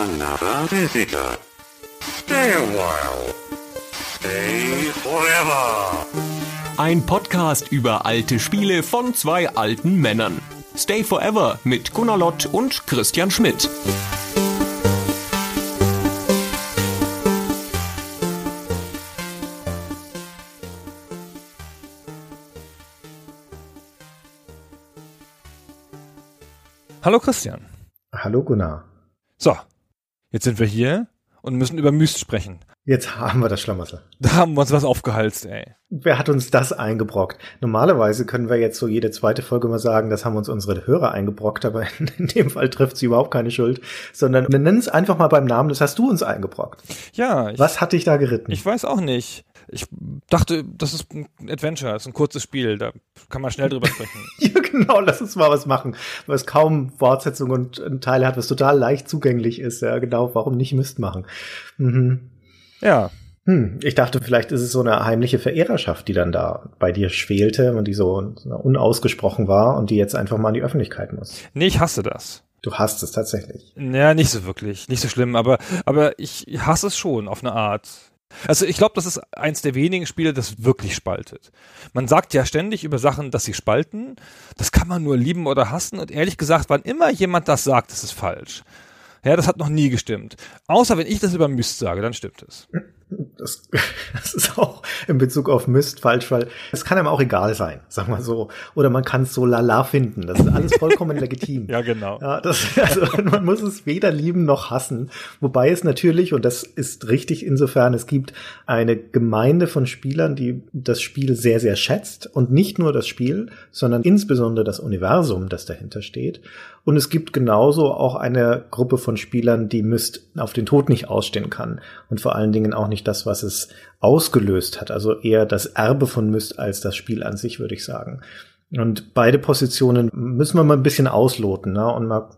Another visitor. Stay a while. Stay forever. Ein Podcast über alte Spiele von zwei alten Männern. Stay Forever mit Gunnar Lott und Christian Schmidt. Hallo Christian. Hallo Gunnar. So, jetzt sind wir hier und müssen über Myst sprechen. Jetzt haben wir das Schlamassel. Da haben wir uns was aufgehalst, ey. Wer hat uns das eingebrockt? Normalerweise können wir jetzt so jede zweite Folge mal sagen, das haben uns unsere Hörer eingebrockt, aber in dem Fall trifft sie überhaupt keine Schuld, sondern wir nennen es einfach mal beim Namen, das hast du uns eingebrockt. Ja. Ich, Was hat dich da geritten? Ich weiß auch nicht. Ich dachte, das ist ein Adventure, das ist ein kurzes Spiel, da kann man schnell drüber sprechen. ja, genau, lass uns mal was machen, was kaum Wortsetzung und Teile hat, was total leicht zugänglich ist. Ja, genau, warum nicht Mist machen? Mhm. Ja. Hm, ich dachte, vielleicht ist es so eine heimliche Verehrerschaft, die dann da bei dir schwelte und die so unausgesprochen war und die jetzt einfach mal in die Öffentlichkeit muss. Nee, ich hasse das. Du hast es tatsächlich. Ja, nicht so wirklich, nicht so schlimm, aber, aber ich hasse es schon auf eine Art. Also ich glaube, das ist eins der wenigen Spiele, das wirklich spaltet. Man sagt ja ständig über Sachen, dass sie spalten. Das kann man nur lieben oder hassen. Und ehrlich gesagt, wann immer jemand das sagt, ist es falsch. Ja, das hat noch nie gestimmt. Außer wenn ich das über Myst sage, dann stimmt es. Das, das ist auch in Bezug auf Myst falsch, weil es kann einem auch egal sein, sag mal so. Oder man kann es so lala finden. Das ist alles vollkommen legitim. Ja, genau. Ja, das, also man muss es weder lieben noch hassen. Wobei es natürlich, und das ist richtig insofern, es gibt eine Gemeinde von Spielern, die das Spiel sehr, sehr schätzt. Und nicht nur das Spiel, sondern insbesondere das Universum, das dahinter steht. Und es gibt genauso auch eine Gruppe von Spielern, die Myst auf den Tod nicht ausstehen kann. Und vor allen Dingen auch nicht das, was es ausgelöst hat. Also eher das Erbe von Myst als das Spiel an sich, würde ich sagen. Und beide Positionen müssen wir mal ein bisschen ausloten ne? und mal,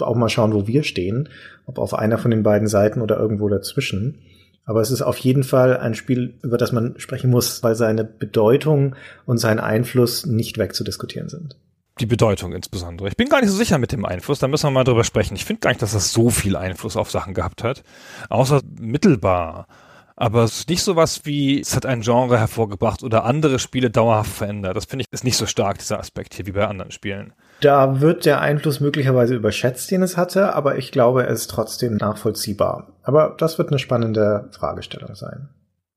auch mal schauen, wo wir stehen. Ob auf einer von den beiden Seiten oder irgendwo dazwischen. Aber es ist auf jeden Fall ein Spiel, über das man sprechen muss, weil seine Bedeutung und sein Einfluss nicht wegzudiskutieren sind die Bedeutung insbesondere. Ich bin gar nicht so sicher mit dem Einfluss, da müssen wir mal drüber sprechen. Ich finde gar nicht, dass das so viel Einfluss auf Sachen gehabt hat, außer mittelbar. Aber es ist nicht so was wie, es hat ein Genre hervorgebracht oder andere Spiele dauerhaft verändert. Das finde ich ist nicht so stark, dieser Aspekt hier, wie bei anderen Spielen. Da wird der Einfluss möglicherweise überschätzt, den es hatte, aber ich glaube, er ist trotzdem nachvollziehbar. Aber das wird eine spannende Fragestellung sein.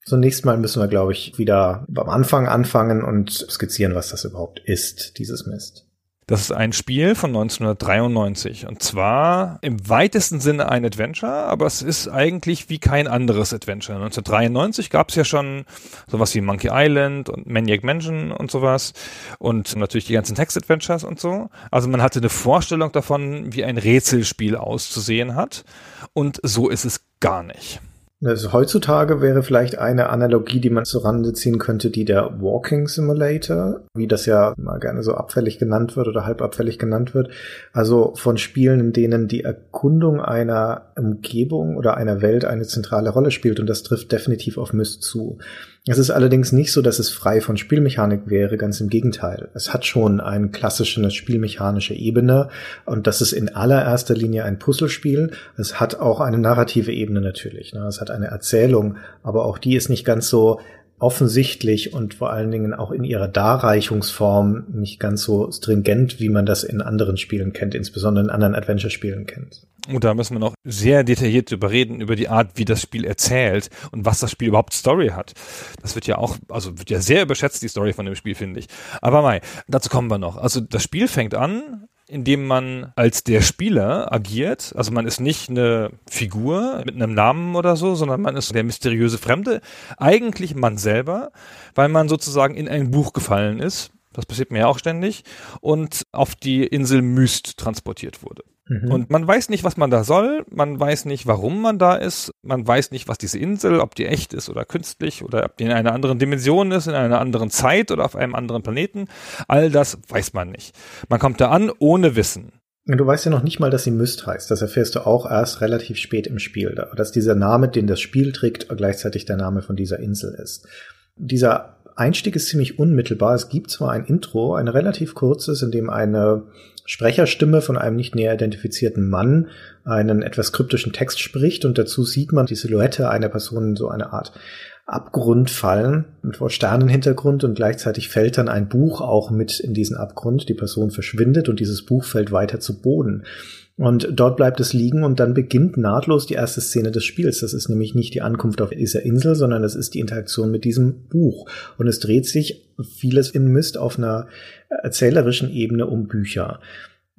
Zunächst mal müssen wir, glaube ich, wieder beim Anfang anfangen und skizzieren, was das überhaupt ist, dieses Mist. Das ist ein Spiel von 1993 und zwar im weitesten Sinne ein Adventure, aber es ist eigentlich wie kein anderes Adventure. 1993 gab es ja schon sowas wie Monkey Island und Maniac Mansion und sowas und natürlich die ganzen Text-Adventures und so. Also man hatte eine Vorstellung davon, wie ein Rätselspiel auszusehen hat und so ist es gar nicht. Also heutzutage wäre vielleicht eine Analogie, die man zur Rande ziehen könnte, die der Walking Simulator, wie das ja mal gerne so abfällig genannt wird oder halb abfällig genannt wird. Also von Spielen, in denen die Erkundung einer Umgebung oder einer Welt eine zentrale Rolle spielt und das trifft definitiv auf Myst zu. Es ist allerdings nicht so, dass es frei von Spielmechanik wäre, ganz im Gegenteil. Es hat schon eine klassische spielmechanische Ebene und das ist in allererster Linie ein Puzzlespiel. Es hat auch eine narrative Ebene natürlich. Ne? Es hat eine Erzählung, aber auch die ist nicht ganz so offensichtlich und vor allen Dingen auch in ihrer Darreichungsform nicht ganz so stringent, wie man das in anderen Spielen kennt, insbesondere in anderen Adventure-Spielen kennt. Und da müssen wir noch sehr detailliert überreden über die Art, wie das Spiel erzählt und was das Spiel überhaupt Story hat. Das wird ja auch, also wird ja sehr überschätzt, die Story von dem Spiel, finde ich. Aber Mai, dazu kommen wir noch. Also das Spiel fängt an indem man als der Spieler agiert. Also man ist nicht eine Figur mit einem Namen oder so, sondern man ist der mysteriöse Fremde. Eigentlich man selber, weil man sozusagen in ein Buch gefallen ist. Das passiert mir ja auch ständig. Und auf die Insel Myst transportiert wurde. Mhm. Und man weiß nicht, was man da soll, man weiß nicht, warum man da ist, man weiß nicht, was diese Insel, ob die echt ist oder künstlich oder ob die in einer anderen Dimension ist, in einer anderen Zeit oder auf einem anderen Planeten. All das weiß man nicht. Man kommt da an ohne Wissen. Du weißt ja noch nicht mal, dass sie Myst heißt. Das erfährst du auch erst relativ spät im Spiel. Dass dieser Name, den das Spiel trägt, gleichzeitig der Name von dieser Insel ist. Dieser Einstieg ist ziemlich unmittelbar. Es gibt zwar ein Intro, ein relativ kurzes, in dem eine Sprecherstimme von einem nicht näher identifizierten Mann einen etwas kryptischen Text spricht und dazu sieht man die Silhouette einer Person in so eine Art Abgrund fallen mit Sternenhintergrund und gleichzeitig fällt dann ein Buch auch mit in diesen Abgrund. Die Person verschwindet und dieses Buch fällt weiter zu Boden. Und dort bleibt es liegen und dann beginnt nahtlos die erste Szene des Spiels. Das ist nämlich nicht die Ankunft auf dieser Insel, sondern das ist die Interaktion mit diesem Buch. Und es dreht sich vieles in Mist auf einer erzählerischen Ebene um Bücher.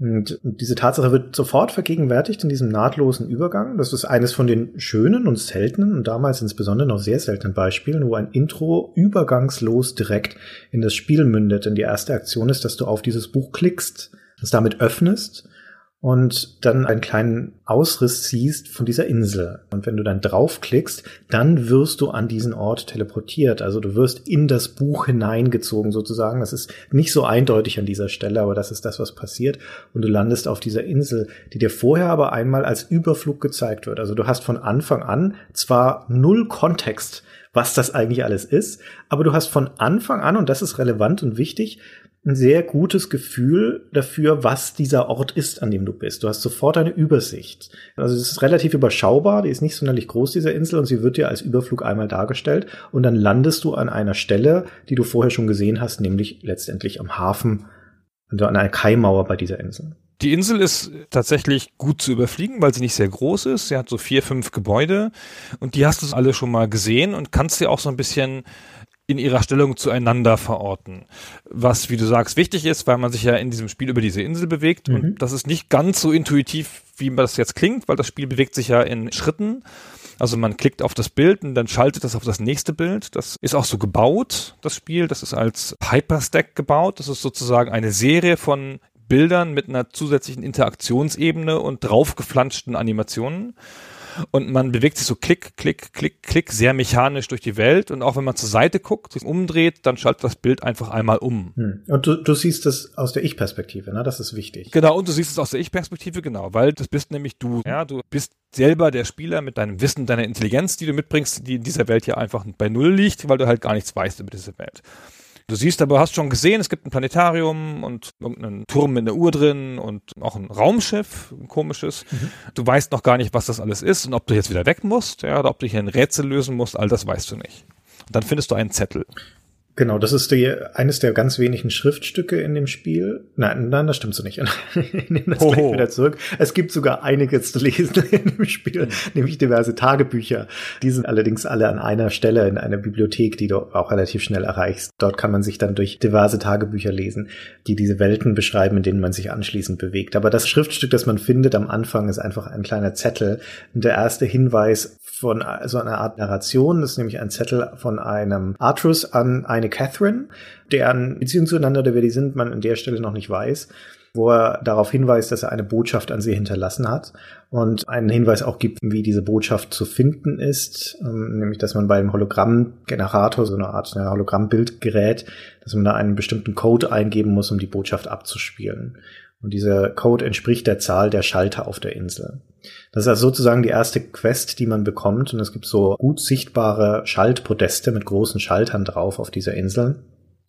Und diese Tatsache wird sofort vergegenwärtigt in diesem nahtlosen Übergang. Das ist eines von den schönen und seltenen und damals insbesondere noch sehr seltenen Beispielen, wo ein Intro übergangslos direkt in das Spiel mündet. Denn die erste Aktion ist, dass du auf dieses Buch klickst, es damit öffnest und dann einen kleinen Ausriss siehst von dieser Insel. Und wenn du dann draufklickst, dann wirst du an diesen Ort teleportiert. Also du wirst in das Buch hineingezogen sozusagen. Das ist nicht so eindeutig an dieser Stelle, aber das ist das, was passiert. Und du landest auf dieser Insel, die dir vorher aber einmal als Überflug gezeigt wird. Also du hast von Anfang an zwar null Kontext, was das eigentlich alles ist, aber du hast von Anfang an, und das ist relevant und wichtig, ein sehr gutes Gefühl dafür, was dieser Ort ist, an dem du bist. Du hast sofort eine Übersicht. Also es ist relativ überschaubar, die ist nicht sonderlich groß, diese Insel, und sie wird dir als Überflug einmal dargestellt und dann landest du an einer Stelle, die du vorher schon gesehen hast, nämlich letztendlich am Hafen, also an einer Kaimauer bei dieser Insel. Die Insel ist tatsächlich gut zu überfliegen, weil sie nicht sehr groß ist. Sie hat so vier, fünf Gebäude und die hast du alle schon mal gesehen und kannst dir auch so ein bisschen in ihrer Stellung zueinander verorten. Was, wie du sagst, wichtig ist, weil man sich ja in diesem Spiel über diese Insel bewegt. Mhm. Und das ist nicht ganz so intuitiv, wie das jetzt klingt, weil das Spiel bewegt sich ja in Schritten. Also man klickt auf das Bild und dann schaltet das auf das nächste Bild. Das ist auch so gebaut, das Spiel. Das ist als Hyperstack gebaut. Das ist sozusagen eine Serie von Bildern mit einer zusätzlichen Interaktionsebene und draufgeflanschten Animationen und man bewegt sich so klick, klick, klick, klick sehr mechanisch durch die Welt und auch wenn man zur Seite guckt, sich umdreht, dann schaltet das Bild einfach einmal um. Hm. Und du, du siehst das aus der Ich-Perspektive, ne? Das ist wichtig. Genau, und du siehst es aus der Ich-Perspektive, genau, weil das bist nämlich du, ja, du bist selber der Spieler mit deinem Wissen, deiner Intelligenz, die du mitbringst, die in dieser Welt hier einfach bei Null liegt, weil du halt gar nichts weißt über diese Welt. Du siehst aber, hast schon gesehen, es gibt ein Planetarium und irgendeinen Turm mit einer Uhr drin und auch ein Raumschiff, ein komisches. Mhm. Du weißt noch gar nicht, was das alles ist und ob du jetzt wieder weg musst, ja, oder ob du hier ein Rätsel lösen musst, all das weißt du nicht. Und dann findest du einen Zettel. Genau, das ist die, eines der ganz wenigen Schriftstücke in dem Spiel. Nein, nein, das stimmt so nicht. Ich nehme das gleich wieder zurück. Es gibt sogar einiges zu lesen in dem Spiel, mhm. nämlich diverse Tagebücher. Die sind allerdings alle an einer Stelle in einer Bibliothek, die du auch relativ schnell erreichst. Dort kann man sich dann durch diverse Tagebücher lesen, die diese Welten beschreiben, in denen man sich anschließend bewegt. Aber das Schriftstück, das man findet am Anfang, ist einfach ein kleiner Zettel. Und der erste Hinweis von so einer Art Narration, ist nämlich ein Zettel von einem Artrus an eine Catherine, deren Beziehung zueinander oder wer die sind, man an der Stelle noch nicht weiß, wo er darauf hinweist, dass er eine Botschaft an sie hinterlassen hat und einen Hinweis auch gibt, wie diese Botschaft zu finden ist, ähm, nämlich dass man beim Hologrammgenerator, so eine Art Hologrammbildgerät, dass man da einen bestimmten Code eingeben muss, um die Botschaft abzuspielen. Und dieser Code entspricht der Zahl der Schalter auf der Insel. Das ist also sozusagen die erste Quest, die man bekommt. Und es gibt so gut sichtbare Schaltpodeste mit großen Schaltern drauf auf dieser Insel.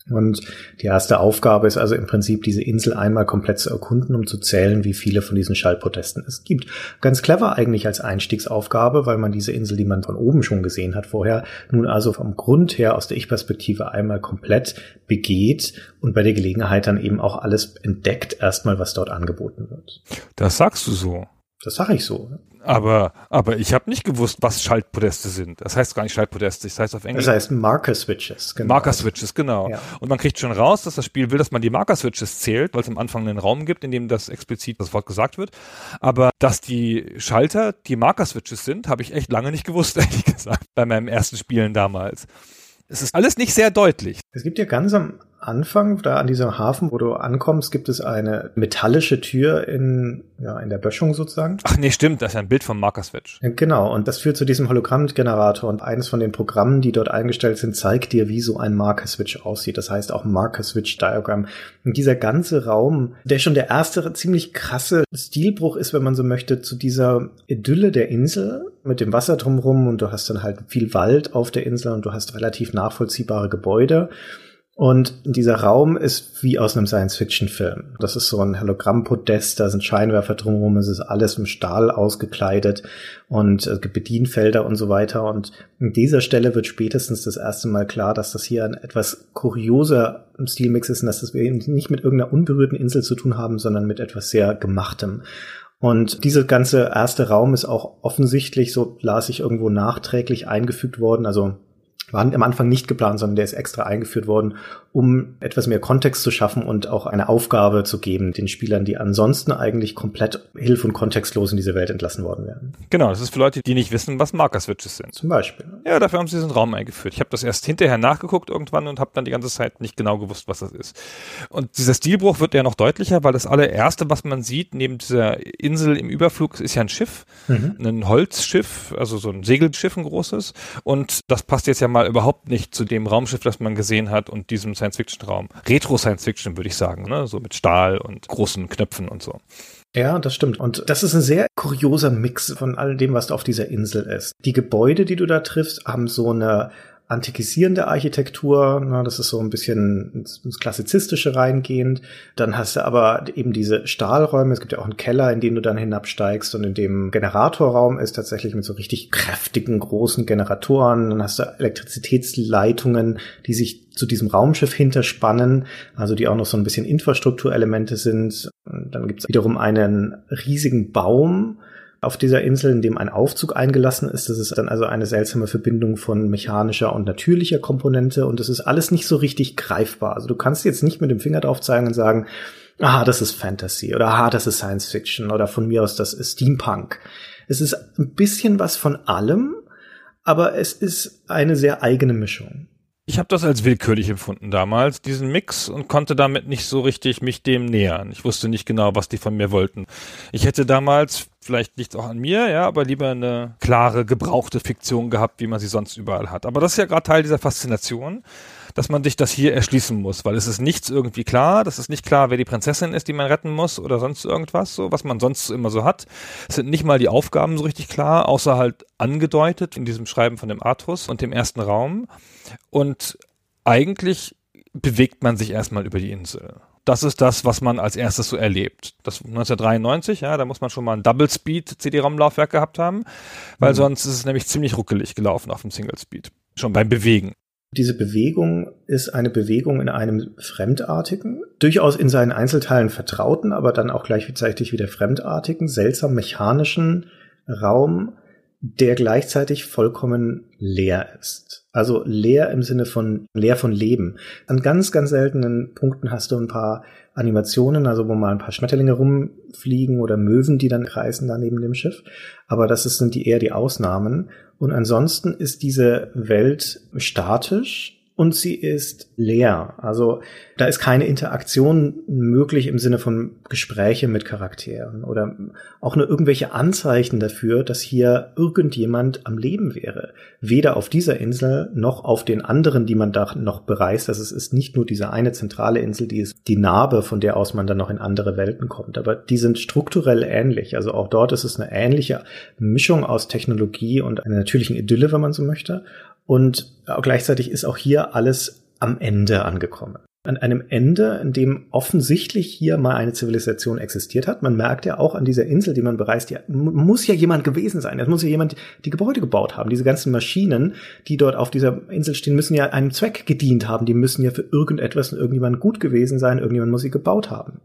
Und die erste Aufgabe ist also im Prinzip, diese Insel einmal komplett zu erkunden, um zu zählen, wie viele von diesen Schaltprotesten es gibt. Ganz clever eigentlich als Einstiegsaufgabe, weil man diese Insel, die man von oben schon gesehen hat vorher, nun also vom Grund her aus der Ich-Perspektive einmal komplett begeht und bei der Gelegenheit dann eben auch alles entdeckt, erstmal, was dort angeboten wird. Das sagst du so. Das sage ich so. Aber, aber ich habe nicht gewusst, was Schaltpodeste sind. Das heißt gar nicht Schaltpodeste, das heißt auf Englisch. Das heißt Marker Switches, genau. Marker Switches, genau. Ja. Und man kriegt schon raus, dass das Spiel will, dass man die Marker Switches zählt, weil es am Anfang einen Raum gibt, in dem das explizit das Wort gesagt wird. Aber dass die Schalter die Marker Switches sind, habe ich echt lange nicht gewusst, ehrlich gesagt, bei meinem ersten Spielen damals. Es ist alles nicht sehr deutlich. Es gibt ja ganz am Anfang, da an diesem Hafen, wo du ankommst, gibt es eine metallische Tür in, ja, in der Böschung sozusagen. Ach nee, stimmt, das ist ein Bild vom Marker Switch. Genau, und das führt zu diesem Hologrammgenerator und eines von den Programmen, die dort eingestellt sind, zeigt dir, wie so ein Marker Switch aussieht. Das heißt auch Marker Switch Diagram. Und dieser ganze Raum, der schon der erste ziemlich krasse Stilbruch ist, wenn man so möchte, zu dieser Idylle der Insel mit dem Wasser drumherum und du hast dann halt viel Wald auf der Insel und du hast relativ nachvollziehbare Gebäude. Und dieser Raum ist wie aus einem Science-Fiction-Film. Das ist so ein Hologrammpodest, da sind Scheinwerfer drumherum, es ist alles im Stahl ausgekleidet und es gibt Bedienfelder und so weiter. Und an dieser Stelle wird spätestens das erste Mal klar, dass das hier ein etwas kurioser Stilmix ist und dass wir nicht mit irgendeiner unberührten Insel zu tun haben, sondern mit etwas sehr Gemachtem. Und dieser ganze erste Raum ist auch offensichtlich, so las ich irgendwo nachträglich eingefügt worden, also war am Anfang nicht geplant, sondern der ist extra eingeführt worden, um etwas mehr Kontext zu schaffen und auch eine Aufgabe zu geben den Spielern, die ansonsten eigentlich komplett hilf- und kontextlos in diese Welt entlassen worden wären. Genau, das ist für Leute, die nicht wissen, was Marker-Switches sind. Zum Beispiel. Ja, dafür haben sie diesen Raum eingeführt. Ich habe das erst hinterher nachgeguckt irgendwann und habe dann die ganze Zeit nicht genau gewusst, was das ist. Und dieser Stilbruch wird ja noch deutlicher, weil das allererste, was man sieht neben dieser Insel im Überflug, ist ja ein Schiff, mhm. ein Holzschiff, also so ein Segelschiff, ein großes. Und das passt jetzt ja mal überhaupt nicht zu dem Raumschiff, das man gesehen hat und diesem Science-Fiction-Raum. Retro-Science-Fiction, würde ich sagen, ne? so mit Stahl und großen Knöpfen und so. Ja, das stimmt. Und das ist ein sehr kurioser Mix von all dem, was da auf dieser Insel ist. Die Gebäude, die du da triffst, haben so eine antikisierende Architektur, na, das ist so ein bisschen ins, Klassizistische reingehend. Dann hast du aber eben diese Stahlräume, es gibt ja auch einen Keller, in den du dann hinabsteigst und in dem Generatorraum ist tatsächlich mit so richtig kräftigen, großen Generatoren. Dann hast du Elektrizitätsleitungen, die sich zu diesem Raumschiff hinterspannen, also die auch noch so ein bisschen Infrastrukturelemente sind. Und dann gibt es wiederum einen riesigen Baum, auf dieser Insel, in dem ein Aufzug eingelassen ist. Das ist dann also eine seltsame Verbindung von mechanischer und natürlicher Komponente und das ist alles nicht so richtig greifbar. Also du kannst jetzt nicht mit dem Finger drauf zeigen und sagen, ah, das ist Fantasy oder ah, das ist Science Fiction oder von mir aus das ist Steampunk. Es ist ein bisschen was von allem, aber es ist eine sehr eigene Mischung. Ich habe das als willkürlich empfunden damals, diesen Mix, und konnte damit nicht so richtig mich dem nähern. Ich wusste nicht genau, was die von mir wollten. Ich hätte damals, vielleicht liegt es auch an mir, ja, aber lieber eine klare, gebrauchte Fiktion gehabt, wie man sie sonst überall hat. Aber das ist ja gerade Teil dieser Faszination dass man sich das hier erschließen muss, weil es ist nichts irgendwie klar, das ist nicht klar, wer die Prinzessin ist, die man retten muss oder sonst irgendwas, so was man sonst immer so hat. Es sind nicht mal die Aufgaben so richtig klar, außer halt angedeutet in diesem Schreiben von dem Artus und dem ersten Raum. Und eigentlich bewegt man sich erstmal über die Insel. Das ist das, was man als erstes so erlebt. Das 1993, ja, da muss man schon mal ein Double Speed CD-ROM-Laufwerk gehabt haben, weil mhm. sonst ist es nämlich ziemlich ruckelig gelaufen auf dem Single Speed. Schon beim Bewegen. Diese Bewegung ist eine Bewegung in einem fremdartigen, durchaus in seinen Einzelteilen vertrauten, aber dann auch gleichzeitig wieder fremdartigen, seltsam mechanischen Raum, der gleichzeitig vollkommen leer ist. Also leer im Sinne von leer von Leben. An ganz, ganz seltenen Punkten hast du ein paar Animationen, also wo mal ein paar Schmetterlinge rumfliegen oder Möwen, die dann kreisen da neben dem Schiff. Aber das sind die eher die Ausnahmen. Und ansonsten ist diese Welt statisch und sie ist leer. Also da ist keine Interaktion möglich im Sinne von Gespräche mit Charakteren oder auch nur irgendwelche Anzeichen dafür, dass hier irgendjemand am Leben wäre. Weder auf dieser Insel noch auf den anderen, die man da noch bereist. Also es ist nicht nur diese eine zentrale Insel, die ist die Narbe, von der aus man dann noch in andere Welten kommt. Aber die sind strukturell ähnlich. Also auch dort ist es eine ähnliche Mischung aus Technologie und einer natürlichen Idylle, wenn man so möchte. Und gleichzeitig ist auch hier alles am Ende angekommen. An einem Ende, in dem offensichtlich hier mal eine Zivilisation existiert hat. Man merkt ja auch an dieser Insel, die man bereist, ja, muss ja jemand gewesen sein. Es muss ja jemand die Gebäude gebaut haben. Diese ganzen Maschinen, die dort auf dieser Insel stehen, müssen ja einem Zweck gedient haben. Die müssen ja für irgendetwas und irgendjemand gut gewesen sein. Irgendjemand muss sie gebaut haben.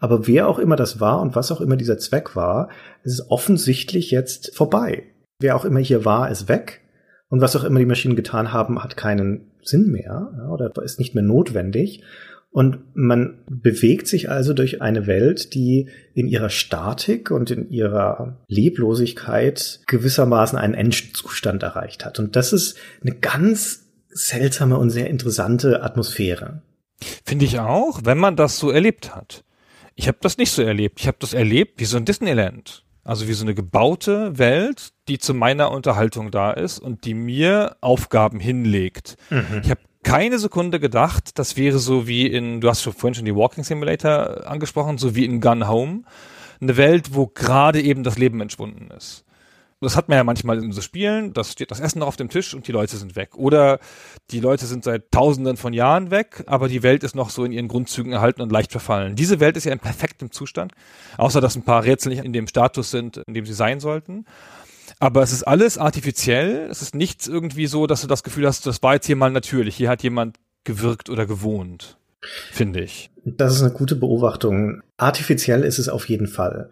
Aber wer auch immer das war und was auch immer dieser Zweck war, ist offensichtlich jetzt vorbei. Wer auch immer hier war, ist weg. Und was auch immer die Maschinen getan haben, hat keinen Sinn mehr ja, oder ist nicht mehr notwendig. Und man bewegt sich also durch eine Welt, die in ihrer Statik und in ihrer Leblosigkeit gewissermaßen einen Endzustand erreicht hat. Und das ist eine ganz seltsame und sehr interessante Atmosphäre. Finde ich auch, wenn man das so erlebt hat. Ich habe das nicht so erlebt. Ich habe das erlebt wie so ein Disneyland. Also wie so eine gebaute Welt, die zu meiner Unterhaltung da ist und die mir Aufgaben hinlegt. Mhm. Ich habe keine Sekunde gedacht, das wäre so wie in, du hast schon vorhin schon die Walking Simulator angesprochen, so wie in Gun Home. Eine Welt, wo gerade eben das Leben entschwunden ist. Das hat man ja manchmal in so Spielen, das steht das Essen noch auf dem Tisch und die Leute sind weg. Oder die Leute sind seit tausenden von Jahren weg, aber die Welt ist noch so in ihren Grundzügen erhalten und leicht verfallen. Diese Welt ist ja in perfektem Zustand, außer dass ein paar Rätsel nicht in dem Status sind, in dem sie sein sollten. Aber es ist alles artifiziell. Es ist nichts irgendwie so, dass du das Gefühl hast, das war jetzt hier mal natürlich. Hier hat jemand gewirkt oder gewohnt, finde ich. Das ist eine gute Beobachtung. Artifiziell ist es auf jeden Fall.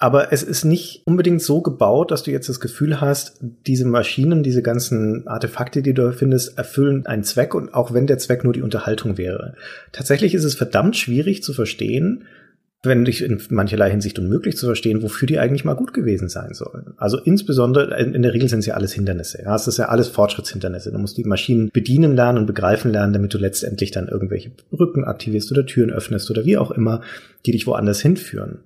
Aber es ist nicht unbedingt so gebaut, dass du jetzt das Gefühl hast, diese Maschinen, diese ganzen Artefakte, die du findest, erfüllen einen Zweck und auch wenn der Zweck nur die Unterhaltung wäre. Tatsächlich ist es verdammt schwierig zu verstehen, wenn dich in mancherlei Hinsicht unmöglich zu verstehen, wofür die eigentlich mal gut gewesen sein sollen. Also insbesondere, in der Regel sind es ja alles Hindernisse. Ja, es ist ja alles Fortschrittshindernisse. Du musst die Maschinen bedienen lernen und begreifen lernen, damit du letztendlich dann irgendwelche Brücken aktivierst oder Türen öffnest oder wie auch immer, die dich woanders hinführen.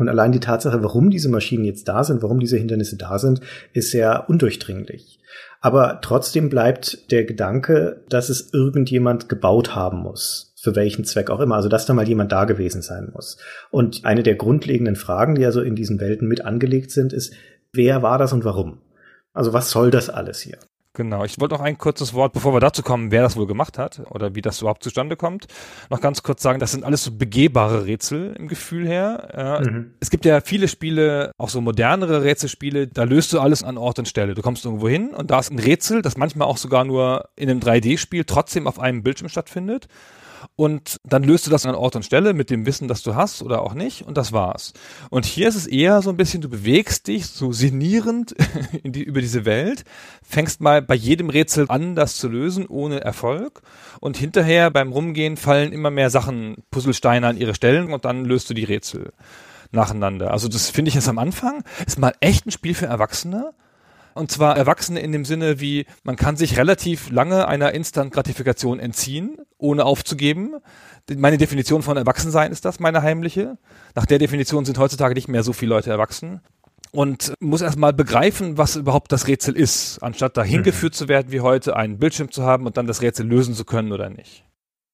Und allein die Tatsache, warum diese Maschinen jetzt da sind, warum diese Hindernisse da sind, ist sehr undurchdringlich. Aber trotzdem bleibt der Gedanke, dass es irgendjemand gebaut haben muss. Für welchen Zweck auch immer. Also, dass da mal jemand da gewesen sein muss. Und eine der grundlegenden Fragen, die also in diesen Welten mit angelegt sind, ist, wer war das und warum? Also, was soll das alles hier? Genau, ich wollte noch ein kurzes Wort, bevor wir dazu kommen, wer das wohl gemacht hat oder wie das überhaupt zustande kommt, noch ganz kurz sagen, das sind alles so begehbare Rätsel im Gefühl her. Mhm. Es gibt ja viele Spiele, auch so modernere Rätselspiele, da löst du alles an Ort und Stelle. Du kommst irgendwo hin und da ist ein Rätsel, das manchmal auch sogar nur in einem 3D-Spiel trotzdem auf einem Bildschirm stattfindet und dann löst du das an Ort und Stelle mit dem Wissen, das du hast oder auch nicht und das war's. Und hier ist es eher so ein bisschen, du bewegst dich so sinnierend die, über diese Welt, fängst mal bei jedem Rätsel an, das zu lösen, ohne Erfolg und hinterher beim Rumgehen fallen immer mehr Sachen, Puzzlesteine an ihre Stellen und dann löst du die Rätsel nacheinander. Also das finde ich jetzt am Anfang, ist mal echt ein Spiel für Erwachsene, und zwar Erwachsene in dem Sinne wie, man kann sich relativ lange einer Instant-Gratifikation entziehen, ohne aufzugeben. Meine Definition von Erwachsensein ist das, meine heimliche. Nach der Definition sind heutzutage nicht mehr so viele Leute erwachsen. Und muss erstmal begreifen, was überhaupt das Rätsel ist, anstatt dahin mhm. geführt zu werden wie heute, einen Bildschirm zu haben und dann das Rätsel lösen zu können oder nicht.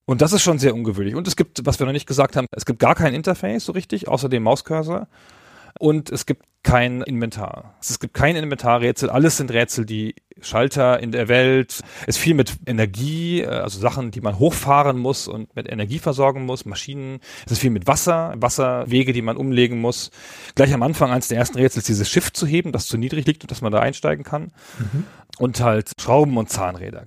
Und das ist schon sehr ungewöhnlich. Und es gibt, was wir noch nicht gesagt haben, es gibt gar kein Interface so richtig, außer dem Mauscursor und es gibt kein Inventar. Es gibt kein Inventarrätsel, alles sind Rätsel, die Schalter in der Welt. Es viel mit Energie, äh, also Sachen, die man hochfahren muss und mit Energie versorgen muss, Maschinen. Es ist viel mit Wasser, Wasserwege, die man umlegen muss. Gleich am Anfang eines der ersten Rätsel ist dieses Schiff zu heben, das zu niedrig liegt und dass man da einsteigen kann. Mhm. Und halt Schrauben und Zahnräder.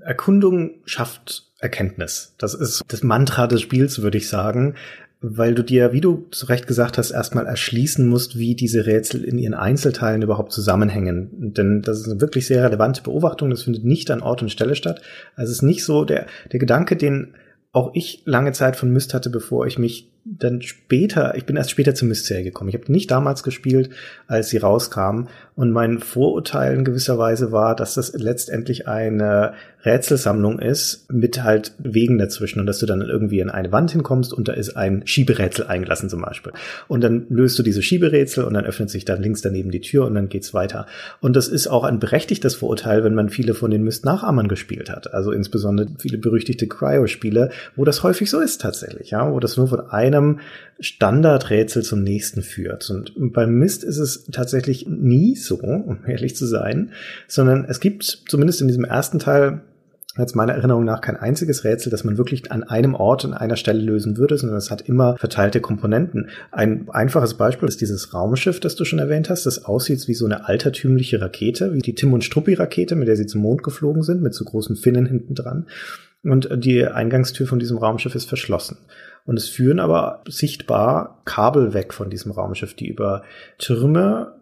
Erkundung schafft Erkenntnis. Das ist das Mantra des Spiels, würde ich sagen weil du dir, wie du zu Recht gesagt hast, erstmal erschließen musst, wie diese Rätsel in ihren Einzelteilen überhaupt zusammenhängen. Denn das ist eine wirklich sehr relevante Beobachtung. Das findet nicht an Ort und Stelle statt. Also es ist nicht so der, der Gedanke, den auch ich lange Zeit von Myst hatte, bevor ich mich dann später, ich bin erst später zur Myst-Serie gekommen. Ich habe nicht damals gespielt, als sie rauskam. Und mein Vorurteil in gewisser Weise war, dass das letztendlich eine Rätselsammlung ist mit halt Wegen dazwischen und dass du dann irgendwie in eine Wand hinkommst und da ist ein Schieberätsel eingelassen zum Beispiel. Und dann löst du diese Schieberätsel und dann öffnet sich dann links daneben die Tür und dann geht's weiter. Und das ist auch ein berechtigtes Vorurteil, wenn man viele von den Myst-Nachahmern gespielt hat. Also insbesondere viele berüchtigte Cryo-Spiele, wo das häufig so ist tatsächlich, ja, wo das nur von einem Standardrätsel zum nächsten führt. Und beim Mist ist es tatsächlich nie so, um ehrlich zu sein, sondern es gibt zumindest in diesem ersten Teil jetzt meiner Erinnerung nach kein einziges Rätsel, das man wirklich an einem Ort an einer Stelle lösen würde, sondern es hat immer verteilte Komponenten. Ein einfaches Beispiel ist dieses Raumschiff, das du schon erwähnt hast, das aussieht wie so eine altertümliche Rakete, wie die Tim und Struppi Rakete, mit der sie zum Mond geflogen sind, mit so großen Finnen hinten dran. Und die Eingangstür von diesem Raumschiff ist verschlossen. Und es führen aber sichtbar Kabel weg von diesem Raumschiff, die über Türme,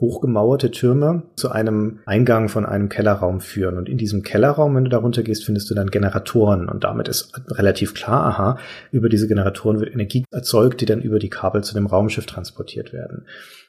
hochgemauerte Türme, zu einem Eingang von einem Kellerraum führen. Und in diesem Kellerraum, wenn du darunter gehst, findest du dann Generatoren. Und damit ist relativ klar, aha, über diese Generatoren wird Energie erzeugt, die dann über die Kabel zu dem Raumschiff transportiert werden.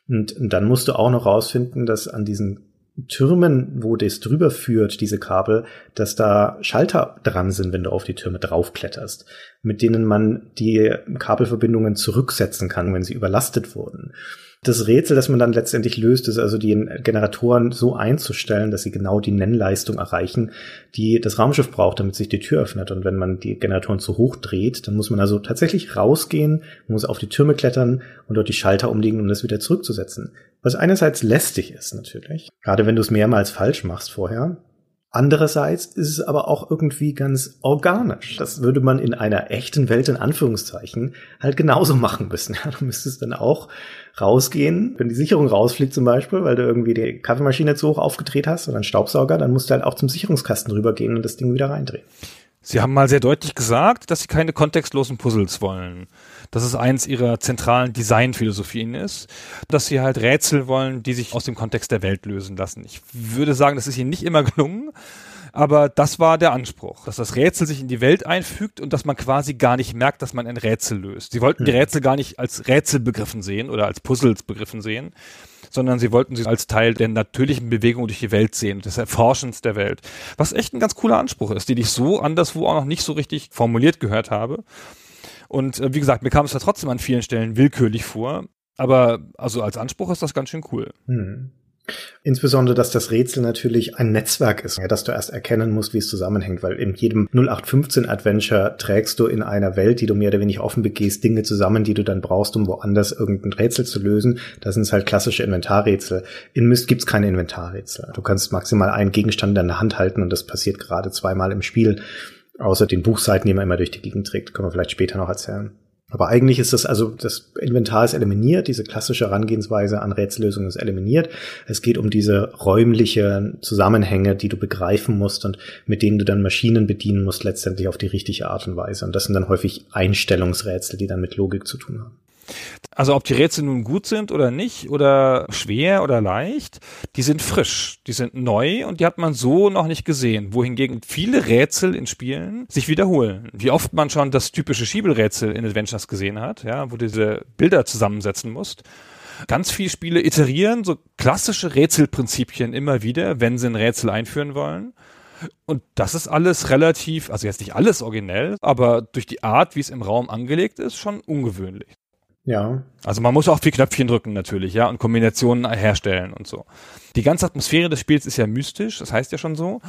Und dann musst du auch noch rausfinden, dass an diesen Türmen, wo das drüber führt, diese Kabel, dass da Schalter dran sind, wenn du auf die Türme draufkletterst, mit denen man die Kabelverbindungen zurücksetzen kann, wenn sie überlastet wurden. Das Rätsel, das man dann letztendlich löst, ist also die Generatoren so einzustellen, dass sie genau die Nennleistung erreichen, die das Raumschiff braucht, damit sich die Tür öffnet. Und wenn man die Generatoren zu hoch dreht, dann muss man also tatsächlich rausgehen, muss auf die Türme klettern und dort die Schalter umlegen, um das wieder zurückzusetzen. Was einerseits lästig ist natürlich, gerade wenn du es mehrmals falsch machst vorher. Andererseits ist es aber auch irgendwie ganz organisch. Das würde man in einer echten Welt in Anführungszeichen halt genauso machen müssen. Ja, du müsstest dann auch rausgehen, wenn die Sicherung rausfliegt zum Beispiel, weil du irgendwie die Kaffeemaschine zu hoch aufgedreht hast oder einen Staubsauger, dann musst du halt auch zum Sicherungskasten rübergehen und das Ding wieder reindrehen. Sie haben mal sehr deutlich gesagt, dass Sie keine kontextlosen Puzzles wollen. Dass es eins Ihrer zentralen Designphilosophien ist, dass Sie halt Rätsel wollen, die sich aus dem Kontext der Welt lösen lassen. Ich würde sagen, das ist Ihnen nicht immer gelungen, aber das war der Anspruch, dass das Rätsel sich in die Welt einfügt und dass man quasi gar nicht merkt, dass man ein Rätsel löst. Sie wollten die hm. Rätsel gar nicht als Rätsel begriffen sehen oder als Puzzles begriffen sehen, sondern sie wollten sie als Teil der natürlichen Bewegung durch die Welt sehen, des Erforschens der Welt. Was echt ein ganz cooler Anspruch ist, den ich so anderswo auch noch nicht so richtig formuliert gehört habe. Und äh, wie gesagt, mir kam es da trotzdem an vielen Stellen willkürlich vor. Aber also als Anspruch ist das ganz schön cool. Hm. Insbesondere, dass das Rätsel natürlich ein Netzwerk ist, ja, dass du erst erkennen musst, wie es zusammenhängt, weil in jedem 0815 Adventure trägst du in einer Welt, die du mehr oder weniger offen begehst, Dinge zusammen, die du dann brauchst, um woanders irgendein Rätsel zu lösen. Das sind halt klassische Inventarrätsel. In Myst gibt's keine Inventarrätsel. Du kannst maximal einen Gegenstand in deiner Hand halten und das passiert gerade zweimal im Spiel. Außer den Buchseiten, die man immer durch die Gegend trägt. Können wir vielleicht später noch erzählen. Aber eigentlich ist das also, das Inventar ist eliminiert, diese klassische Herangehensweise an Rätsellösungen ist eliminiert. Es geht um diese räumliche Zusammenhänge, die du begreifen musst und mit denen du dann Maschinen bedienen musst, letztendlich auf die richtige Art und Weise. Und das sind dann häufig Einstellungsrätsel, die dann mit Logik zu tun haben. Also ob die Rätsel nun gut sind oder nicht oder schwer oder leicht, die sind frisch, die sind neu und die hat man so noch nicht gesehen. Wohingegen viele Rätsel in Spielen sich wiederholen. Wie oft man schon das typische Schiebelrätsel in Adventures gesehen hat, ja, wo du diese Bilder zusammensetzen musst. Ganz viele Spiele iterieren so klassische Rätselprinzipien immer wieder, wenn sie ein Rätsel einführen wollen. Und das ist alles relativ, also jetzt nicht alles originell, aber durch die Art, wie es im Raum angelegt ist, schon ungewöhnlich. Ja. Also man muss auch viel Knöpfchen drücken natürlich, ja, und Kombinationen herstellen und so. Die ganze Atmosphäre des Spiels ist ja mystisch, das heißt ja schon so.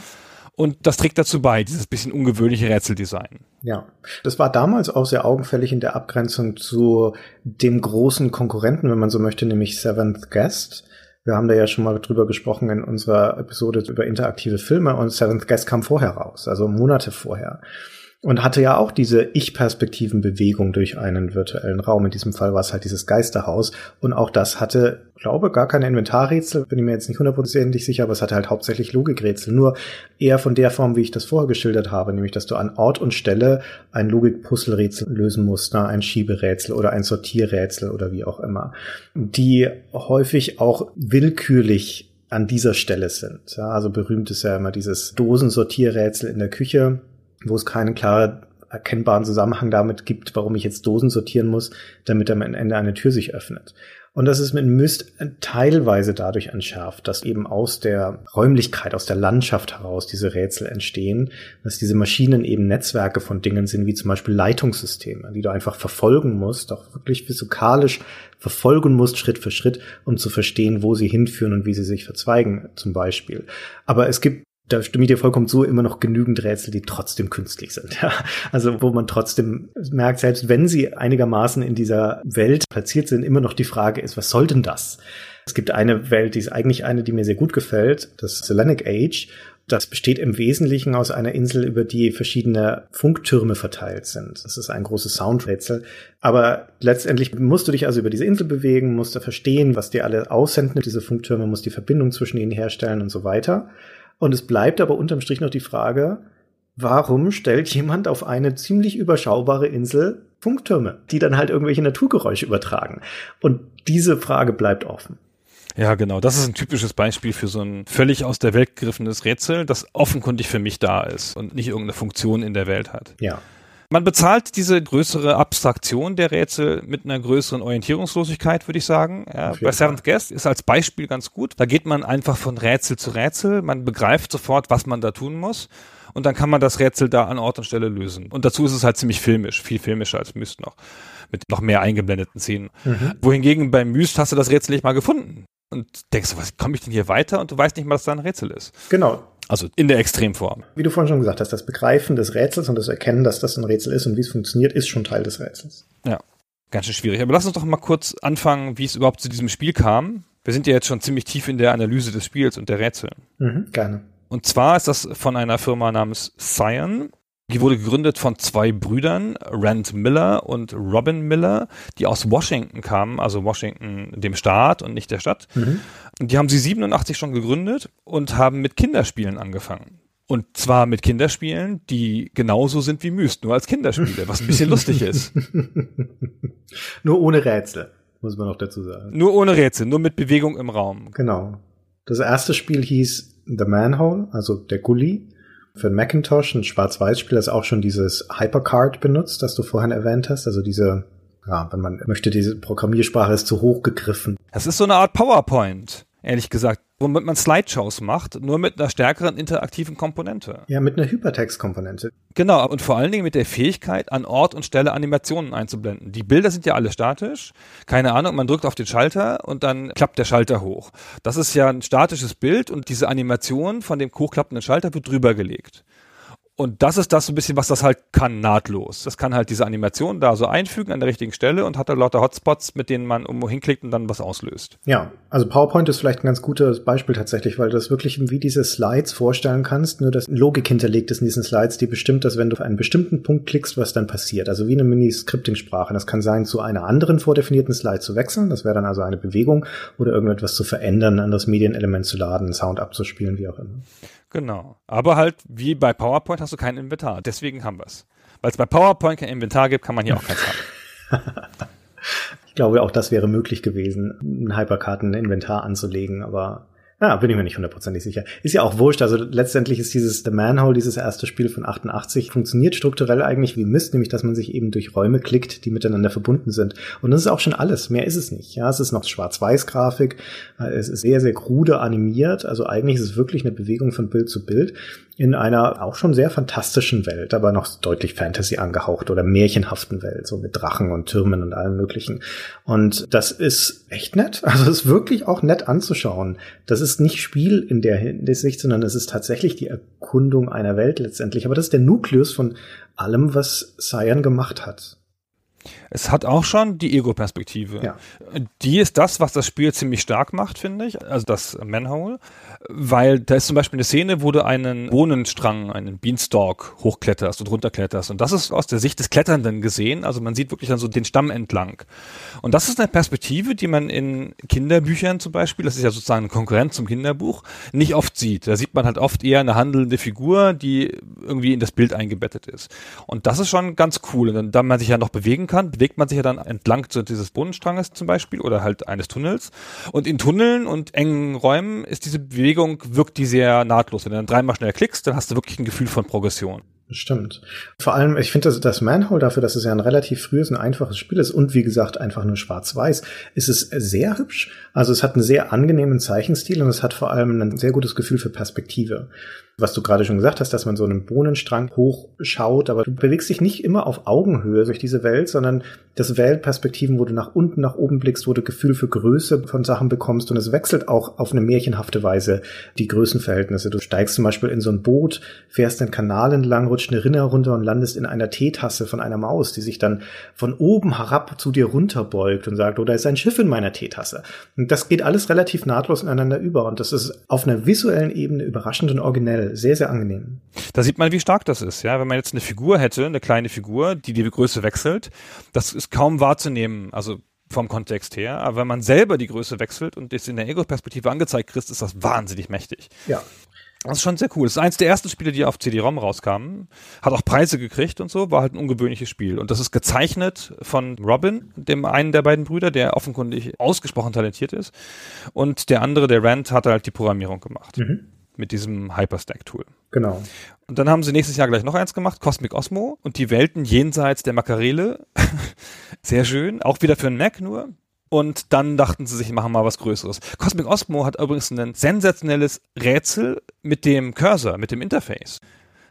Und das trägt dazu bei, dieses bisschen ungewöhnliche Rätseldesign. Ja, das war damals auch sehr augenfällig in der Abgrenzung zu dem großen Konkurrenten, wenn man so möchte, nämlich Seventh Guest. Wir haben da ja schon mal drüber gesprochen in unserer Episode über interaktive Filme und Seventh Guest kam vorher raus, also Monate vorher und hatte ja auch diese Ich-Perspektiven-Bewegung durch einen virtuellen Raum. In diesem Fall war es halt dieses Geisterhaus. Und auch das hatte, glaube, gar keine Inventarrätsel. Bin ich mir jetzt nicht hundertprozentig sicher, aber es hatte halt hauptsächlich Logikrätsel. Nur eher von der Form, wie ich das vorher geschildert habe, nämlich, dass du an Ort und Stelle ein Logik-Puzzle-Rätsel lösen musst, ne? ein Schieberätsel oder ein Sortierrätsel oder wie auch immer. Die häufig auch willkürlich an dieser Stelle sind. Ja, also berühmt ist ja immer dieses Dosensortierrätsel in der Küche wo es keinen klar erkennbaren Zusammenhang damit gibt, warum ich jetzt Dosen sortieren muss, damit am Ende eine Tür sich öffnet. Und das ist mit Myst teilweise dadurch entschärft, dass eben aus der Räumlichkeit, aus der Landschaft heraus diese Rätsel entstehen, dass diese Maschinen eben Netzwerke von Dingen sind, wie zum Beispiel Leitungssysteme, die du einfach verfolgen musst, auch wirklich physikalisch verfolgen musst, Schritt für Schritt, um zu verstehen, wo sie hinführen und wie sie sich verzweigen, zum Beispiel. Aber es gibt da stimme ich dir vollkommen zu, immer noch genügend Rätsel, die trotzdem künstlich sind. Ja? Also wo man trotzdem merkt, selbst wenn sie einigermaßen in dieser Welt platziert sind, immer noch die Frage ist, was soll denn das? Es gibt eine Welt, die ist eigentlich eine, die mir sehr gut gefällt, das Selenic Age. Das besteht im Wesentlichen aus einer Insel, über die verschiedene Funktürme verteilt sind. Das ist ein großes Soundrätsel. Aber letztendlich musst du dich also über diese Insel bewegen, musst du verstehen, was dir alle aussenden, diese Funktürme, musst die Verbindung zwischen ihnen herstellen und so weiter. Und es bleibt aber unterm Strich noch die Frage, warum stellt jemand auf eine ziemlich überschaubare Insel Funktürme, die dann halt irgendwelche Naturgeräusche übertragen? Und diese Frage bleibt offen. Ja, genau. Das ist ein typisches Beispiel für so ein völlig aus der Welt gegriffenes Rätsel, das offenkundig für mich da ist und nicht irgendeine Funktion in der Welt hat. Ja. Man bezahlt diese größere Abstraktion der Rätsel mit einer größeren Orientierungslosigkeit, würde ich sagen. Ja, bei Seventh Guest ist als Beispiel ganz gut. Da geht man einfach von Rätsel zu Rätsel. Man begreift sofort, was man da tun muss. und dann kann man das Rätsel da an Ort und Stelle lösen. Und dazu ist es halt ziemlich filmisch, viel filmischer als Myst noch, mit noch mehr eingeblendeten Szenen. Mhm. Wohingegen beim Myst hast du das Rätsel nicht mal gefunden und denkst, was komme ich denn hier weiter? Und du weißt nicht mal, dass da ein Rätsel ist. Genau. Also in der Extremform. Wie du vorhin schon gesagt hast, das Begreifen des Rätsels und das Erkennen, dass das ein Rätsel ist und wie es funktioniert, ist schon Teil des Rätsels. Ja, ganz schön schwierig. Aber lass uns doch mal kurz anfangen, wie es überhaupt zu diesem Spiel kam. Wir sind ja jetzt schon ziemlich tief in der Analyse des Spiels und der Rätsel. Mhm, gerne. Und zwar ist das von einer Firma namens Cyan. Die wurde gegründet von zwei Brüdern, Rand Miller und Robin Miller, die aus Washington kamen, also Washington dem Staat und nicht der Stadt. Mhm. Die haben sie 87 schon gegründet und haben mit Kinderspielen angefangen. Und zwar mit Kinderspielen, die genauso sind wie Myst, nur als Kinderspiele, was ein bisschen lustig ist. Nur ohne Rätsel, muss man noch dazu sagen. Nur ohne Rätsel, nur mit Bewegung im Raum. Genau. Das erste Spiel hieß The Manhole, also der Gully. Für ein Macintosh, ein Schwarz-Weiß-Spiel, das auch schon dieses Hypercard benutzt, das du vorhin erwähnt hast. Also diese, ja, wenn man möchte, diese Programmiersprache ist zu hoch gegriffen. Das ist so eine Art PowerPoint, ehrlich gesagt womit man Slideshows macht, nur mit einer stärkeren interaktiven Komponente. Ja, mit einer Hypertext-Komponente. Genau, und vor allen Dingen mit der Fähigkeit, an Ort und Stelle Animationen einzublenden. Die Bilder sind ja alle statisch. Keine Ahnung, man drückt auf den Schalter und dann klappt der Schalter hoch. Das ist ja ein statisches Bild und diese Animation von dem hochklappenden Schalter wird drüber gelegt. Und das ist das so ein bisschen, was das halt kann, nahtlos. Das kann halt diese Animation da so einfügen an der richtigen Stelle und hat da lauter Hotspots, mit denen man irgendwo hinklickt und dann was auslöst. Ja, also PowerPoint ist vielleicht ein ganz gutes Beispiel tatsächlich, weil du das wirklich wie diese Slides vorstellen kannst, nur dass Logik hinterlegt ist in diesen Slides, die bestimmt, dass wenn du auf einen bestimmten Punkt klickst, was dann passiert. Also wie eine Mini-Scripting-Sprache. Das kann sein, zu einer anderen vordefinierten Slide zu wechseln. Das wäre dann also eine Bewegung oder irgendetwas zu verändern, ein anderes Medienelement zu laden, Sound abzuspielen, wie auch immer. Genau. Aber halt, wie bei PowerPoint hast du kein Inventar. Deswegen haben wir es. Weil es bei PowerPoint kein Inventar gibt, kann man hier auch keins haben. ich glaube, auch das wäre möglich gewesen, ein Hyperkarten-Inventar anzulegen, aber ja, bin ich mir nicht hundertprozentig sicher. Ist ja auch wurscht. Also letztendlich ist dieses The Manhole, dieses erste Spiel von 88, funktioniert strukturell eigentlich wie Mist, nämlich dass man sich eben durch Räume klickt, die miteinander verbunden sind. Und das ist auch schon alles. Mehr ist es nicht. Ja, es ist noch Schwarz-Weiß-Grafik. Es ist sehr, sehr krude animiert. Also eigentlich ist es wirklich eine Bewegung von Bild zu Bild in einer auch schon sehr fantastischen Welt, aber noch deutlich Fantasy angehaucht oder märchenhaften Welt, so mit Drachen und Türmen und allem möglichen. Und das ist echt nett. Also es ist wirklich auch nett anzuschauen. Das ist nicht Spiel in der Hinsicht, sondern es ist tatsächlich die Erkundung einer Welt letztendlich. Aber das ist der Nukleus von allem, was Cyan gemacht hat. Es hat auch schon die Ego-Perspektive. Ja. Die ist das, was das Spiel ziemlich stark macht, finde ich. Also das Manhole weil da ist zum Beispiel eine Szene, wo du einen Bohnenstrang, einen Beanstalk hochkletterst und runterkletterst. Und das ist aus der Sicht des Kletternden gesehen. Also man sieht wirklich dann so den Stamm entlang. Und das ist eine Perspektive, die man in Kinderbüchern zum Beispiel, das ist ja sozusagen ein Konkurrent zum Kinderbuch, nicht oft sieht. Da sieht man halt oft eher eine handelnde Figur, die irgendwie in das Bild eingebettet ist. Und das ist schon ganz cool. Und dann, da man sich ja noch bewegen kann, bewegt man sich ja dann entlang dieses Bohnenstranges zum Beispiel oder halt eines Tunnels. Und in Tunneln und engen Räumen ist diese Bewegung wirkt die sehr nahtlos. Wenn du dann dreimal schnell klickst, dann hast du wirklich ein Gefühl von Progression. Stimmt. Vor allem, ich finde, das, das Manhole dafür, dass es ja ein relativ frühes, ein einfaches Spiel ist und wie gesagt einfach nur schwarz-weiß, ist es sehr hübsch. Also es hat einen sehr angenehmen Zeichenstil und es hat vor allem ein sehr gutes Gefühl für Perspektive was du gerade schon gesagt hast, dass man so einen Bohnenstrang hochschaut, aber du bewegst dich nicht immer auf Augenhöhe durch diese Welt, sondern das Weltperspektiven, wo du nach unten, nach oben blickst, wo du Gefühl für Größe von Sachen bekommst und es wechselt auch auf eine märchenhafte Weise die Größenverhältnisse. Du steigst zum Beispiel in so ein Boot, fährst den Kanal entlang, rutscht eine Rinne runter und landest in einer Teetasse von einer Maus, die sich dann von oben herab zu dir runterbeugt und sagt, oh, ist ein Schiff in meiner Teetasse. Und das geht alles relativ nahtlos ineinander über und das ist auf einer visuellen Ebene überraschend und originell sehr, sehr angenehm. Da sieht man, wie stark das ist. Ja, wenn man jetzt eine Figur hätte, eine kleine Figur, die die Größe wechselt, das ist kaum wahrzunehmen. Also vom Kontext her. Aber wenn man selber die Größe wechselt und das in der Ego-Perspektive angezeigt kriegt, ist das wahnsinnig mächtig. Ja. Das ist schon sehr cool. Das ist eins der ersten Spiele, die auf CD-ROM rauskamen. Hat auch Preise gekriegt und so, war halt ein ungewöhnliches Spiel. Und das ist gezeichnet von Robin, dem einen der beiden Brüder, der offenkundig ausgesprochen talentiert ist. Und der andere, der Rand, hat halt die Programmierung gemacht. Mhm mit diesem Hyperstack-Tool. Genau. Und dann haben sie nächstes Jahr gleich noch eins gemacht, Cosmic Osmo und die Welten jenseits der Makarele. Sehr schön, auch wieder für einen Mac nur. Und dann dachten sie sich, machen mal was Größeres. Cosmic Osmo hat übrigens ein sensationelles Rätsel mit dem Cursor, mit dem Interface.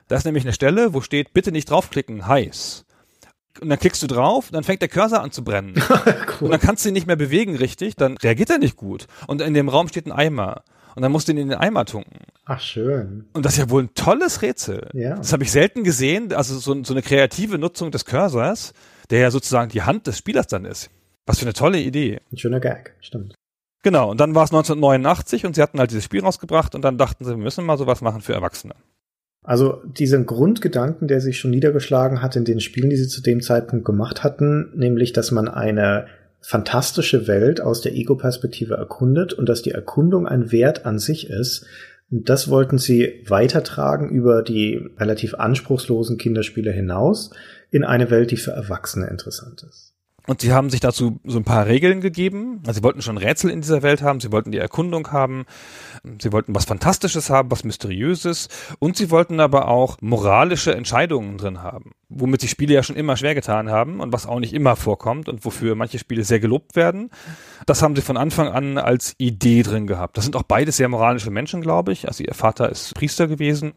Da ist nämlich eine Stelle, wo steht, bitte nicht draufklicken, heiß. Und dann klickst du drauf, dann fängt der Cursor an zu brennen. cool. Und dann kannst du ihn nicht mehr bewegen richtig, dann reagiert er nicht gut. Und in dem Raum steht ein Eimer. Und dann musst du ihn in den Eimer tunken. Ach, schön. Und das ist ja wohl ein tolles Rätsel. Ja. Das habe ich selten gesehen, also so, so eine kreative Nutzung des Cursors, der ja sozusagen die Hand des Spielers dann ist. Was für eine tolle Idee. Ein schöner Gag, stimmt. Genau, und dann war es 1989 und sie hatten halt dieses Spiel rausgebracht und dann dachten sie, wir müssen mal sowas machen für Erwachsene. Also diesen Grundgedanken, der sich schon niedergeschlagen hat in den Spielen, die sie zu dem Zeitpunkt gemacht hatten, nämlich, dass man eine fantastische Welt aus der Ego-Perspektive erkundet und dass die Erkundung ein Wert an sich ist. Und das wollten sie weitertragen über die relativ anspruchslosen Kinderspiele hinaus in eine Welt, die für Erwachsene interessant ist. Und sie haben sich dazu so ein paar Regeln gegeben. Also sie wollten schon Rätsel in dieser Welt haben, sie wollten die Erkundung haben, sie wollten was Fantastisches haben, was Mysteriöses und sie wollten aber auch moralische Entscheidungen drin haben, womit die Spiele ja schon immer schwer getan haben und was auch nicht immer vorkommt und wofür manche Spiele sehr gelobt werden. Das haben sie von Anfang an als Idee drin gehabt. Das sind auch beide sehr moralische Menschen, glaube ich. Also ihr Vater ist Priester gewesen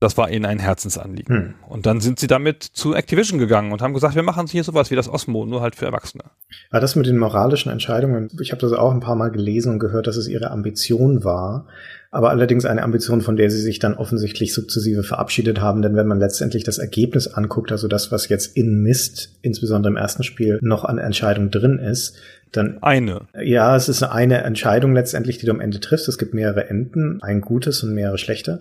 das war ihnen ein Herzensanliegen. Hm. Und dann sind sie damit zu Activision gegangen und haben gesagt, wir machen hier sowas wie das Osmo, nur halt für Erwachsene. Aber das mit den moralischen Entscheidungen, ich habe das auch ein paar Mal gelesen und gehört, dass es ihre Ambition war, aber allerdings eine Ambition, von der sie sich dann offensichtlich sukzessive verabschiedet haben, denn wenn man letztendlich das Ergebnis anguckt, also das, was jetzt in Mist, insbesondere im ersten Spiel, noch an Entscheidung drin ist, dann Eine. ja, es ist eine Entscheidung letztendlich, die du am Ende triffst. Es gibt mehrere Enden, ein gutes und mehrere schlechte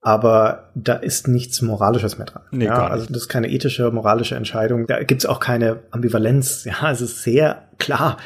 aber da ist nichts Moralisches mehr dran. Nee, ja, also das ist keine ethische, moralische Entscheidung. Da gibt's auch keine Ambivalenz. Ja, es ist sehr klar.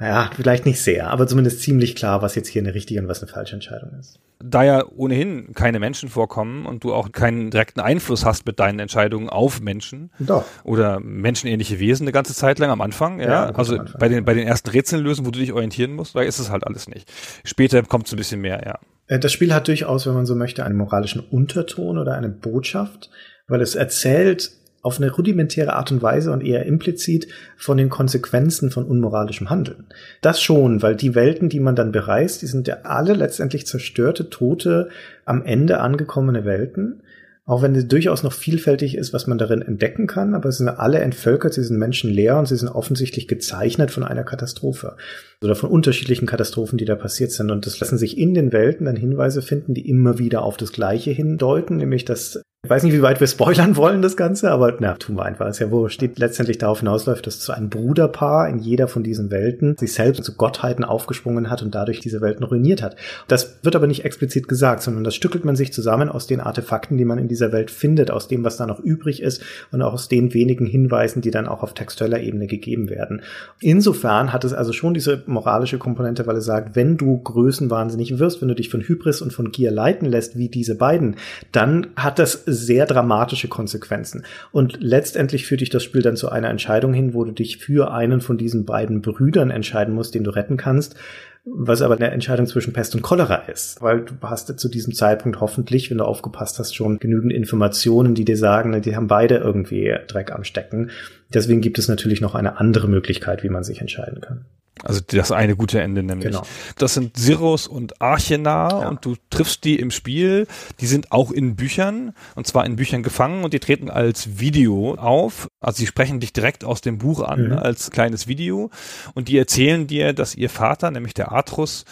Ja, vielleicht nicht sehr, aber zumindest ziemlich klar, was jetzt hier eine richtige und was eine falsche Entscheidung ist. Da ja ohnehin keine Menschen vorkommen und du auch keinen direkten Einfluss hast mit deinen Entscheidungen auf Menschen Doch. oder menschenähnliche Wesen eine ganze Zeit lang am Anfang, ja, Ja, also Anfang, bei den bei den ersten Rätseln lösen, wo du dich orientieren musst, da ist es halt alles nicht. Später kommt es ein bisschen mehr, ja. Äh, Das Spiel hat durchaus, wenn man so möchte, einen moralischen Unterton oder eine Botschaft, weil es erzählt auf eine rudimentäre Art und Weise und eher implizit von den Konsequenzen von unmoralischem Handeln. Das schon, weil die Welten, die man dann bereist, die sind ja alle letztendlich zerstörte, tote, am Ende angekommene Welten. Auch wenn es durchaus noch vielfältig ist, was man darin entdecken kann, aber es sind alle entvölkert, sie sind menschenleer und sie sind offensichtlich gezeichnet von einer Katastrophe oder von unterschiedlichen Katastrophen, die da passiert sind. Und das lassen sich in den Welten dann Hinweise finden, die immer wieder auf das Gleiche hindeuten, nämlich dass ich weiß nicht, wie weit wir spoilern wollen, das Ganze, aber na, tun wir einfach. Ist ja wurscht. Steht letztendlich darauf hinausläuft, dass so ein Bruderpaar in jeder von diesen Welten sich selbst zu Gottheiten aufgesprungen hat und dadurch diese Welten ruiniert hat. Das wird aber nicht explizit gesagt, sondern das stückelt man sich zusammen aus den Artefakten, die man in dieser Welt findet, aus dem, was da noch übrig ist und auch aus den wenigen Hinweisen, die dann auch auf textueller Ebene gegeben werden. Insofern hat es also schon diese moralische Komponente, weil es sagt, wenn du größenwahnsinnig wirst, wenn du dich von Hybris und von Gier leiten lässt, wie diese beiden, dann hat das sehr dramatische Konsequenzen. Und letztendlich führt dich das Spiel dann zu einer Entscheidung hin, wo du dich für einen von diesen beiden Brüdern entscheiden musst, den du retten kannst, was aber eine Entscheidung zwischen Pest und Cholera ist, weil du hast zu diesem Zeitpunkt hoffentlich, wenn du aufgepasst hast, schon genügend Informationen, die dir sagen, die haben beide irgendwie Dreck am Stecken. Deswegen gibt es natürlich noch eine andere Möglichkeit, wie man sich entscheiden kann. Also das eine gute Ende nämlich. Genau. Das sind Sirrus und Archena Ja. und du triffst die im Spiel. Die sind auch in Büchern und zwar in Büchern gefangen und die treten als Video auf. Also sie sprechen dich direkt aus dem Buch an Mhm. als kleines Video und die erzählen dir, dass ihr Vater, nämlich der Atrus,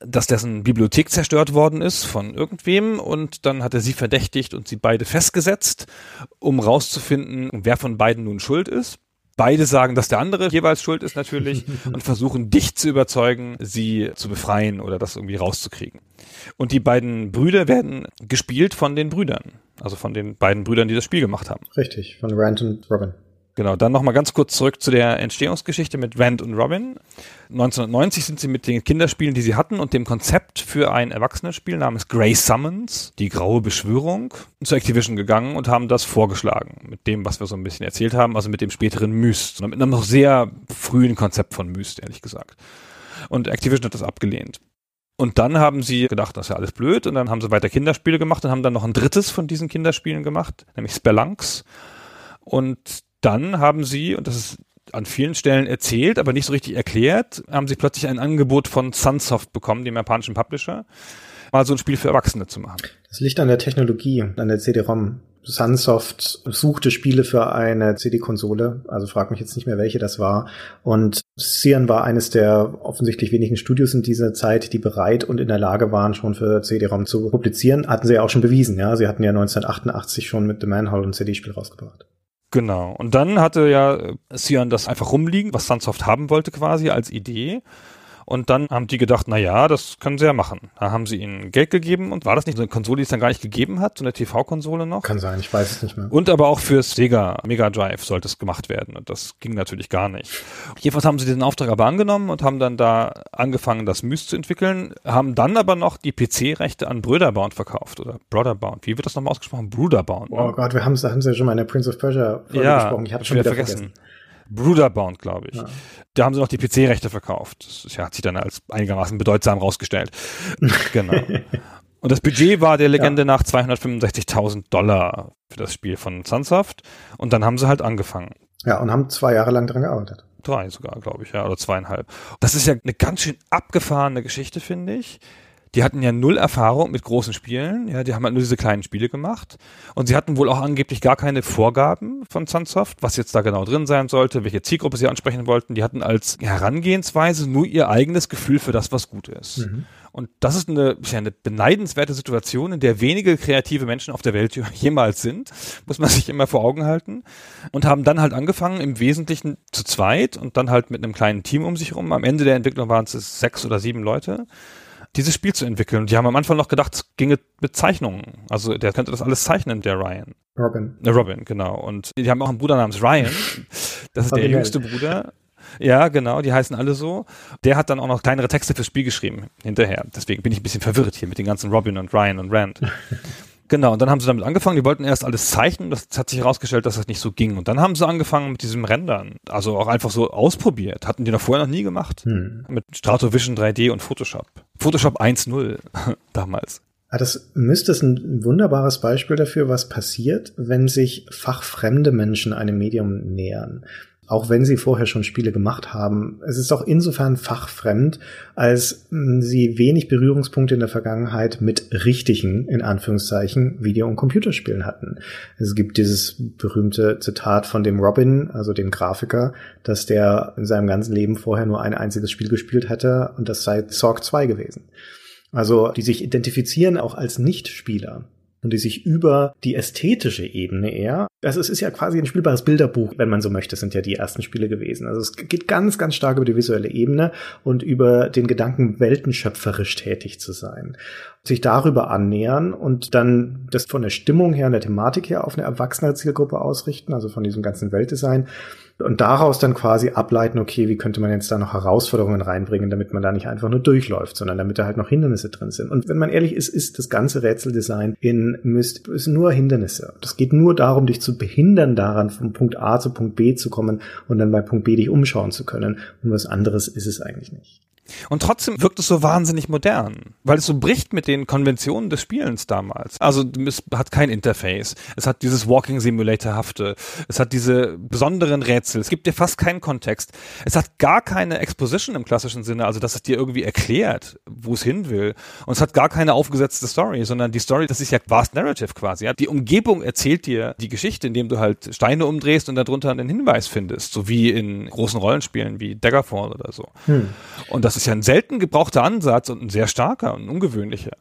dass dessen Bibliothek zerstört worden ist von irgendwem und dann hat er sie verdächtigt und sie beide festgesetzt, um rauszufinden, wer von beiden nun schuld ist. Beide sagen, dass der andere jeweils schuld ist natürlich und versuchen dich zu überzeugen, sie zu befreien oder das irgendwie rauszukriegen. Und die beiden Brüder werden gespielt von den Brüdern, also von den beiden Brüdern, die das Spiel gemacht haben. Richtig, von Rand und Robin. Genau, dann nochmal ganz kurz zurück zu der Entstehungsgeschichte mit Rand und Robin. 1990 sind sie mit den Kinderspielen, die sie hatten, und dem Konzept für ein Erwachsenenspiel namens Grey Summons, die graue Beschwörung, zu Activision gegangen und haben das vorgeschlagen. Mit dem, was wir so ein bisschen erzählt haben, also mit dem späteren Myst. Mit einem noch sehr frühen Konzept von Myst, ehrlich gesagt. Und Activision hat das abgelehnt. Und dann haben sie gedacht, das ist ja alles blöd. Und dann haben sie weiter Kinderspiele gemacht und haben dann noch ein drittes von diesen Kinderspielen gemacht, nämlich Spelunks. Und dann haben sie, und das ist an vielen Stellen erzählt, aber nicht so richtig erklärt, haben sie plötzlich ein Angebot von Sunsoft bekommen, dem japanischen Publisher, mal so ein Spiel für Erwachsene zu machen. Das liegt an der Technologie, an der CD-ROM. Sunsoft suchte Spiele für eine CD-Konsole, also frag mich jetzt nicht mehr, welche das war. Und Cyan war eines der offensichtlich wenigen Studios in dieser Zeit, die bereit und in der Lage waren, schon für CD-ROM zu publizieren. Hatten sie ja auch schon bewiesen, ja. Sie hatten ja 1988 schon mit The Manhole ein CD-Spiel rausgebracht. Genau. Und dann hatte ja Cyan das einfach rumliegen, was Sunsoft haben wollte quasi als Idee. Und dann haben die gedacht, na ja, das können sie ja machen. Da haben sie ihnen Geld gegeben und war das nicht so eine Konsole, die es dann gar nicht gegeben hat, so eine TV-Konsole noch? Kann sein, ich weiß es nicht mehr. Und aber auch für Sega Mega Drive sollte es gemacht werden und das ging natürlich gar nicht. Jedenfalls haben sie diesen Auftrag aber angenommen und haben dann da angefangen, das Myst zu entwickeln, haben dann aber noch die PC-Rechte an Bröderbound verkauft oder Brotherbound. Wie wird das nochmal ausgesprochen? Bruderbound. Oh Gott, wir haben es haben ja schon mal in der Prince of Persia Folge ja, gesprochen. Ich habe schon wieder vergessen. vergessen. Bruderbound, glaube ich. Ja. Da haben sie noch die PC-Rechte verkauft. Das ja, hat sich dann als einigermaßen bedeutsam rausgestellt. genau. Und das Budget war der Legende ja. nach 265.000 Dollar für das Spiel von Sunsoft. Und dann haben sie halt angefangen. Ja, und haben zwei Jahre lang dran gearbeitet. Drei sogar, glaube ich, ja, oder zweieinhalb. Das ist ja eine ganz schön abgefahrene Geschichte, finde ich die hatten ja null Erfahrung mit großen Spielen, ja, die haben halt nur diese kleinen Spiele gemacht und sie hatten wohl auch angeblich gar keine Vorgaben von Sunsoft, was jetzt da genau drin sein sollte, welche Zielgruppe sie ansprechen wollten. Die hatten als Herangehensweise nur ihr eigenes Gefühl für das, was gut ist. Mhm. Und das ist eine, ja, eine beneidenswerte Situation, in der wenige kreative Menschen auf der Welt jemals sind, muss man sich immer vor Augen halten. Und haben dann halt angefangen, im Wesentlichen zu zweit und dann halt mit einem kleinen Team um sich herum. Am Ende der Entwicklung waren es sechs oder sieben Leute dieses Spiel zu entwickeln. Und die haben am Anfang noch gedacht, es ginge mit Zeichnungen. Also der könnte das alles zeichnen, der Ryan. Robin. Der Robin, genau. Und die haben auch einen Bruder namens Ryan. Das ist der jüngste Bruder. Ja, genau, die heißen alle so. Der hat dann auch noch kleinere Texte fürs Spiel geschrieben hinterher. Deswegen bin ich ein bisschen verwirrt hier mit den ganzen Robin und Ryan und Rand. Genau, und dann haben sie damit angefangen, die wollten erst alles zeichnen, das hat sich herausgestellt, dass das nicht so ging. Und dann haben sie angefangen mit diesem Rendern, also auch einfach so ausprobiert. Hatten die noch vorher noch nie gemacht. Hm. Mit Stratovision 3D und Photoshop. Photoshop 1.0 damals. Ah, das müsste ein wunderbares Beispiel dafür, was passiert, wenn sich fachfremde Menschen einem Medium nähern auch wenn sie vorher schon Spiele gemacht haben. Es ist auch insofern fachfremd, als hm, sie wenig Berührungspunkte in der Vergangenheit mit richtigen, in Anführungszeichen, Video- und Computerspielen hatten. Es gibt dieses berühmte Zitat von dem Robin, also dem Grafiker, dass der in seinem ganzen Leben vorher nur ein einziges Spiel gespielt hätte und das sei Sorg 2 gewesen. Also, die sich identifizieren auch als Nichtspieler und die sich über die ästhetische Ebene eher, also es ist ja quasi ein spielbares Bilderbuch, wenn man so möchte, sind ja die ersten Spiele gewesen. Also es geht ganz, ganz stark über die visuelle Ebene und über den Gedanken, weltenschöpferisch tätig zu sein. Sich darüber annähern und dann das von der Stimmung her und der Thematik her auf eine erwachsene Zielgruppe ausrichten, also von diesem ganzen Weltdesign und daraus dann quasi ableiten, okay, wie könnte man jetzt da noch Herausforderungen reinbringen, damit man da nicht einfach nur durchläuft, sondern damit da halt noch Hindernisse drin sind. Und wenn man ehrlich ist, ist das ganze Rätseldesign in Myst ist nur Hindernisse. Das geht nur darum, dich zu behindern daran, von Punkt A zu Punkt B zu kommen und dann bei Punkt B dich umschauen zu können. Und was anderes ist es eigentlich nicht. Und trotzdem wirkt es so wahnsinnig modern, weil es so bricht mit den Konventionen des Spielens damals. Also es hat kein Interface, es hat dieses Walking Simulator-hafte, es hat diese besonderen Rätsel, es gibt dir fast keinen Kontext, es hat gar keine Exposition im klassischen Sinne, also dass es dir irgendwie erklärt, wo es hin will. Und es hat gar keine aufgesetzte Story, sondern die Story, das ist ja Vast Narrative quasi. Ja? Die Umgebung erzählt dir die Geschichte, indem du halt Steine umdrehst und darunter einen Hinweis findest, so wie in großen Rollenspielen wie Daggerfall oder so. Hm. Und das ist ja ein selten gebrauchter Ansatz und ein sehr starker und ungewöhnlicher.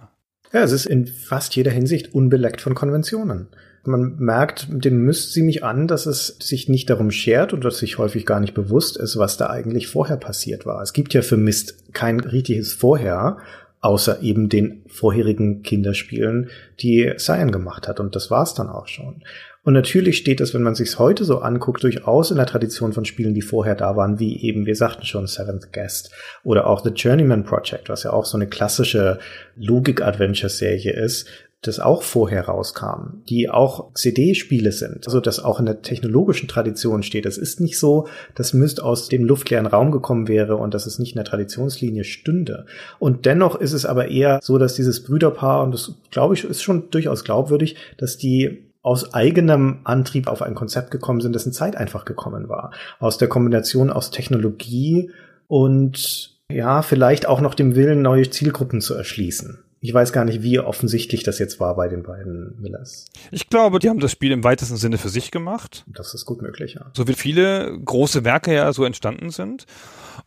Ja, es ist in fast jeder Hinsicht unbeleckt von Konventionen. Man merkt dem Myst ziemlich an, dass es sich nicht darum schert und dass sich häufig gar nicht bewusst ist, was da eigentlich vorher passiert war. Es gibt ja für Myst kein richtiges Vorher, außer eben den vorherigen Kinderspielen, die Cyan gemacht hat. Und das war's dann auch schon. Und natürlich steht das, wenn man sich heute so anguckt, durchaus in der Tradition von Spielen, die vorher da waren, wie eben, wir sagten schon, Seventh Guest oder auch The Journeyman Project, was ja auch so eine klassische Logik-Adventure-Serie ist, das auch vorher rauskam, die auch CD-Spiele sind, also das auch in der technologischen Tradition steht. Es ist nicht so, dass Myst aus dem luftleeren Raum gekommen wäre und dass es nicht in der Traditionslinie stünde. Und dennoch ist es aber eher so, dass dieses Brüderpaar, und das glaube ich ist schon durchaus glaubwürdig, dass die aus eigenem Antrieb auf ein Konzept gekommen sind, dessen Zeit einfach gekommen war. Aus der Kombination aus Technologie und ja, vielleicht auch noch dem Willen, neue Zielgruppen zu erschließen. Ich weiß gar nicht, wie offensichtlich das jetzt war bei den beiden Millers. Ich glaube, die haben das Spiel im weitesten Sinne für sich gemacht. Das ist gut möglich, ja. So wie viele große Werke ja so entstanden sind.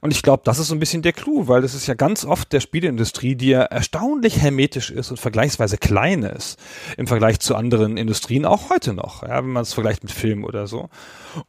Und ich glaube, das ist so ein bisschen der Clou, weil das ist ja ganz oft der Spieleindustrie, die ja erstaunlich hermetisch ist und vergleichsweise klein ist im Vergleich zu anderen Industrien, auch heute noch, ja, wenn man es vergleicht mit Film oder so,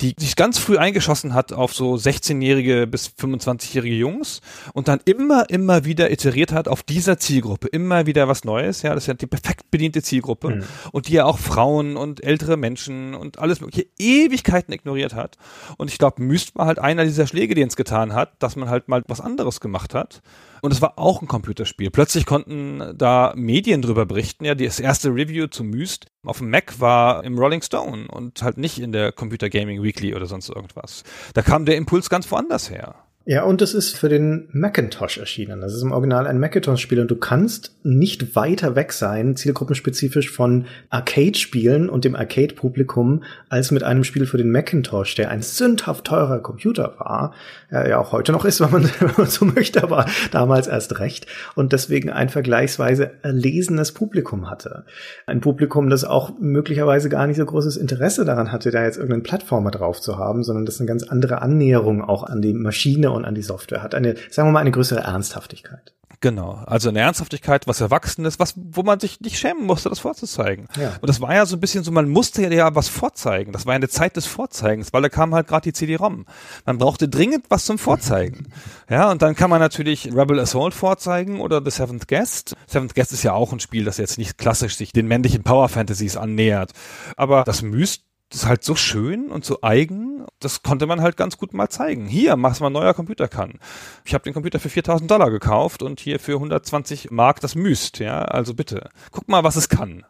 die sich ganz früh eingeschossen hat auf so 16-jährige bis 25-jährige Jungs und dann immer, immer wieder iteriert hat auf dieser Zielgruppe, immer wieder was Neues, ja, das ist ja die perfekt bediente Zielgruppe mhm. und die ja auch Frauen und ältere Menschen und alles mögliche Ewigkeiten ignoriert hat. Und ich glaube, Myst war halt einer dieser Schläge, die uns getan hat, dass man halt mal was anderes gemacht hat. Und es war auch ein Computerspiel. Plötzlich konnten da Medien drüber berichten. Ja, das erste Review zu Myst auf dem Mac war im Rolling Stone und halt nicht in der Computer Gaming Weekly oder sonst irgendwas. Da kam der Impuls ganz woanders her. Ja, und es ist für den Macintosh erschienen. Das ist im Original ein Macintosh-Spiel und du kannst nicht weiter weg sein, zielgruppenspezifisch von Arcade-Spielen und dem Arcade-Publikum, als mit einem Spiel für den Macintosh, der ein sündhaft teurer Computer war, ja, ja auch heute noch ist, wenn man, wenn man so möchte, aber damals erst recht und deswegen ein vergleichsweise erlesenes Publikum hatte. Ein Publikum, das auch möglicherweise gar nicht so großes Interesse daran hatte, da jetzt irgendeinen Plattformer drauf zu haben, sondern das eine ganz andere Annäherung auch an die Maschine und an die Software hat. Eine, sagen wir mal, eine größere Ernsthaftigkeit. Genau, also eine Ernsthaftigkeit, was Erwachsenes, was, wo man sich nicht schämen musste, das vorzuzeigen. Ja. Und das war ja so ein bisschen so, man musste ja was vorzeigen. Das war ja eine Zeit des Vorzeigens, weil da kam halt gerade die CD-ROM. Man brauchte dringend was zum Vorzeigen. ja, und dann kann man natürlich Rebel Assault vorzeigen oder The Seventh Guest. Seventh Guest ist ja auch ein Spiel, das jetzt nicht klassisch sich den männlichen Power Fantasies annähert. Aber das Myst das ist halt so schön und so eigen, das konnte man halt ganz gut mal zeigen. Hier, was mein neuer Computer kann. Ich habe den Computer für 4000 Dollar gekauft und hier für 120 Mark das Myst, ja, also bitte. Guck mal, was es kann.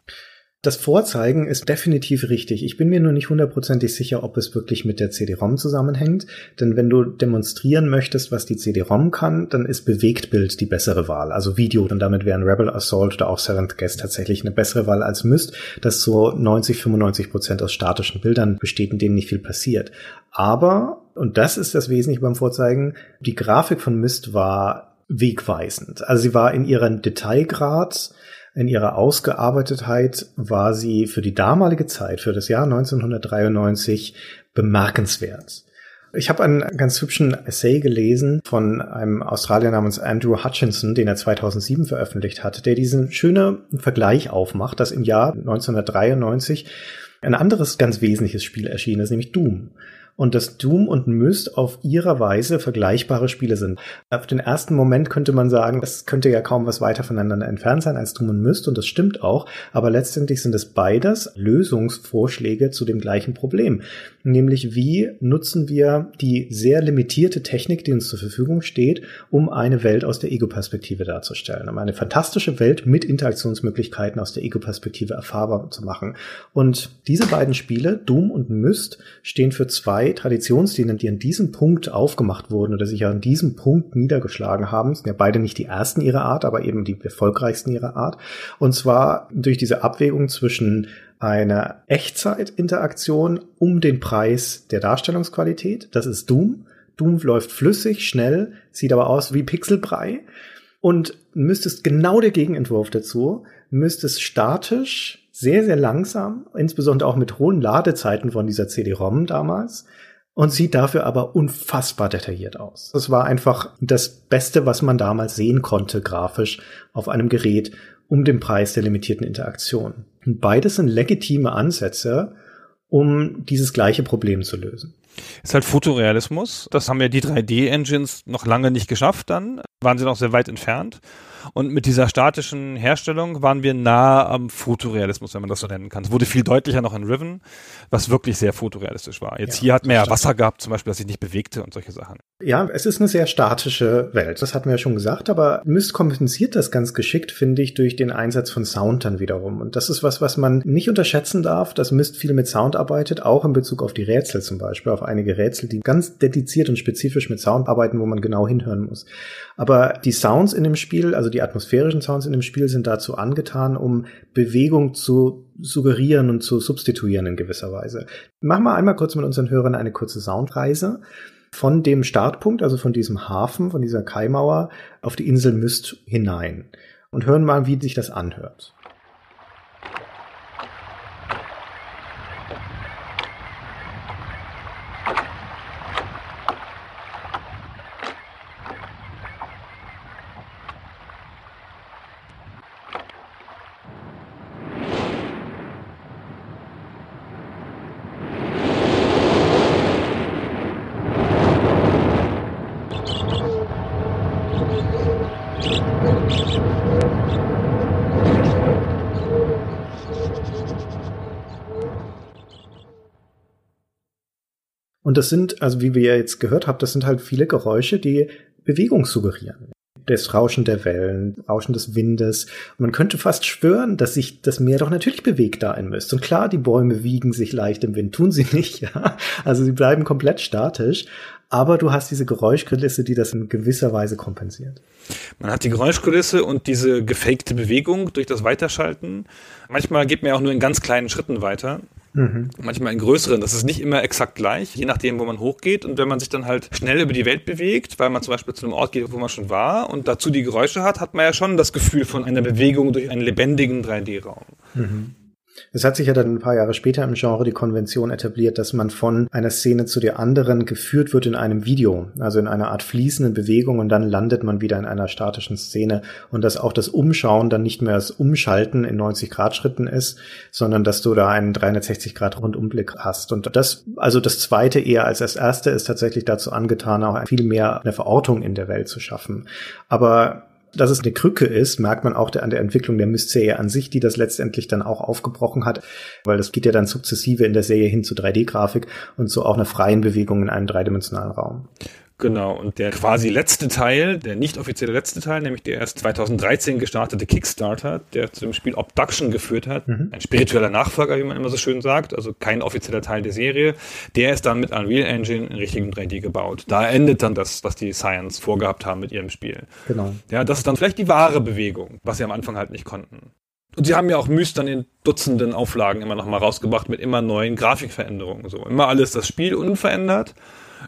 Das Vorzeigen ist definitiv richtig. Ich bin mir nur nicht hundertprozentig sicher, ob es wirklich mit der CD-ROM zusammenhängt. Denn wenn du demonstrieren möchtest, was die CD-ROM kann, dann ist Bewegtbild die bessere Wahl. Also Video. Und damit wären Rebel Assault oder auch Seventh Guest tatsächlich eine bessere Wahl als Myst, das so 90, 95 Prozent aus statischen Bildern besteht, in denen nicht viel passiert. Aber, und das ist das Wesentliche beim Vorzeigen, die Grafik von Myst war wegweisend. Also sie war in ihrem Detailgrad in ihrer Ausgearbeitetheit war sie für die damalige Zeit, für das Jahr 1993, bemerkenswert. Ich habe einen ganz hübschen Essay gelesen von einem Australier namens Andrew Hutchinson, den er 2007 veröffentlicht hat, der diesen schönen Vergleich aufmacht, dass im Jahr 1993 ein anderes ganz wesentliches Spiel erschienen ist, nämlich Doom und dass Doom und Myst auf ihrer Weise vergleichbare Spiele sind. Auf den ersten Moment könnte man sagen, es könnte ja kaum was weiter voneinander entfernt sein als Doom und Myst und das stimmt auch, aber letztendlich sind es beides Lösungsvorschläge zu dem gleichen Problem, nämlich wie nutzen wir die sehr limitierte Technik, die uns zur Verfügung steht, um eine Welt aus der Ego-Perspektive darzustellen, um eine fantastische Welt mit Interaktionsmöglichkeiten aus der Ego-Perspektive erfahrbar zu machen. Und diese beiden Spiele, Doom und Myst, stehen für zwei zwei Traditionslinien, die an diesem Punkt aufgemacht wurden oder sich an diesem Punkt niedergeschlagen haben, sind ja beide nicht die ersten ihrer Art, aber eben die erfolgreichsten ihrer Art. Und zwar durch diese Abwägung zwischen einer Echtzeitinteraktion um den Preis der Darstellungsqualität. Das ist Doom. Doom läuft flüssig, schnell, sieht aber aus wie Pixelbrei. Und müsstest genau der Gegenentwurf dazu, müsstest statisch sehr, sehr langsam, insbesondere auch mit hohen Ladezeiten von dieser CD-ROM damals und sieht dafür aber unfassbar detailliert aus. Es war einfach das Beste, was man damals sehen konnte, grafisch auf einem Gerät um den Preis der limitierten Interaktion. Und beides sind legitime Ansätze, um dieses gleiche Problem zu lösen. Ist halt Fotorealismus. Das haben ja die 3D-Engines noch lange nicht geschafft dann. Waren sie noch sehr weit entfernt. Und mit dieser statischen Herstellung waren wir nah am Fotorealismus, wenn man das so nennen kann. Es wurde viel deutlicher noch in Riven, was wirklich sehr fotorealistisch war. Jetzt ja, hier hat man ja Wasser gehabt, zum Beispiel, das sich nicht bewegte und solche Sachen. Ja, es ist eine sehr statische Welt. Das hatten wir ja schon gesagt, aber Myst kompensiert das ganz geschickt, finde ich, durch den Einsatz von Sound dann wiederum. Und das ist was, was man nicht unterschätzen darf, dass Myst viel mit Sound arbeitet, auch in Bezug auf die Rätsel zum Beispiel. Auf auf einige Rätsel, die ganz dediziert und spezifisch mit Sound arbeiten, wo man genau hinhören muss. Aber die Sounds in dem Spiel, also die atmosphärischen Sounds in dem Spiel sind dazu angetan, um Bewegung zu suggerieren und zu substituieren in gewisser Weise. Machen wir einmal kurz mit unseren Hörern eine kurze Soundreise von dem Startpunkt, also von diesem Hafen, von dieser Kaimauer auf die Insel Myst hinein und hören mal, wie sich das anhört. Und das sind, also wie wir ja jetzt gehört haben, das sind halt viele Geräusche, die Bewegung suggerieren. Das Rauschen der Wellen, Rauschen des Windes. Man könnte fast schwören, dass sich das Meer doch natürlich bewegt da in Mist. Und klar, die Bäume wiegen sich leicht im Wind, tun sie nicht, ja. Also sie bleiben komplett statisch. Aber du hast diese Geräuschkulisse, die das in gewisser Weise kompensiert. Man hat die Geräuschkulisse und diese gefakte Bewegung durch das Weiterschalten. Manchmal geht man ja auch nur in ganz kleinen Schritten weiter. Mhm. Manchmal in größeren. Das ist nicht immer exakt gleich, je nachdem, wo man hochgeht. Und wenn man sich dann halt schnell über die Welt bewegt, weil man zum Beispiel zu einem Ort geht, wo man schon war und dazu die Geräusche hat, hat man ja schon das Gefühl von einer Bewegung durch einen lebendigen 3D-Raum. Mhm. Es hat sich ja dann ein paar Jahre später im Genre die Konvention etabliert, dass man von einer Szene zu der anderen geführt wird in einem Video, also in einer Art fließenden Bewegung und dann landet man wieder in einer statischen Szene und dass auch das Umschauen dann nicht mehr das Umschalten in 90 Grad Schritten ist, sondern dass du da einen 360 Grad Rundumblick hast. Und das, also das zweite eher als das erste ist tatsächlich dazu angetan, auch viel mehr eine Verortung in der Welt zu schaffen. Aber dass es eine Krücke ist, merkt man auch an der Entwicklung der Myst-Serie an sich, die das letztendlich dann auch aufgebrochen hat, weil das geht ja dann sukzessive in der Serie hin zu 3D-Grafik und so auch einer freien Bewegung in einem dreidimensionalen Raum. Genau, und der quasi letzte Teil, der nicht offizielle letzte Teil, nämlich der erst 2013 gestartete Kickstarter, der zu dem Spiel Obduction geführt hat, mhm. ein spiritueller Nachfolger, wie man immer so schön sagt, also kein offizieller Teil der Serie, der ist dann mit Unreal Engine in richtigen 3D gebaut. Da endet dann das, was die Science vorgehabt haben mit ihrem Spiel. Genau. Ja, das ist dann vielleicht die wahre Bewegung, was sie am Anfang halt nicht konnten. Und sie haben ja auch Myst dann in Dutzenden Auflagen immer noch mal rausgebracht mit immer neuen Grafikveränderungen. So immer alles das Spiel unverändert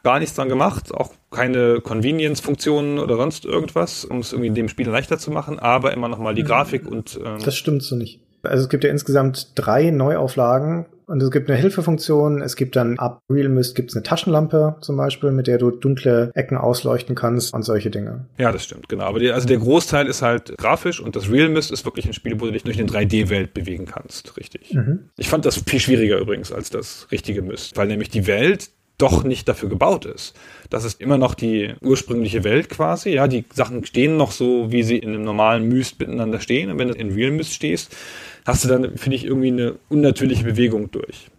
gar nichts dran gemacht, auch keine Convenience-Funktionen oder sonst irgendwas, um es irgendwie dem Spiel leichter zu machen, aber immer nochmal die mhm. Grafik und. Ähm das stimmt so nicht. Also es gibt ja insgesamt drei Neuauflagen und es gibt eine Hilfefunktion. Es gibt dann ab Real Mist gibt es eine Taschenlampe zum Beispiel, mit der du dunkle Ecken ausleuchten kannst und solche Dinge. Ja, das stimmt, genau. Aber die, also der Großteil ist halt grafisch und das Real Mist ist wirklich ein Spiel, wo du dich durch eine 3D-Welt bewegen kannst, richtig. Mhm. Ich fand das viel schwieriger übrigens als das richtige Mist, weil nämlich die Welt, doch nicht dafür gebaut ist. Das ist immer noch die ursprüngliche Welt quasi. Ja, die Sachen stehen noch so, wie sie in einem normalen Myst miteinander stehen. Und wenn du in Real Myst stehst, hast du dann, finde ich, irgendwie eine unnatürliche Bewegung durch.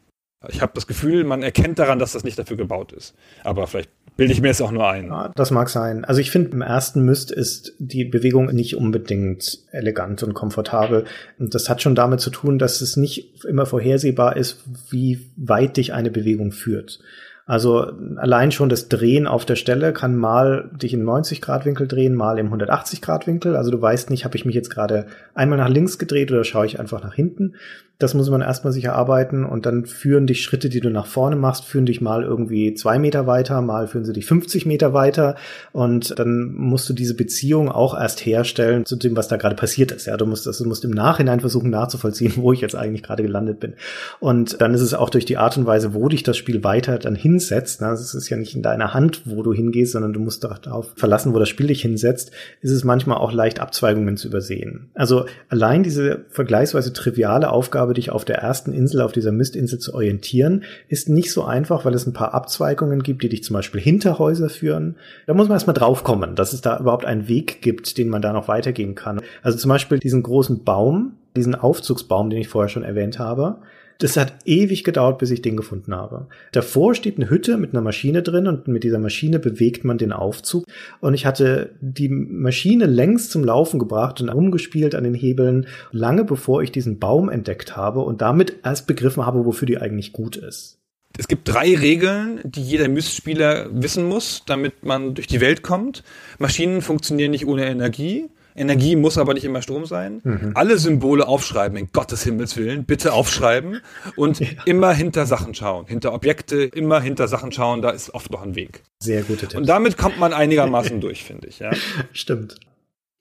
Ich habe das Gefühl, man erkennt daran, dass das nicht dafür gebaut ist. Aber vielleicht bilde ich mir es auch nur ein. Ja, das mag sein. Also ich finde, im ersten Myst ist die Bewegung nicht unbedingt elegant und komfortabel. Und das hat schon damit zu tun, dass es nicht immer vorhersehbar ist, wie weit dich eine Bewegung führt. Also allein schon das Drehen auf der Stelle kann mal dich in 90 Grad Winkel drehen, mal im 180 Grad Winkel. Also du weißt nicht, habe ich mich jetzt gerade einmal nach links gedreht oder schaue ich einfach nach hinten. Das muss man erstmal sich erarbeiten und dann führen dich Schritte, die du nach vorne machst, führen dich mal irgendwie zwei Meter weiter, mal führen sie dich 50 Meter weiter und dann musst du diese Beziehung auch erst herstellen zu dem, was da gerade passiert ist. Ja, du musst das, du musst im Nachhinein versuchen nachzuvollziehen, wo ich jetzt eigentlich gerade gelandet bin. Und dann ist es auch durch die Art und Weise, wo dich das Spiel weiter dann hinsetzt. Ne? Das ist ja nicht in deiner Hand, wo du hingehst, sondern du musst darauf verlassen, wo das Spiel dich hinsetzt. Ist es manchmal auch leicht Abzweigungen zu übersehen. Also allein diese vergleichsweise triviale Aufgabe Aufgabe, dich auf der ersten Insel, auf dieser Mistinsel zu orientieren, ist nicht so einfach, weil es ein paar Abzweigungen gibt, die dich zum Beispiel hinter Häuser führen. Da muss man erstmal draufkommen, dass es da überhaupt einen Weg gibt, den man da noch weitergehen kann. Also zum Beispiel diesen großen Baum, diesen Aufzugsbaum, den ich vorher schon erwähnt habe, das hat ewig gedauert, bis ich den gefunden habe. Davor steht eine Hütte mit einer Maschine drin und mit dieser Maschine bewegt man den Aufzug. Und ich hatte die Maschine längst zum Laufen gebracht und umgespielt an den Hebeln, lange bevor ich diesen Baum entdeckt habe und damit erst begriffen habe, wofür die eigentlich gut ist. Es gibt drei Regeln, die jeder Myst-Spieler wissen muss, damit man durch die Welt kommt. Maschinen funktionieren nicht ohne Energie. Energie muss aber nicht immer Strom sein. Mhm. Alle Symbole aufschreiben, in Gottes Himmels Willen, bitte aufschreiben und ja. immer hinter Sachen schauen, hinter Objekte, immer hinter Sachen schauen, da ist oft noch ein Weg. Sehr gute Tipps. Und damit kommt man einigermaßen durch, finde ich. Ja. Stimmt.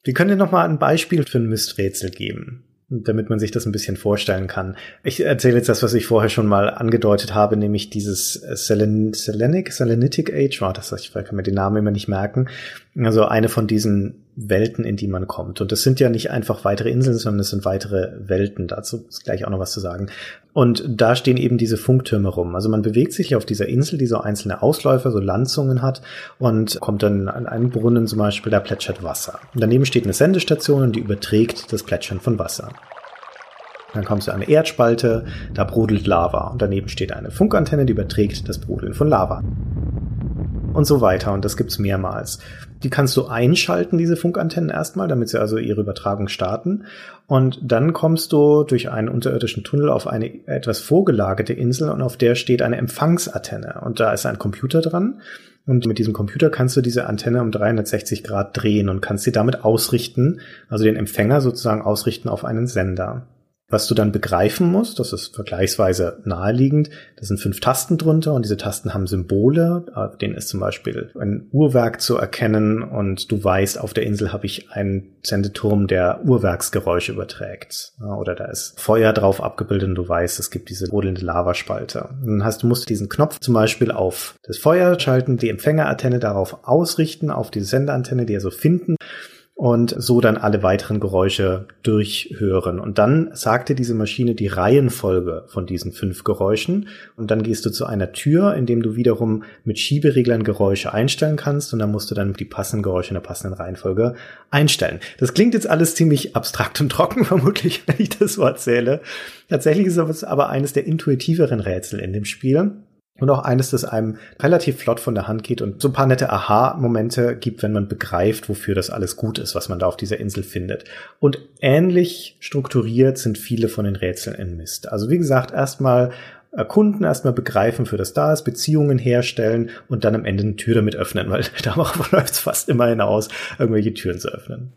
Wir können dir noch mal ein Beispiel für ein Misträtsel geben damit man sich das ein bisschen vorstellen kann. Ich erzähle jetzt das, was ich vorher schon mal angedeutet habe, nämlich dieses Selen Selenic, Selenitic Age, war das, ich kann mir den Namen immer nicht merken. Also eine von diesen Welten, in die man kommt. Und das sind ja nicht einfach weitere Inseln, sondern es sind weitere Welten. Dazu ist gleich auch noch was zu sagen. Und da stehen eben diese Funktürme rum. Also man bewegt sich auf dieser Insel, die so einzelne Ausläufer, so Landzungen hat und kommt dann an einen Brunnen zum Beispiel, da plätschert Wasser. Und daneben steht eine Sendestation und die überträgt das Plätschern von Wasser. Dann kommst du an eine Erdspalte, da brodelt Lava. Und daneben steht eine Funkantenne, die überträgt das Brodeln von Lava und so weiter. Und das gibt's mehrmals. Die kannst du einschalten, diese Funkantennen erstmal, damit sie also ihre Übertragung starten. Und dann kommst du durch einen unterirdischen Tunnel auf eine etwas vorgelagerte Insel und auf der steht eine Empfangsantenne. Und da ist ein Computer dran. Und mit diesem Computer kannst du diese Antenne um 360 Grad drehen und kannst sie damit ausrichten, also den Empfänger sozusagen ausrichten auf einen Sender. Was du dann begreifen musst, das ist vergleichsweise naheliegend, da sind fünf Tasten drunter und diese Tasten haben Symbole, auf denen ist zum Beispiel ein Uhrwerk zu erkennen und du weißt, auf der Insel habe ich einen Sendeturm, der Uhrwerksgeräusche überträgt. Oder da ist Feuer drauf abgebildet und du weißt, es gibt diese brodelnde Lavaspalte. Dann hast du musst diesen Knopf zum Beispiel auf das Feuer schalten, die Empfängerantenne darauf ausrichten, auf die Senderantenne, die also finden und so dann alle weiteren Geräusche durchhören. Und dann sagte diese Maschine die Reihenfolge von diesen fünf Geräuschen. Und dann gehst du zu einer Tür, in dem du wiederum mit Schiebereglern Geräusche einstellen kannst. Und dann musst du dann die passenden Geräusche in der passenden Reihenfolge einstellen. Das klingt jetzt alles ziemlich abstrakt und trocken, vermutlich, wenn ich das so erzähle. Tatsächlich ist es aber eines der intuitiveren Rätsel in dem Spiel. Und auch eines, das einem relativ flott von der Hand geht und so ein paar nette Aha-Momente gibt, wenn man begreift, wofür das alles gut ist, was man da auf dieser Insel findet. Und ähnlich strukturiert sind viele von den Rätseln in Mist. Also wie gesagt, erstmal erkunden, erstmal begreifen, für das da ist, Beziehungen herstellen und dann am Ende eine Tür damit öffnen, weil darauf läuft es fast immer hinaus, irgendwelche Türen zu öffnen.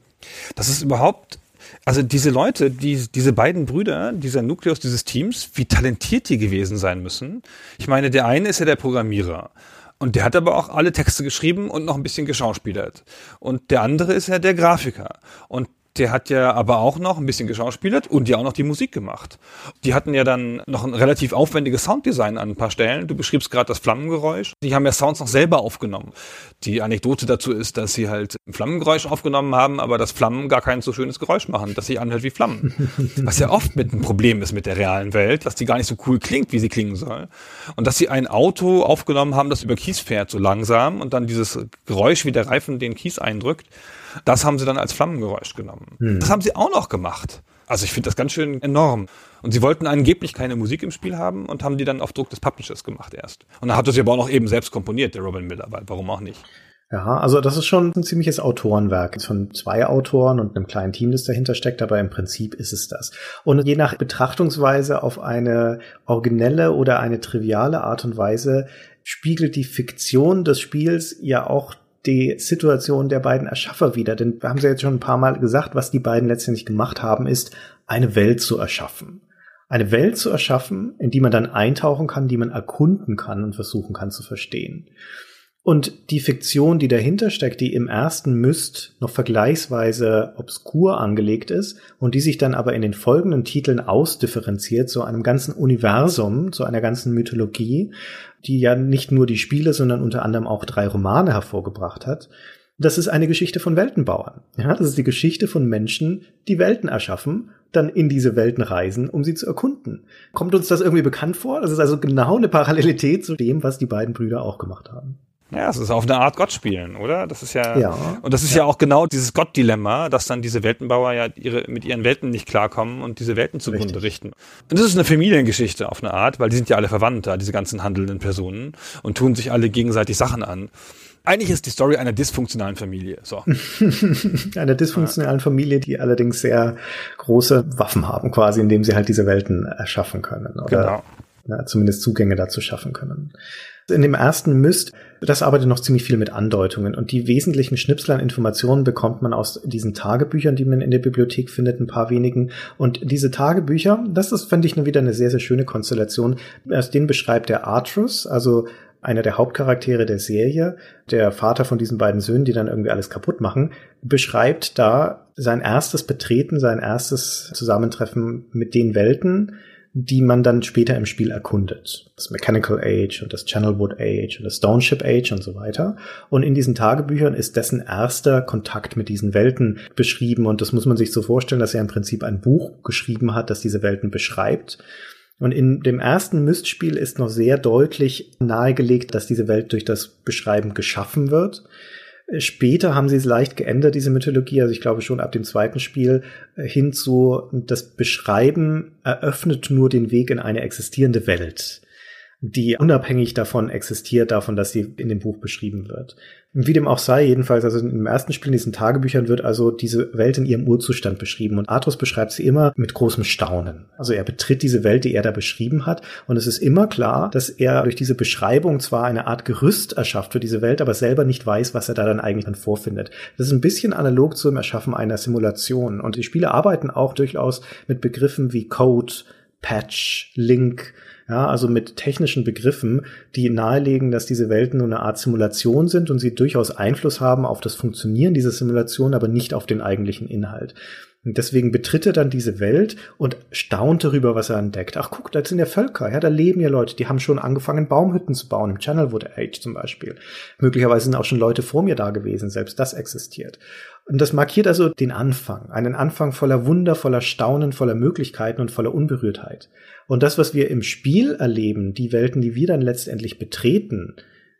Das ist überhaupt also diese Leute, die, diese beiden Brüder, dieser Nukleus dieses Teams, wie talentiert die gewesen sein müssen. Ich meine, der eine ist ja der Programmierer. Und der hat aber auch alle Texte geschrieben und noch ein bisschen geschauspielert. Und der andere ist ja der Grafiker. Und der hat ja aber auch noch ein bisschen geschauspielert und ja auch noch die Musik gemacht. Die hatten ja dann noch ein relativ aufwendiges Sounddesign an ein paar Stellen. Du beschriebst gerade das Flammengeräusch. Die haben ja Sounds noch selber aufgenommen. Die Anekdote dazu ist, dass sie halt ein Flammengeräusch aufgenommen haben, aber dass Flammen gar kein so schönes Geräusch machen, dass sie anhört wie Flammen. Was ja oft mit ein Problem ist mit der realen Welt, dass die gar nicht so cool klingt, wie sie klingen soll. Und dass sie ein Auto aufgenommen haben, das über Kies fährt, so langsam und dann dieses Geräusch, wie der Reifen den Kies eindrückt, das haben sie dann als Flammengeräusch genommen. Hm. Das haben sie auch noch gemacht. Also ich finde das ganz schön enorm. Und sie wollten angeblich keine Musik im Spiel haben und haben die dann auf Druck des Publishers gemacht erst. Und dann hat er sie aber auch noch eben selbst komponiert, der Robin Miller, weil warum auch nicht? Ja, also das ist schon ein ziemliches Autorenwerk von zwei Autoren und einem kleinen Team, das dahinter steckt, aber im Prinzip ist es das. Und je nach Betrachtungsweise auf eine originelle oder eine triviale Art und Weise spiegelt die Fiktion des Spiels ja auch die Situation der beiden Erschaffer wieder. Denn wir haben ja jetzt schon ein paar Mal gesagt, was die beiden letztendlich gemacht haben, ist, eine Welt zu erschaffen. Eine Welt zu erschaffen, in die man dann eintauchen kann, die man erkunden kann und versuchen kann zu verstehen. Und die Fiktion, die dahinter steckt, die im ersten Myst noch vergleichsweise obskur angelegt ist und die sich dann aber in den folgenden Titeln ausdifferenziert zu einem ganzen Universum, zu einer ganzen Mythologie, die ja nicht nur die Spiele, sondern unter anderem auch drei Romane hervorgebracht hat. Das ist eine Geschichte von Weltenbauern. Ja, das ist die Geschichte von Menschen, die Welten erschaffen, dann in diese Welten reisen, um sie zu erkunden. Kommt uns das irgendwie bekannt vor? Das ist also genau eine Parallelität zu dem, was die beiden Brüder auch gemacht haben. Ja, es ist auf eine Art Gott spielen, oder? Das ist ja, ja und das ist ja. ja auch genau dieses Gott-Dilemma, dass dann diese Weltenbauer ja ihre, mit ihren Welten nicht klarkommen und diese Welten zugrunde Richtig. richten. Und das ist eine Familiengeschichte auf eine Art, weil die sind ja alle verwandt da, diese ganzen handelnden Personen und tun sich alle gegenseitig Sachen an. Eigentlich ist die Story einer dysfunktionalen Familie. So. einer dysfunktionalen. Familie, die allerdings sehr große Waffen haben, quasi, indem sie halt diese Welten erschaffen können. Oder? Genau na, zumindest Zugänge dazu schaffen können. In dem ersten Myst, das arbeitet noch ziemlich viel mit Andeutungen und die wesentlichen Schnipsel an Informationen bekommt man aus diesen Tagebüchern, die man in der Bibliothek findet, ein paar wenigen. Und diese Tagebücher, das ist, finde ich, nur wieder eine sehr, sehr schöne Konstellation. Aus denen beschreibt der Artrus, also einer der Hauptcharaktere der Serie, der Vater von diesen beiden Söhnen, die dann irgendwie alles kaputt machen, beschreibt da sein erstes Betreten, sein erstes Zusammentreffen mit den Welten, die man dann später im Spiel erkundet. Das Mechanical Age und das Channelwood Age und das Stoneship Age und so weiter. Und in diesen Tagebüchern ist dessen erster Kontakt mit diesen Welten beschrieben. Und das muss man sich so vorstellen, dass er im Prinzip ein Buch geschrieben hat, das diese Welten beschreibt. Und in dem ersten Mystspiel ist noch sehr deutlich nahegelegt, dass diese Welt durch das Beschreiben geschaffen wird. Später haben sie es leicht geändert, diese Mythologie, also ich glaube schon ab dem zweiten Spiel äh, hin zu, das Beschreiben eröffnet nur den Weg in eine existierende Welt die unabhängig davon existiert, davon, dass sie in dem Buch beschrieben wird. Wie dem auch sei, jedenfalls, also im ersten Spiel in diesen Tagebüchern wird also diese Welt in ihrem Urzustand beschrieben und Arthus beschreibt sie immer mit großem Staunen. Also er betritt diese Welt, die er da beschrieben hat und es ist immer klar, dass er durch diese Beschreibung zwar eine Art Gerüst erschafft für diese Welt, aber selber nicht weiß, was er da dann eigentlich dann vorfindet. Das ist ein bisschen analog zum Erschaffen einer Simulation und die Spiele arbeiten auch durchaus mit Begriffen wie Code, Patch, Link, ja, also mit technischen Begriffen, die nahelegen, dass diese Welten nur eine Art Simulation sind und sie durchaus Einfluss haben auf das Funktionieren dieser Simulation, aber nicht auf den eigentlichen Inhalt. Und deswegen betritt er dann diese Welt und staunt darüber, was er entdeckt. Ach, guck, da sind ja Völker, ja, da leben ja Leute, die haben schon angefangen, Baumhütten zu bauen, im Channelwood Age zum Beispiel. Möglicherweise sind auch schon Leute vor mir da gewesen, selbst das existiert. Und das markiert also den Anfang, einen Anfang voller Wunder, voller Staunen, voller Möglichkeiten und voller Unberührtheit. Und das, was wir im Spiel erleben, die Welten, die wir dann letztendlich betreten,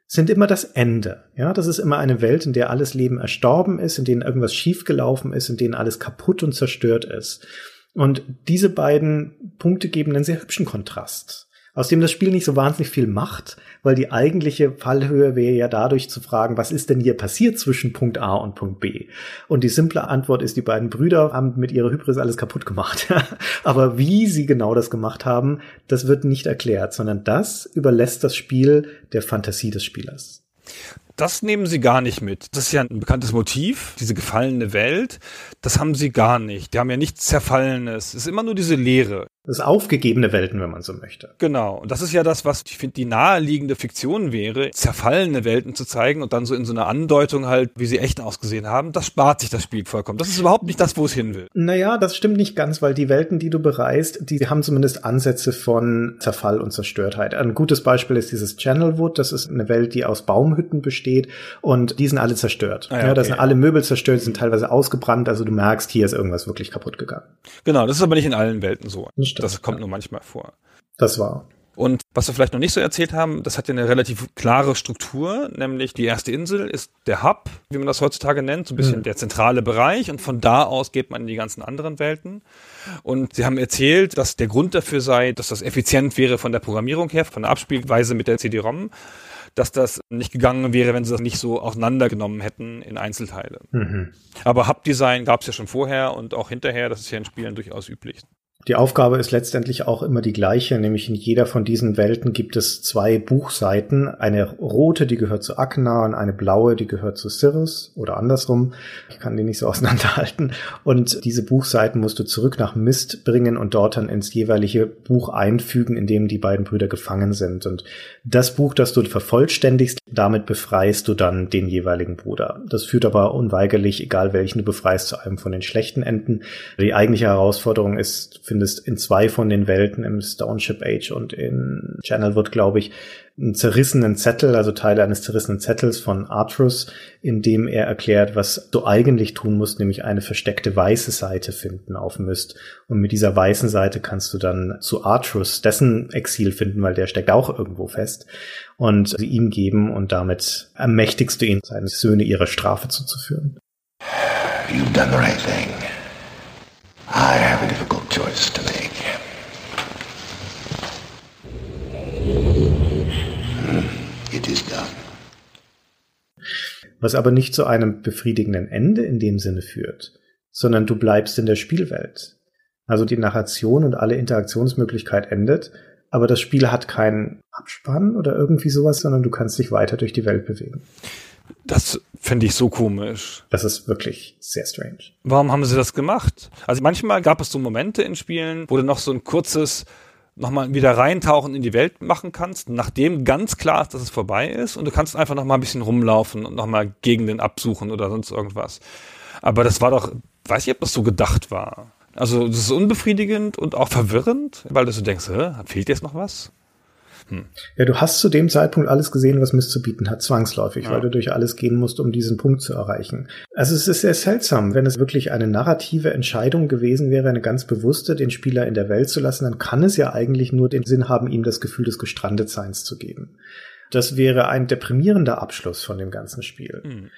sind immer das Ende. Ja, das ist immer eine Welt, in der alles Leben erstorben ist, in denen irgendwas schiefgelaufen ist, in denen alles kaputt und zerstört ist. Und diese beiden Punkte geben einen sehr hübschen Kontrast aus dem das Spiel nicht so wahnsinnig viel macht, weil die eigentliche Fallhöhe wäre ja dadurch zu fragen, was ist denn hier passiert zwischen Punkt A und Punkt B? Und die simple Antwort ist, die beiden Brüder haben mit ihrer Hybris alles kaputt gemacht. Aber wie sie genau das gemacht haben, das wird nicht erklärt, sondern das überlässt das Spiel der Fantasie des Spielers. Das nehmen sie gar nicht mit. Das ist ja ein bekanntes Motiv, diese gefallene Welt. Das haben sie gar nicht. Die haben ja nichts Zerfallenes. Es ist immer nur diese Leere. Das aufgegebene Welten, wenn man so möchte. Genau. Und das ist ja das, was ich finde, die naheliegende Fiktion wäre, zerfallene Welten zu zeigen und dann so in so einer Andeutung halt, wie sie echt ausgesehen haben. Das spart sich das Spiel vollkommen. Das ist überhaupt nicht das, wo es hin will. Naja, das stimmt nicht ganz, weil die Welten, die du bereist, die haben zumindest Ansätze von Zerfall und Zerstörtheit. Ein gutes Beispiel ist dieses Channelwood. Das ist eine Welt, die aus Baumhütten besteht und die sind alle zerstört. Ah ja, ja, da sind alle Möbel zerstört, sind teilweise ausgebrannt. Also du merkst, hier ist irgendwas wirklich kaputt gegangen. Genau, das ist aber nicht in allen Welten so. Nicht stimmt, das kommt ja. nur manchmal vor. Das war. Und was wir vielleicht noch nicht so erzählt haben, das hat ja eine relativ klare Struktur, nämlich die erste Insel ist der Hub, wie man das heutzutage nennt, so ein bisschen mhm. der zentrale Bereich und von da aus geht man in die ganzen anderen Welten. Und sie haben erzählt, dass der Grund dafür sei, dass das effizient wäre von der Programmierung her, von der Abspielweise mit der CD-ROM, dass das nicht gegangen wäre, wenn sie das nicht so auseinandergenommen hätten in Einzelteile. Mhm. Aber Hub-Design gab es ja schon vorher und auch hinterher, das ist ja in Spielen durchaus üblich. Die Aufgabe ist letztendlich auch immer die gleiche, nämlich in jeder von diesen Welten gibt es zwei Buchseiten. Eine rote, die gehört zu Akna und eine blaue, die gehört zu Sirius oder andersrum. Ich kann die nicht so auseinanderhalten. Und diese Buchseiten musst du zurück nach Mist bringen und dort dann ins jeweilige Buch einfügen, in dem die beiden Brüder gefangen sind. Und das Buch, das du vervollständigst, damit befreist du dann den jeweiligen Bruder. Das führt aber unweigerlich, egal welchen du befreist, zu einem von den schlechten Enden. Die eigentliche Herausforderung ist, findest in zwei von den Welten, im Stoneship Age und in Channelwood, glaube ich, einen zerrissenen Zettel, also Teile eines zerrissenen Zettels von Artrus, in dem er erklärt, was du eigentlich tun musst, nämlich eine versteckte weiße Seite finden auf Myst. Und mit dieser weißen Seite kannst du dann zu Artrus dessen Exil finden, weil der steckt auch irgendwo fest, und sie ihm geben und damit ermächtigst du ihn, seine Söhne ihrer Strafe zuzuführen. You've done the right thing. I have a difficult choice to make. It is done. Was aber nicht zu einem befriedigenden Ende in dem Sinne führt, sondern du bleibst in der Spielwelt. Also die Narration und alle Interaktionsmöglichkeit endet, aber das Spiel hat keinen Abspann oder irgendwie sowas, sondern du kannst dich weiter durch die Welt bewegen. Das finde ich so komisch. Das ist wirklich sehr strange. Warum haben sie das gemacht? Also manchmal gab es so Momente in Spielen, wo du noch so ein kurzes nochmal wieder reintauchen in die Welt machen kannst, nachdem ganz klar ist, dass es vorbei ist und du kannst einfach nochmal ein bisschen rumlaufen und nochmal Gegenden absuchen oder sonst irgendwas. Aber das war doch, weiß ich, ob das so gedacht war. Also das ist unbefriedigend und auch verwirrend, weil du so denkst, hä, fehlt jetzt noch was? Hm. Ja, du hast zu dem Zeitpunkt alles gesehen, was Mist zu bieten hat, zwangsläufig, ja. weil du durch alles gehen musst, um diesen Punkt zu erreichen. Also es ist sehr seltsam, wenn es wirklich eine narrative Entscheidung gewesen wäre, eine ganz bewusste, den Spieler in der Welt zu lassen, dann kann es ja eigentlich nur den Sinn haben, ihm das Gefühl des Gestrandetseins zu geben. Das wäre ein deprimierender Abschluss von dem ganzen Spiel. Mhm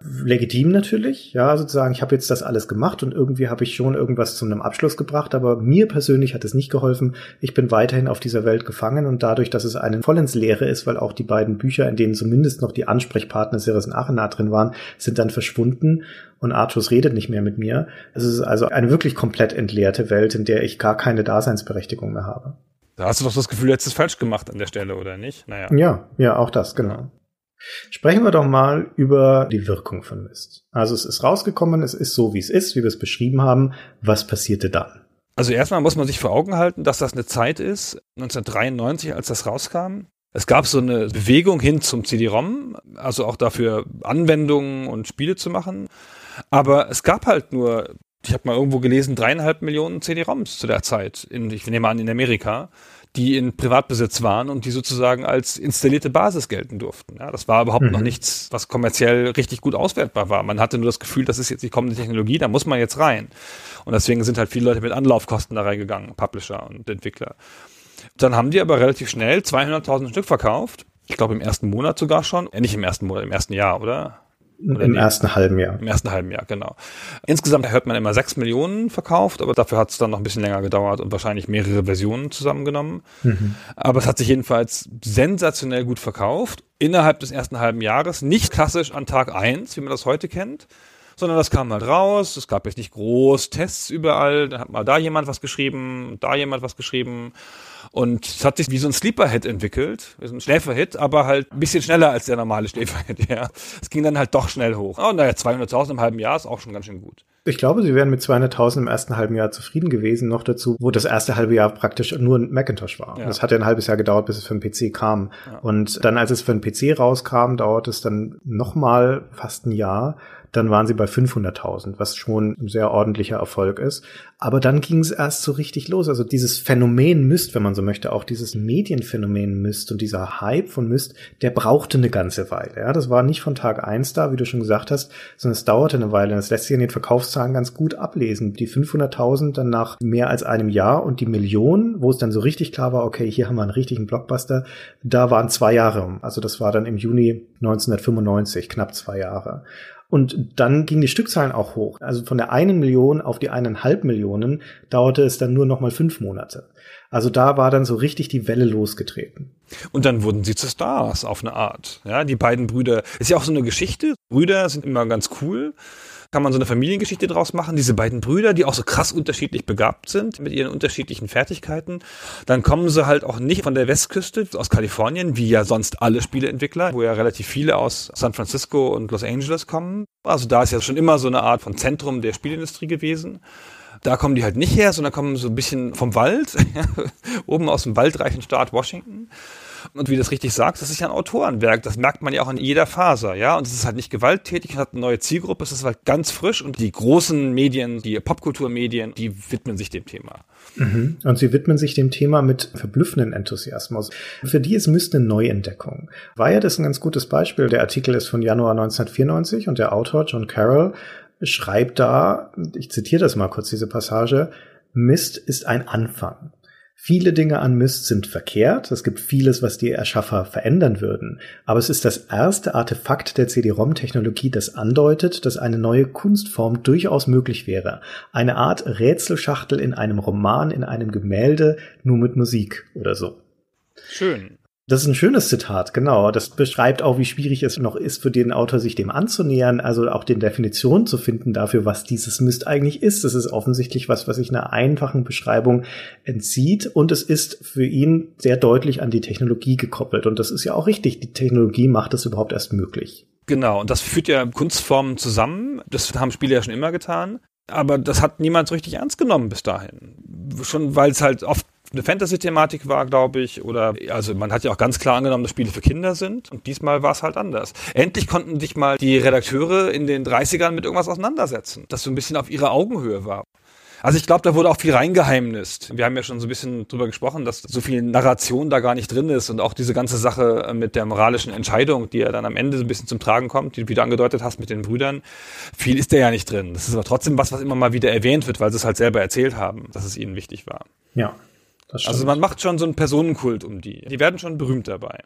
legitim natürlich, ja, sozusagen, ich habe jetzt das alles gemacht und irgendwie habe ich schon irgendwas zu einem Abschluss gebracht, aber mir persönlich hat es nicht geholfen. Ich bin weiterhin auf dieser Welt gefangen und dadurch, dass es einen voll ins Leere ist, weil auch die beiden Bücher, in denen zumindest noch die Ansprechpartner Ceres und Achena drin waren, sind dann verschwunden und Artus redet nicht mehr mit mir. Es ist also eine wirklich komplett entleerte Welt, in der ich gar keine Daseinsberechtigung mehr habe. Da hast du doch das Gefühl, jetzt ist falsch gemacht an der Stelle, oder nicht? Naja. Ja, ja, auch das, genau. Sprechen wir doch mal über die Wirkung von Mist. Also es ist rausgekommen, es ist so, wie es ist, wie wir es beschrieben haben. Was passierte dann? Also erstmal muss man sich vor Augen halten, dass das eine Zeit ist, 1993, als das rauskam. Es gab so eine Bewegung hin zum CD-ROM, also auch dafür Anwendungen und Spiele zu machen. Aber es gab halt nur, ich habe mal irgendwo gelesen, dreieinhalb Millionen CD-ROMs zu der Zeit, in, ich nehme an, in Amerika die in Privatbesitz waren und die sozusagen als installierte Basis gelten durften. Ja, das war überhaupt mhm. noch nichts, was kommerziell richtig gut auswertbar war. Man hatte nur das Gefühl, das ist jetzt die kommende Technologie, da muss man jetzt rein. Und deswegen sind halt viele Leute mit Anlaufkosten da reingegangen, Publisher und Entwickler. Dann haben die aber relativ schnell 200.000 Stück verkauft. Ich glaube im ersten Monat sogar schon. Ja, nicht im ersten Monat, im ersten Jahr, oder? Oder Im nee, ersten halben Jahr. Im ersten halben Jahr, genau. Insgesamt hört man immer sechs Millionen verkauft, aber dafür hat es dann noch ein bisschen länger gedauert und wahrscheinlich mehrere Versionen zusammengenommen. Mhm. Aber es hat sich jedenfalls sensationell gut verkauft. Innerhalb des ersten halben Jahres. Nicht klassisch an Tag eins, wie man das heute kennt, sondern das kam halt raus. Es gab jetzt nicht groß Tests überall. Dann hat mal da jemand was geschrieben, da jemand was geschrieben. Und es hat sich wie so ein Sleeper-Hit entwickelt, so ein Schläferhit, aber halt ein bisschen schneller als der normale Schläferhit, ja. Es ging dann halt doch schnell hoch. Oh, naja, 200.000 im halben Jahr ist auch schon ganz schön gut. Ich glaube, sie wären mit 200.000 im ersten halben Jahr zufrieden gewesen, noch dazu, wo das erste halbe Jahr praktisch nur ein Macintosh war. Ja. Das hat ja ein halbes Jahr gedauert, bis es für den PC kam. Ja. Und dann, als es für den PC rauskam, dauert es dann nochmal fast ein Jahr dann waren sie bei 500.000, was schon ein sehr ordentlicher Erfolg ist. Aber dann ging es erst so richtig los. Also dieses Phänomen Myst, wenn man so möchte, auch dieses Medienphänomen Myst und dieser Hype von Myst, der brauchte eine ganze Weile. Ja, das war nicht von Tag eins da, wie du schon gesagt hast, sondern es dauerte eine Weile. Das lässt sich in den Verkaufszahlen ganz gut ablesen. Die 500.000 dann nach mehr als einem Jahr und die Million, wo es dann so richtig klar war, okay, hier haben wir einen richtigen Blockbuster, da waren zwei Jahre. Also das war dann im Juni 1995, knapp zwei Jahre. Und dann gingen die Stückzahlen auch hoch. Also von der einen Million auf die eineinhalb Millionen dauerte es dann nur noch mal fünf Monate. Also da war dann so richtig die Welle losgetreten. Und dann wurden sie zu Stars auf eine Art. Ja, die beiden Brüder. Ist ja auch so eine Geschichte. Brüder sind immer ganz cool kann man so eine Familiengeschichte draus machen. Diese beiden Brüder, die auch so krass unterschiedlich begabt sind mit ihren unterschiedlichen Fertigkeiten. Dann kommen sie halt auch nicht von der Westküste aus Kalifornien, wie ja sonst alle Spieleentwickler, wo ja relativ viele aus San Francisco und Los Angeles kommen. Also da ist ja schon immer so eine Art von Zentrum der Spielindustrie gewesen. Da kommen die halt nicht her, sondern kommen so ein bisschen vom Wald, oben aus dem waldreichen Staat Washington. Und wie du das richtig sagst, das ist ja ein Autorenwerk. Das merkt man ja auch in jeder Faser, ja. Und es ist halt nicht gewalttätig, hat eine neue Zielgruppe, es ist halt ganz frisch und die großen Medien, die Popkulturmedien, die widmen sich dem Thema. Mhm. Und sie widmen sich dem Thema mit verblüffenden Enthusiasmus. Für die ist Myst eine Neuentdeckung. Ja das ein ganz gutes Beispiel. Der Artikel ist von Januar 1994 und der Autor John Carroll schreibt da, ich zitiere das mal kurz, diese Passage, Mist ist ein Anfang. Viele Dinge an Myst sind verkehrt. Es gibt vieles, was die Erschaffer verändern würden. Aber es ist das erste Artefakt der CD-ROM-Technologie, das andeutet, dass eine neue Kunstform durchaus möglich wäre. Eine Art Rätselschachtel in einem Roman, in einem Gemälde, nur mit Musik oder so. Schön. Das ist ein schönes Zitat, genau. Das beschreibt auch, wie schwierig es noch ist, für den Autor sich dem anzunähern, also auch den Definitionen zu finden dafür, was dieses Mist eigentlich ist. Das ist offensichtlich was, was sich einer einfachen Beschreibung entzieht und es ist für ihn sehr deutlich an die Technologie gekoppelt. Und das ist ja auch richtig. Die Technologie macht es überhaupt erst möglich. Genau, und das führt ja Kunstformen zusammen. Das haben Spiele ja schon immer getan. Aber das hat niemand so richtig ernst genommen bis dahin. Schon weil es halt oft eine Fantasy-Thematik war, glaube ich, oder also man hat ja auch ganz klar angenommen, dass Spiele für Kinder sind und diesmal war es halt anders. Endlich konnten sich mal die Redakteure in den 30ern mit irgendwas auseinandersetzen, das so ein bisschen auf ihrer Augenhöhe war. Also ich glaube, da wurde auch viel reingeheimnist. Wir haben ja schon so ein bisschen drüber gesprochen, dass so viel Narration da gar nicht drin ist und auch diese ganze Sache mit der moralischen Entscheidung, die ja dann am Ende so ein bisschen zum Tragen kommt, die du wieder angedeutet hast mit den Brüdern. Viel ist da ja nicht drin. Das ist aber trotzdem was, was immer mal wieder erwähnt wird, weil sie es halt selber erzählt haben, dass es ihnen wichtig war. Ja. Also man macht schon so einen Personenkult um die. Die werden schon berühmt dabei.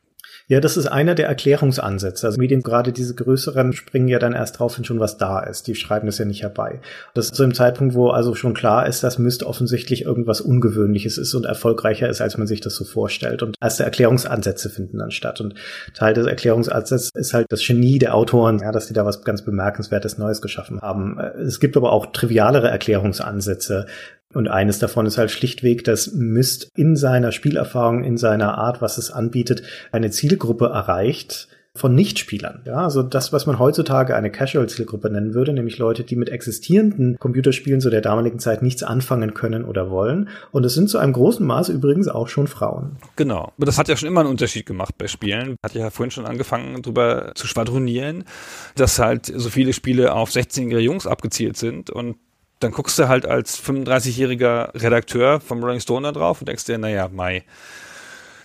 Ja, das ist einer der Erklärungsansätze. Also Medien, gerade diese größeren, springen ja dann erst drauf, wenn schon was da ist. Die schreiben das ja nicht herbei. Das ist so im Zeitpunkt, wo also schon klar ist, dass Mist offensichtlich irgendwas Ungewöhnliches ist und erfolgreicher ist, als man sich das so vorstellt. Und erste Erklärungsansätze finden dann statt. Und Teil des Erklärungsansatzes ist halt das Genie der Autoren, ja, dass die da was ganz Bemerkenswertes Neues geschaffen haben. Es gibt aber auch trivialere Erklärungsansätze, und eines davon ist halt schlichtweg, dass Myst in seiner Spielerfahrung, in seiner Art, was es anbietet, eine Zielgruppe erreicht von Nichtspielern. Ja, also das, was man heutzutage eine Casual-Zielgruppe nennen würde, nämlich Leute, die mit existierenden Computerspielen zu der damaligen Zeit nichts anfangen können oder wollen. Und es sind zu einem großen Maß übrigens auch schon Frauen. Genau. Aber das hat ja schon immer einen Unterschied gemacht bei Spielen. Hat ja vorhin schon angefangen, darüber zu schwadronieren, dass halt so viele Spiele auf 16-jährige Jungs abgezielt sind und dann guckst du halt als 35-jähriger Redakteur vom Rolling Stone da drauf und denkst dir, naja, Mai,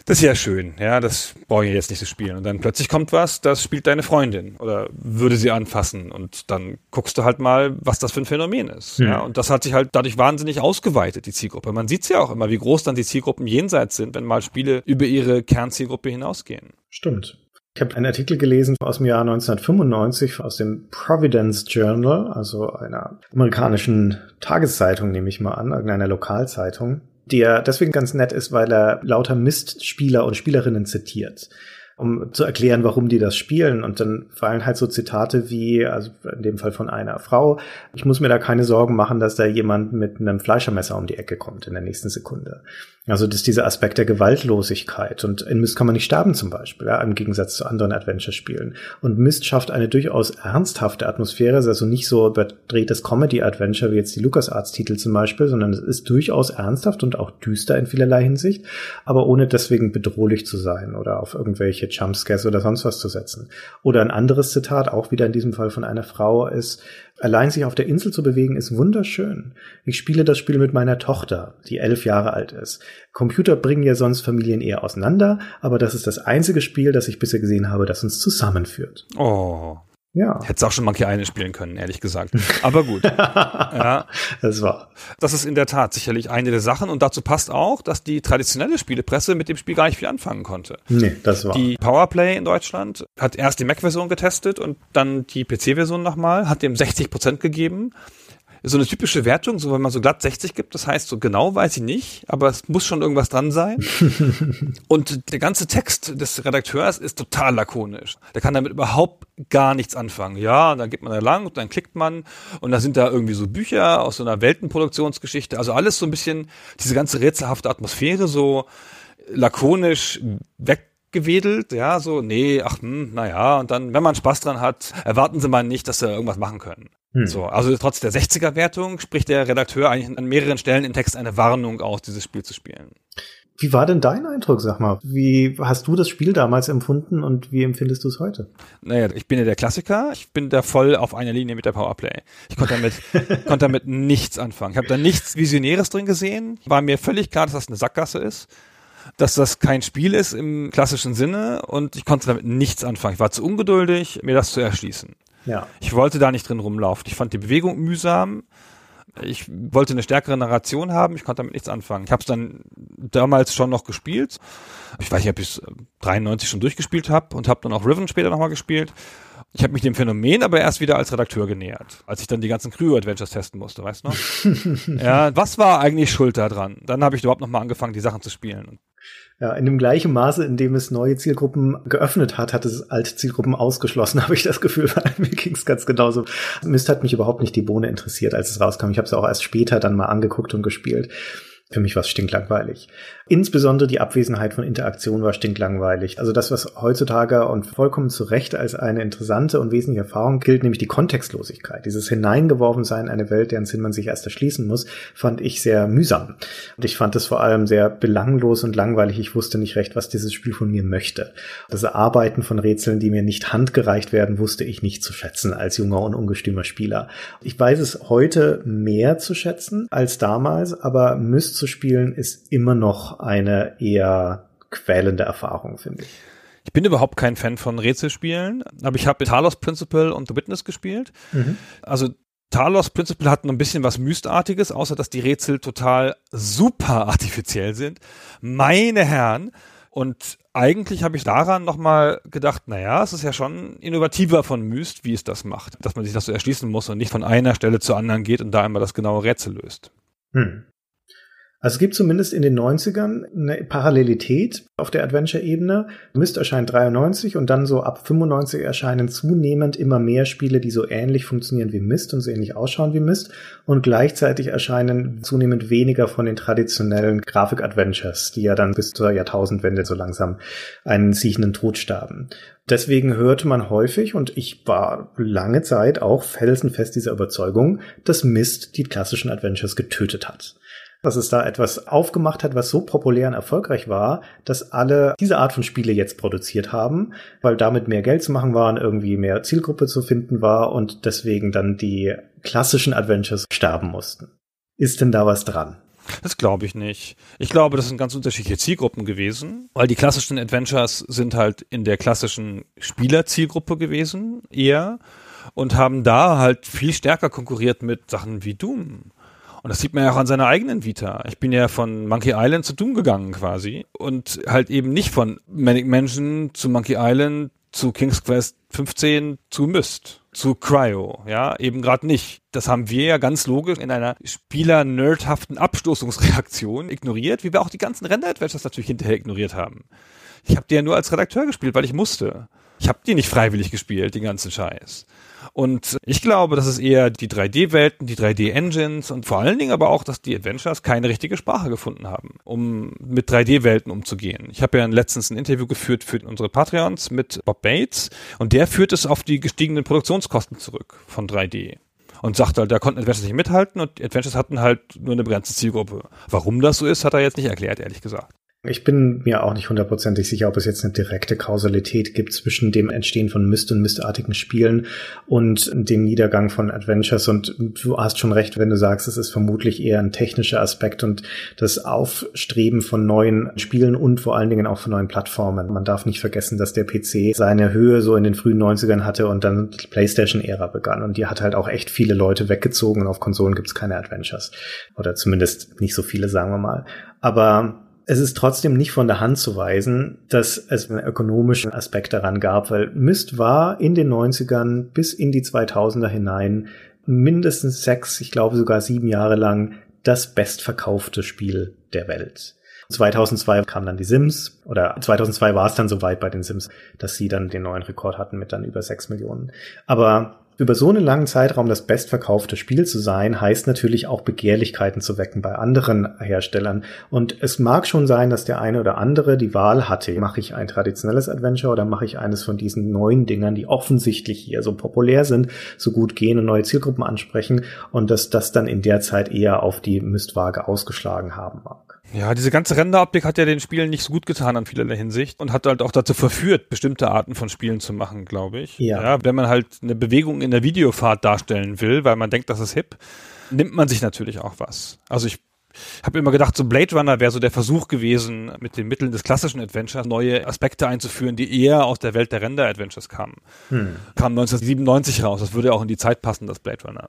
das ist ja schön, ja, das brauche ich jetzt nicht zu spielen. Und dann plötzlich kommt was, das spielt deine Freundin oder würde sie anfassen. Und dann guckst du halt mal, was das für ein Phänomen ist. Ja. ja und das hat sich halt dadurch wahnsinnig ausgeweitet, die Zielgruppe. Man sieht ja auch immer, wie groß dann die Zielgruppen jenseits sind, wenn mal Spiele über ihre Kernzielgruppe hinausgehen. Stimmt. Ich habe einen Artikel gelesen aus dem Jahr 1995 aus dem Providence Journal, also einer amerikanischen Tageszeitung, nehme ich mal an, irgendeiner Lokalzeitung, der deswegen ganz nett ist, weil er lauter Mistspieler und Spielerinnen zitiert um zu erklären, warum die das spielen. Und dann fallen halt so Zitate wie, also in dem Fall von einer Frau, ich muss mir da keine Sorgen machen, dass da jemand mit einem Fleischermesser um die Ecke kommt in der nächsten Sekunde. Also das ist dieser Aspekt der Gewaltlosigkeit. Und in Mist kann man nicht sterben zum Beispiel, ja, im Gegensatz zu anderen Adventure-Spielen. Und Mist schafft eine durchaus ernsthafte Atmosphäre, ist also nicht so überdrehtes Comedy-Adventure wie jetzt die LucasArts-Titel zum Beispiel, sondern es ist durchaus ernsthaft und auch düster in vielerlei Hinsicht, aber ohne deswegen bedrohlich zu sein oder auf irgendwelche Jumpscares oder sonst was zu setzen. Oder ein anderes Zitat, auch wieder in diesem Fall von einer Frau, ist, Allein sich auf der Insel zu bewegen ist wunderschön. Ich spiele das Spiel mit meiner Tochter, die elf Jahre alt ist. Computer bringen ja sonst Familien eher auseinander, aber das ist das einzige Spiel, das ich bisher gesehen habe, das uns zusammenführt. Oh. Ja. Hätte auch schon Monkey Island spielen können, ehrlich gesagt. Aber gut. ja. Das war. Das ist in der Tat sicherlich eine der Sachen und dazu passt auch, dass die traditionelle Spielepresse mit dem Spiel gar nicht viel anfangen konnte. Nee, das war. Die Powerplay in Deutschland hat erst die Mac-Version getestet und dann die PC-Version nochmal, hat dem 60 Prozent gegeben so eine typische Wertung, so wenn man so glatt 60 gibt, das heißt so genau weiß ich nicht, aber es muss schon irgendwas dran sein. und der ganze Text des Redakteurs ist total lakonisch. Der kann damit überhaupt gar nichts anfangen. Ja, dann geht man da lang und dann klickt man und da sind da irgendwie so Bücher aus so einer Weltenproduktionsgeschichte, also alles so ein bisschen diese ganze rätselhafte Atmosphäre so lakonisch weggewedelt, ja, so, nee, ach, hm, naja, und dann, wenn man Spaß dran hat, erwarten Sie mal nicht, dass Sie irgendwas machen können. Hm. So, also trotz der 60er-Wertung spricht der Redakteur eigentlich an mehreren Stellen im Text eine Warnung aus, dieses Spiel zu spielen. Wie war denn dein Eindruck, sag mal? Wie hast du das Spiel damals empfunden und wie empfindest du es heute? Naja, ich bin ja der Klassiker. Ich bin da voll auf einer Linie mit der Powerplay. Ich konnte damit, konnte damit nichts anfangen. Ich habe da nichts Visionäres drin gesehen. War mir völlig klar, dass das eine Sackgasse ist dass das kein Spiel ist im klassischen Sinne und ich konnte damit nichts anfangen. Ich war zu ungeduldig, mir das zu erschließen. Ja. Ich wollte da nicht drin rumlaufen. Ich fand die Bewegung mühsam. Ich wollte eine stärkere Narration haben. Ich konnte damit nichts anfangen. Ich habe es dann damals schon noch gespielt. Ich weiß nicht, ob ich es 93 schon durchgespielt habe und habe dann auch Riven später nochmal gespielt. Ich habe mich dem Phänomen aber erst wieder als Redakteur genähert, als ich dann die ganzen Crew-Adventures testen musste, weißt du noch? ja, was war eigentlich schuld daran? Dann habe ich überhaupt nochmal angefangen, die Sachen zu spielen. Ja, in dem gleichen Maße, in dem es neue Zielgruppen geöffnet hat, hat es alte Zielgruppen ausgeschlossen, habe ich das Gefühl. Mir ging es ganz genauso. Mist hat mich überhaupt nicht die Bohne interessiert, als es rauskam. Ich habe es auch erst später dann mal angeguckt und gespielt. Für mich war es stinklangweilig. Insbesondere die Abwesenheit von Interaktion war stinklangweilig. Also das, was heutzutage und vollkommen zu Recht als eine interessante und wesentliche Erfahrung gilt, nämlich die Kontextlosigkeit. Dieses Hineingeworfensein in eine Welt, deren Sinn man sich erst erschließen muss, fand ich sehr mühsam. Und ich fand es vor allem sehr belanglos und langweilig. Ich wusste nicht recht, was dieses Spiel von mir möchte. Das Arbeiten von Rätseln, die mir nicht handgereicht werden, wusste ich nicht zu schätzen als junger und ungestümer Spieler. Ich weiß es heute mehr zu schätzen als damals, aber Myst zu spielen ist immer noch eine eher quälende Erfahrung, finde ich. Ich bin überhaupt kein Fan von Rätselspielen, aber ich habe Talos Principle und The Witness gespielt. Mhm. Also Talos Principle hat noch ein bisschen was Mystartiges, außer dass die Rätsel total super artifiziell sind. Meine Herren. Und eigentlich habe ich daran nochmal gedacht, naja, es ist ja schon innovativer von Myst, wie es das macht. Dass man sich das so erschließen muss und nicht von einer Stelle zur anderen geht und da immer das genaue Rätsel löst. Hm. Also es gibt zumindest in den 90ern eine Parallelität auf der Adventure-Ebene. Myst erscheint 93 und dann so ab 95 erscheinen zunehmend immer mehr Spiele, die so ähnlich funktionieren wie Myst und so ähnlich ausschauen wie Myst. Und gleichzeitig erscheinen zunehmend weniger von den traditionellen Grafik-Adventures, die ja dann bis zur Jahrtausendwende so langsam einen siechenden Tod starben. Deswegen hörte man häufig, und ich war lange Zeit auch felsenfest dieser Überzeugung, dass Myst die klassischen Adventures getötet hat dass es da etwas aufgemacht hat, was so populär und erfolgreich war, dass alle diese Art von Spiele jetzt produziert haben, weil damit mehr Geld zu machen war und irgendwie mehr Zielgruppe zu finden war und deswegen dann die klassischen Adventures sterben mussten. Ist denn da was dran? Das glaube ich nicht. Ich glaube, das sind ganz unterschiedliche Zielgruppen gewesen, weil die klassischen Adventures sind halt in der klassischen Spielerzielgruppe gewesen, eher, und haben da halt viel stärker konkurriert mit Sachen wie Doom und das sieht man ja auch an seiner eigenen Vita. Ich bin ja von Monkey Island zu Doom gegangen quasi und halt eben nicht von Manic Mansion zu Monkey Island zu King's Quest 15 zu Myst, zu Cryo, ja, eben gerade nicht. Das haben wir ja ganz logisch in einer spieler-nerdhaften Abstoßungsreaktion ignoriert, wie wir auch die ganzen Render-Adventures natürlich hinterher ignoriert haben. Ich habe die ja nur als Redakteur gespielt, weil ich musste. Ich habe die nicht freiwillig gespielt, den ganzen Scheiß. Und ich glaube, dass es eher die 3D-Welten, die 3D-Engines und vor allen Dingen aber auch, dass die Adventures keine richtige Sprache gefunden haben, um mit 3D-Welten umzugehen. Ich habe ja letztens ein Interview geführt für unsere Patreons mit Bob Bates und der führt es auf die gestiegenen Produktionskosten zurück von 3D und sagt halt, da konnten Adventures nicht mithalten und Adventures hatten halt nur eine begrenzte Zielgruppe. Warum das so ist, hat er jetzt nicht erklärt, ehrlich gesagt. Ich bin mir auch nicht hundertprozentig sicher, ob es jetzt eine direkte Kausalität gibt zwischen dem Entstehen von Mist und mistartigen Spielen und dem Niedergang von Adventures. Und du hast schon recht, wenn du sagst, es ist vermutlich eher ein technischer Aspekt und das Aufstreben von neuen Spielen und vor allen Dingen auch von neuen Plattformen. Man darf nicht vergessen, dass der PC seine Höhe so in den frühen 90ern hatte und dann die PlayStation-Ära begann. Und die hat halt auch echt viele Leute weggezogen und auf Konsolen gibt es keine Adventures. Oder zumindest nicht so viele, sagen wir mal. Aber es ist trotzdem nicht von der Hand zu weisen, dass es einen ökonomischen Aspekt daran gab, weil Myst war in den 90ern bis in die 2000er hinein mindestens sechs, ich glaube sogar sieben Jahre lang das bestverkaufte Spiel der Welt. 2002 kam dann die Sims oder 2002 war es dann soweit bei den Sims, dass sie dann den neuen Rekord hatten mit dann über sechs Millionen. Aber über so einen langen Zeitraum das bestverkaufte Spiel zu sein, heißt natürlich auch Begehrlichkeiten zu wecken bei anderen Herstellern. Und es mag schon sein, dass der eine oder andere die Wahl hatte, mache ich ein traditionelles Adventure oder mache ich eines von diesen neuen Dingern, die offensichtlich hier so populär sind, so gut gehen und neue Zielgruppen ansprechen und dass das dann in der Zeit eher auf die Mistwaage ausgeschlagen haben mag. Ja, diese ganze Renderoptik hat ja den Spielen nicht so gut getan an vielerlei Hinsicht und hat halt auch dazu verführt, bestimmte Arten von Spielen zu machen, glaube ich. Ja. ja. Wenn man halt eine Bewegung in der Videofahrt darstellen will, weil man denkt, das ist hip, nimmt man sich natürlich auch was. Also ich habe immer gedacht, so Blade Runner wäre so der Versuch gewesen, mit den Mitteln des klassischen Adventures neue Aspekte einzuführen, die eher aus der Welt der Render-Adventures kamen. Hm. Kam 1997 raus. Das würde auch in die Zeit passen, das Blade Runner.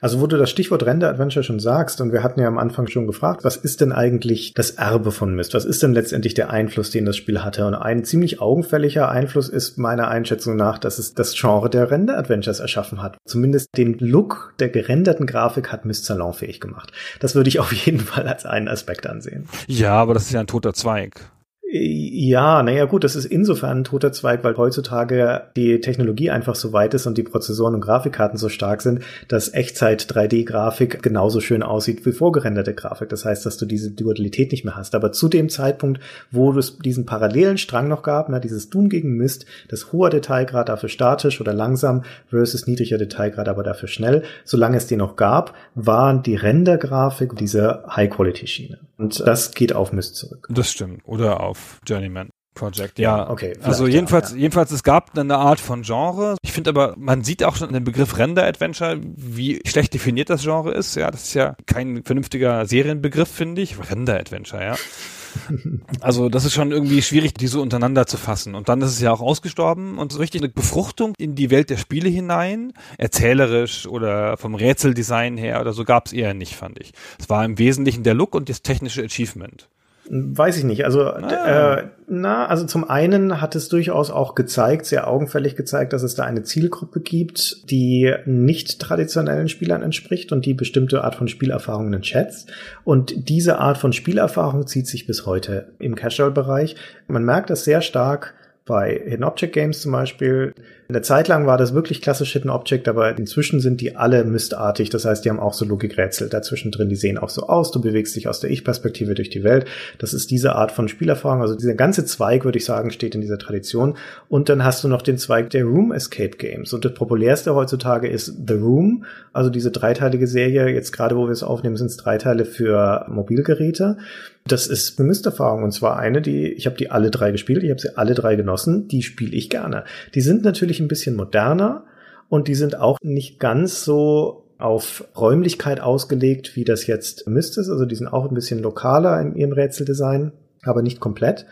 Also wo du das Stichwort Render-Adventure schon sagst, und wir hatten ja am Anfang schon gefragt, was ist denn eigentlich das Erbe von Myst? Was ist denn letztendlich der Einfluss, den das Spiel hatte? Und ein ziemlich augenfälliger Einfluss ist meiner Einschätzung nach, dass es das Genre der Render-Adventures erschaffen hat. Zumindest den Look der gerenderten Grafik hat Myst salonfähig gemacht. Das würde ich auf jeden Fall als einen Aspekt ansehen. Ja, aber das ist ja ein toter Zweig. Ja, naja gut, das ist insofern ein toter Zweig, weil heutzutage die Technologie einfach so weit ist und die Prozessoren und Grafikkarten so stark sind, dass Echtzeit 3D-Grafik genauso schön aussieht wie vorgerenderte Grafik. Das heißt, dass du diese Dualität nicht mehr hast. Aber zu dem Zeitpunkt, wo es diesen parallelen Strang noch gab, na, dieses Doom gegen Mist, das hoher Detailgrad dafür statisch oder langsam versus niedriger Detailgrad aber dafür schnell, solange es die noch gab, waren die Rendergrafik diese High-Quality-Schiene. Und das geht auf Mist zurück. Das stimmt. Oder auf Journeyman. Project, ja. ja okay. Also jedenfalls, ja, ja. jedenfalls, es gab eine Art von Genre. Ich finde aber, man sieht auch schon dem Begriff Render-Adventure, wie schlecht definiert das Genre ist. Ja, das ist ja kein vernünftiger Serienbegriff, finde ich. Render-Adventure, ja. Also das ist schon irgendwie schwierig, die so untereinander zu fassen. Und dann ist es ja auch ausgestorben und so richtig eine Befruchtung in die Welt der Spiele hinein, erzählerisch oder vom Rätseldesign her oder so gab es eher nicht, fand ich. Es war im Wesentlichen der Look und das technische Achievement. Weiß ich nicht. Also, ah. äh, na, also zum einen hat es durchaus auch gezeigt, sehr augenfällig gezeigt, dass es da eine Zielgruppe gibt, die nicht traditionellen Spielern entspricht und die bestimmte Art von Spielerfahrungen schätzt. Und diese Art von Spielerfahrung zieht sich bis heute im Casual-Bereich. Man merkt das sehr stark bei Hidden Object Games zum Beispiel. Eine Zeit lang war das wirklich klassisch Hidden Object, aber inzwischen sind die alle mistartig. Das heißt, die haben auch so Logikrätsel dazwischen drin. Die sehen auch so aus. Du bewegst dich aus der Ich-Perspektive durch die Welt. Das ist diese Art von Spielerfahrung. Also dieser ganze Zweig, würde ich sagen, steht in dieser Tradition. Und dann hast du noch den Zweig der Room Escape Games. Und das populärste heutzutage ist The Room. Also diese dreiteilige Serie. Jetzt gerade, wo wir es aufnehmen, sind es drei Teile für Mobilgeräte. Das ist eine Misterfahrung und zwar eine, die ich habe die alle drei gespielt, ich habe sie alle drei genossen, die spiele ich gerne. Die sind natürlich ein bisschen moderner und die sind auch nicht ganz so auf Räumlichkeit ausgelegt, wie das jetzt Myst ist. Also die sind auch ein bisschen lokaler in ihrem Rätseldesign, aber nicht komplett.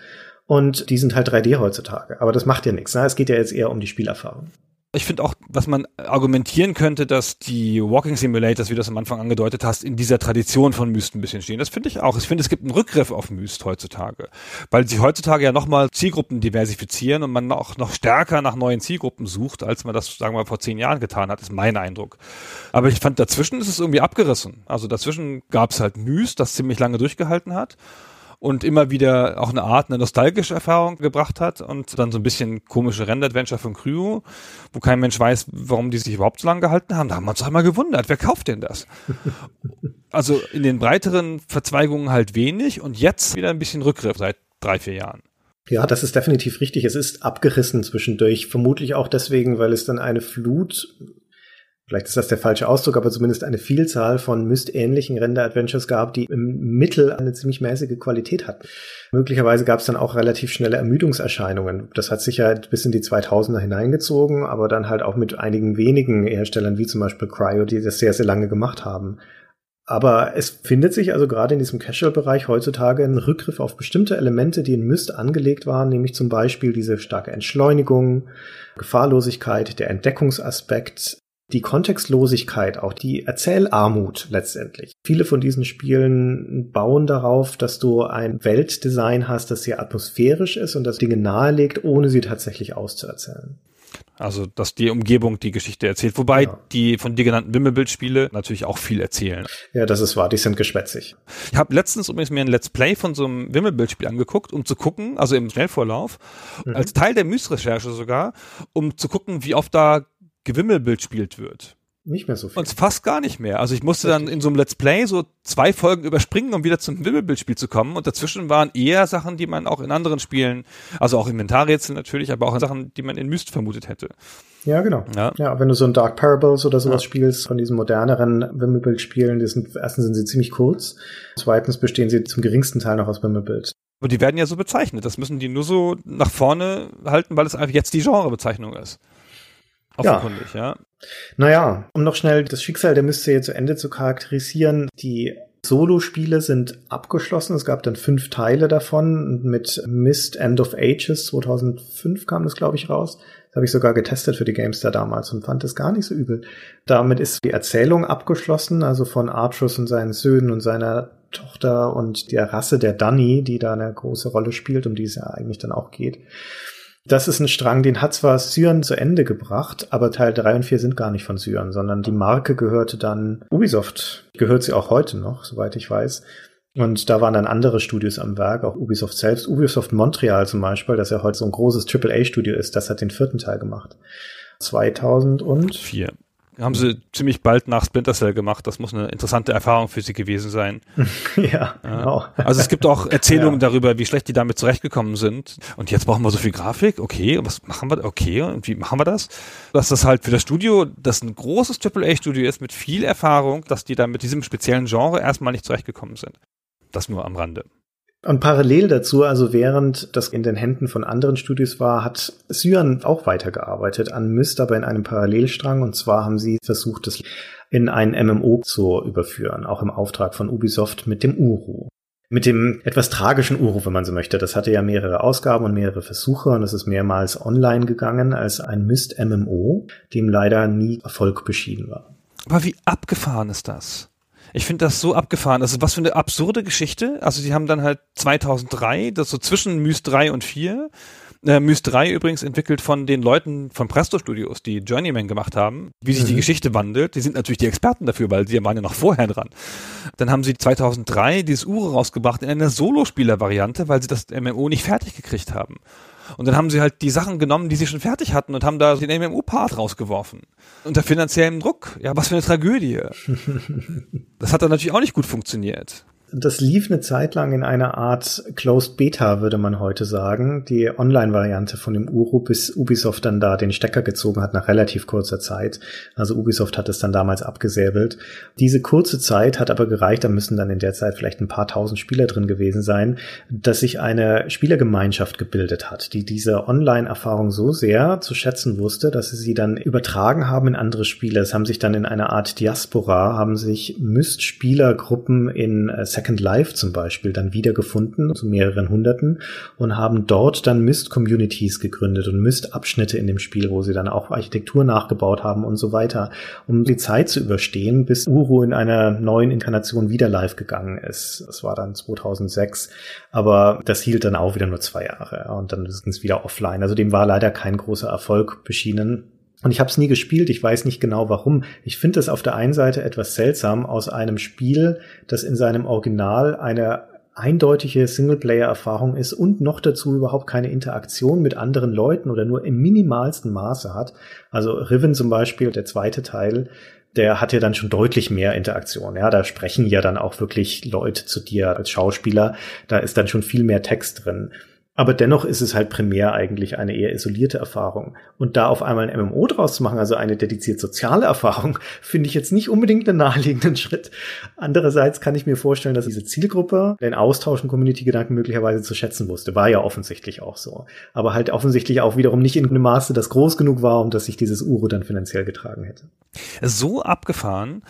Und die sind halt 3D heutzutage. Aber das macht ja nichts. Ne? Es geht ja jetzt eher um die Spielerfahrung. Ich finde auch, was man argumentieren könnte, dass die Walking Simulators, wie du das am Anfang angedeutet hast, in dieser Tradition von Myst ein bisschen stehen. Das finde ich auch. Ich finde, es gibt einen Rückgriff auf Myst heutzutage, weil sie heutzutage ja nochmal Zielgruppen diversifizieren und man auch noch stärker nach neuen Zielgruppen sucht, als man das, sagen wir mal, vor zehn Jahren getan hat, ist mein Eindruck. Aber ich fand, dazwischen ist es irgendwie abgerissen. Also dazwischen gab es halt Myst, das ziemlich lange durchgehalten hat und immer wieder auch eine Art, eine nostalgische Erfahrung gebracht hat und dann so ein bisschen komische Render-Adventure von Cryo, wo kein Mensch weiß, warum die sich überhaupt so lange gehalten haben. Da haben wir uns auch mal gewundert, wer kauft denn das? also in den breiteren Verzweigungen halt wenig und jetzt wieder ein bisschen Rückgriff seit drei, vier Jahren. Ja, das ist definitiv richtig. Es ist abgerissen zwischendurch. Vermutlich auch deswegen, weil es dann eine Flut vielleicht ist das der falsche Ausdruck, aber zumindest eine Vielzahl von Myst-ähnlichen Render-Adventures gab, die im Mittel eine ziemlich mäßige Qualität hatten. Möglicherweise gab es dann auch relativ schnelle Ermüdungserscheinungen. Das hat sich ja bis in die 2000er hineingezogen, aber dann halt auch mit einigen wenigen Herstellern, wie zum Beispiel Cryo, die das sehr, sehr lange gemacht haben. Aber es findet sich also gerade in diesem Casual-Bereich heutzutage ein Rückgriff auf bestimmte Elemente, die in Myst angelegt waren, nämlich zum Beispiel diese starke Entschleunigung, Gefahrlosigkeit, der Entdeckungsaspekt, die Kontextlosigkeit, auch die Erzählarmut letztendlich. Viele von diesen Spielen bauen darauf, dass du ein Weltdesign hast, das sehr atmosphärisch ist und das Dinge nahelegt, ohne sie tatsächlich auszuerzählen. Also, dass die Umgebung die Geschichte erzählt. Wobei ja. die von dir genannten Wimmelbildspiele natürlich auch viel erzählen. Ja, das ist wahr. Die sind geschwätzig. Ich habe letztens übrigens mir ein Let's Play von so einem Wimmelbildspiel angeguckt, um zu gucken, also im Schnellvorlauf, mhm. als Teil der Myst-Recherche sogar, um zu gucken, wie oft da Gewimmelbild spielt wird. Nicht mehr so viel. Und fast gar nicht mehr. Also ich musste dann in so einem Let's Play so zwei Folgen überspringen, um wieder zum Wimmelbildspiel zu kommen. Und dazwischen waren eher Sachen, die man auch in anderen Spielen, also auch Inventarrätsel natürlich, aber auch Sachen, die man in Myst vermutet hätte. Ja, genau. Ja. ja, wenn du so ein Dark Parables oder sowas ja. spielst, von diesen moderneren Wimmelbildspielen, die sind, erstens sind sie ziemlich kurz, zweitens bestehen sie zum geringsten Teil noch aus Wimmelbild. Aber die werden ja so bezeichnet. Das müssen die nur so nach vorne halten, weil es einfach jetzt die Genrebezeichnung ist. Offenkundig, ja. ja. Naja, um noch schnell das Schicksal der Mysterie zu Ende zu charakterisieren, die Solo-Spiele sind abgeschlossen. Es gab dann fünf Teile davon mit Mist End of Ages. 2005 kam das, glaube ich, raus. Das habe ich sogar getestet für die Gamestar damals und fand es gar nicht so übel. Damit ist die Erzählung abgeschlossen, also von Artrus und seinen Söhnen und seiner Tochter und der Rasse der Dunny, die da eine große Rolle spielt, um die es ja eigentlich dann auch geht. Das ist ein Strang, den hat zwar Syrien zu Ende gebracht, aber Teil 3 und 4 sind gar nicht von Syrien, sondern die Marke gehörte dann Ubisoft. Gehört sie auch heute noch, soweit ich weiß. Und da waren dann andere Studios am Werk, auch Ubisoft selbst. Ubisoft Montreal zum Beispiel, das ja heute so ein großes AAA-Studio ist, das hat den vierten Teil gemacht. 2004 haben sie ziemlich bald nach Splinter Cell gemacht. Das muss eine interessante Erfahrung für sie gewesen sein. ja, genau. Also es gibt auch Erzählungen ja. darüber, wie schlecht die damit zurechtgekommen sind. Und jetzt brauchen wir so viel Grafik. Okay, und was machen wir? Okay, und wie machen wir das? Dass das halt für das Studio, das ein großes AAA-Studio ist mit viel Erfahrung, dass die da mit diesem speziellen Genre erstmal nicht zurechtgekommen sind. Das nur am Rande. Und parallel dazu, also während das in den Händen von anderen Studios war, hat Cyan auch weitergearbeitet an Myst, aber in einem Parallelstrang. Und zwar haben sie versucht, das in ein MMO zu überführen, auch im Auftrag von Ubisoft mit dem Uru. Mit dem etwas tragischen Uru, wenn man so möchte. Das hatte ja mehrere Ausgaben und mehrere Versuche und es ist mehrmals online gegangen als ein Myst MMO, dem leider nie Erfolg beschieden war. Aber wie abgefahren ist das? Ich finde das so abgefahren. Also was für eine absurde Geschichte. Also sie haben dann halt 2003, das so zwischen Myst 3 und 4, äh, Myst 3 übrigens entwickelt von den Leuten von Presto Studios, die Journeyman gemacht haben, wie sich mhm. die Geschichte wandelt. Die sind natürlich die Experten dafür, weil sie waren ja noch vorher dran. Dann haben sie 2003 dieses Ure rausgebracht in einer Solospieler-Variante, weil sie das MMO nicht fertig gekriegt haben. Und dann haben sie halt die Sachen genommen, die sie schon fertig hatten und haben da den MMO-Part rausgeworfen. Unter finanziellem Druck. Ja, was für eine Tragödie. das hat dann natürlich auch nicht gut funktioniert das lief eine Zeit lang in einer Art Closed Beta, würde man heute sagen, die Online-Variante von dem Uru, bis Ubisoft dann da den Stecker gezogen hat nach relativ kurzer Zeit. Also Ubisoft hat es dann damals abgesäbelt. Diese kurze Zeit hat aber gereicht, da müssen dann in der Zeit vielleicht ein paar tausend Spieler drin gewesen sein, dass sich eine Spielergemeinschaft gebildet hat, die diese Online-Erfahrung so sehr zu schätzen wusste, dass sie sie dann übertragen haben in andere Spiele. Es haben sich dann in einer Art Diaspora, haben sich Myst-Spielergruppen in äh, Second Life zum Beispiel dann wiedergefunden, zu mehreren Hunderten, und haben dort dann Mist-Communities gegründet und Mist-Abschnitte in dem Spiel, wo sie dann auch Architektur nachgebaut haben und so weiter, um die Zeit zu überstehen, bis Uru in einer neuen Inkarnation wieder live gegangen ist. Das war dann 2006, aber das hielt dann auch wieder nur zwei Jahre und dann ist es wieder offline. Also dem war leider kein großer Erfolg beschienen. Und ich habe es nie gespielt, ich weiß nicht genau warum. Ich finde es auf der einen Seite etwas seltsam, aus einem Spiel, das in seinem Original eine eindeutige Singleplayer-Erfahrung ist und noch dazu überhaupt keine Interaktion mit anderen Leuten oder nur im minimalsten Maße hat. Also Riven zum Beispiel, der zweite Teil, der hat ja dann schon deutlich mehr Interaktion. Ja, da sprechen ja dann auch wirklich Leute zu dir als Schauspieler. Da ist dann schon viel mehr Text drin. Aber dennoch ist es halt primär eigentlich eine eher isolierte Erfahrung. Und da auf einmal ein MMO draus zu machen, also eine dediziert soziale Erfahrung, finde ich jetzt nicht unbedingt einen naheliegenden Schritt. Andererseits kann ich mir vorstellen, dass diese Zielgruppe den Austausch und Community-Gedanken möglicherweise zu schätzen wusste. War ja offensichtlich auch so. Aber halt offensichtlich auch wiederum nicht in einem Maße, das groß genug war, um dass sich dieses Uro dann finanziell getragen hätte. So abgefahren,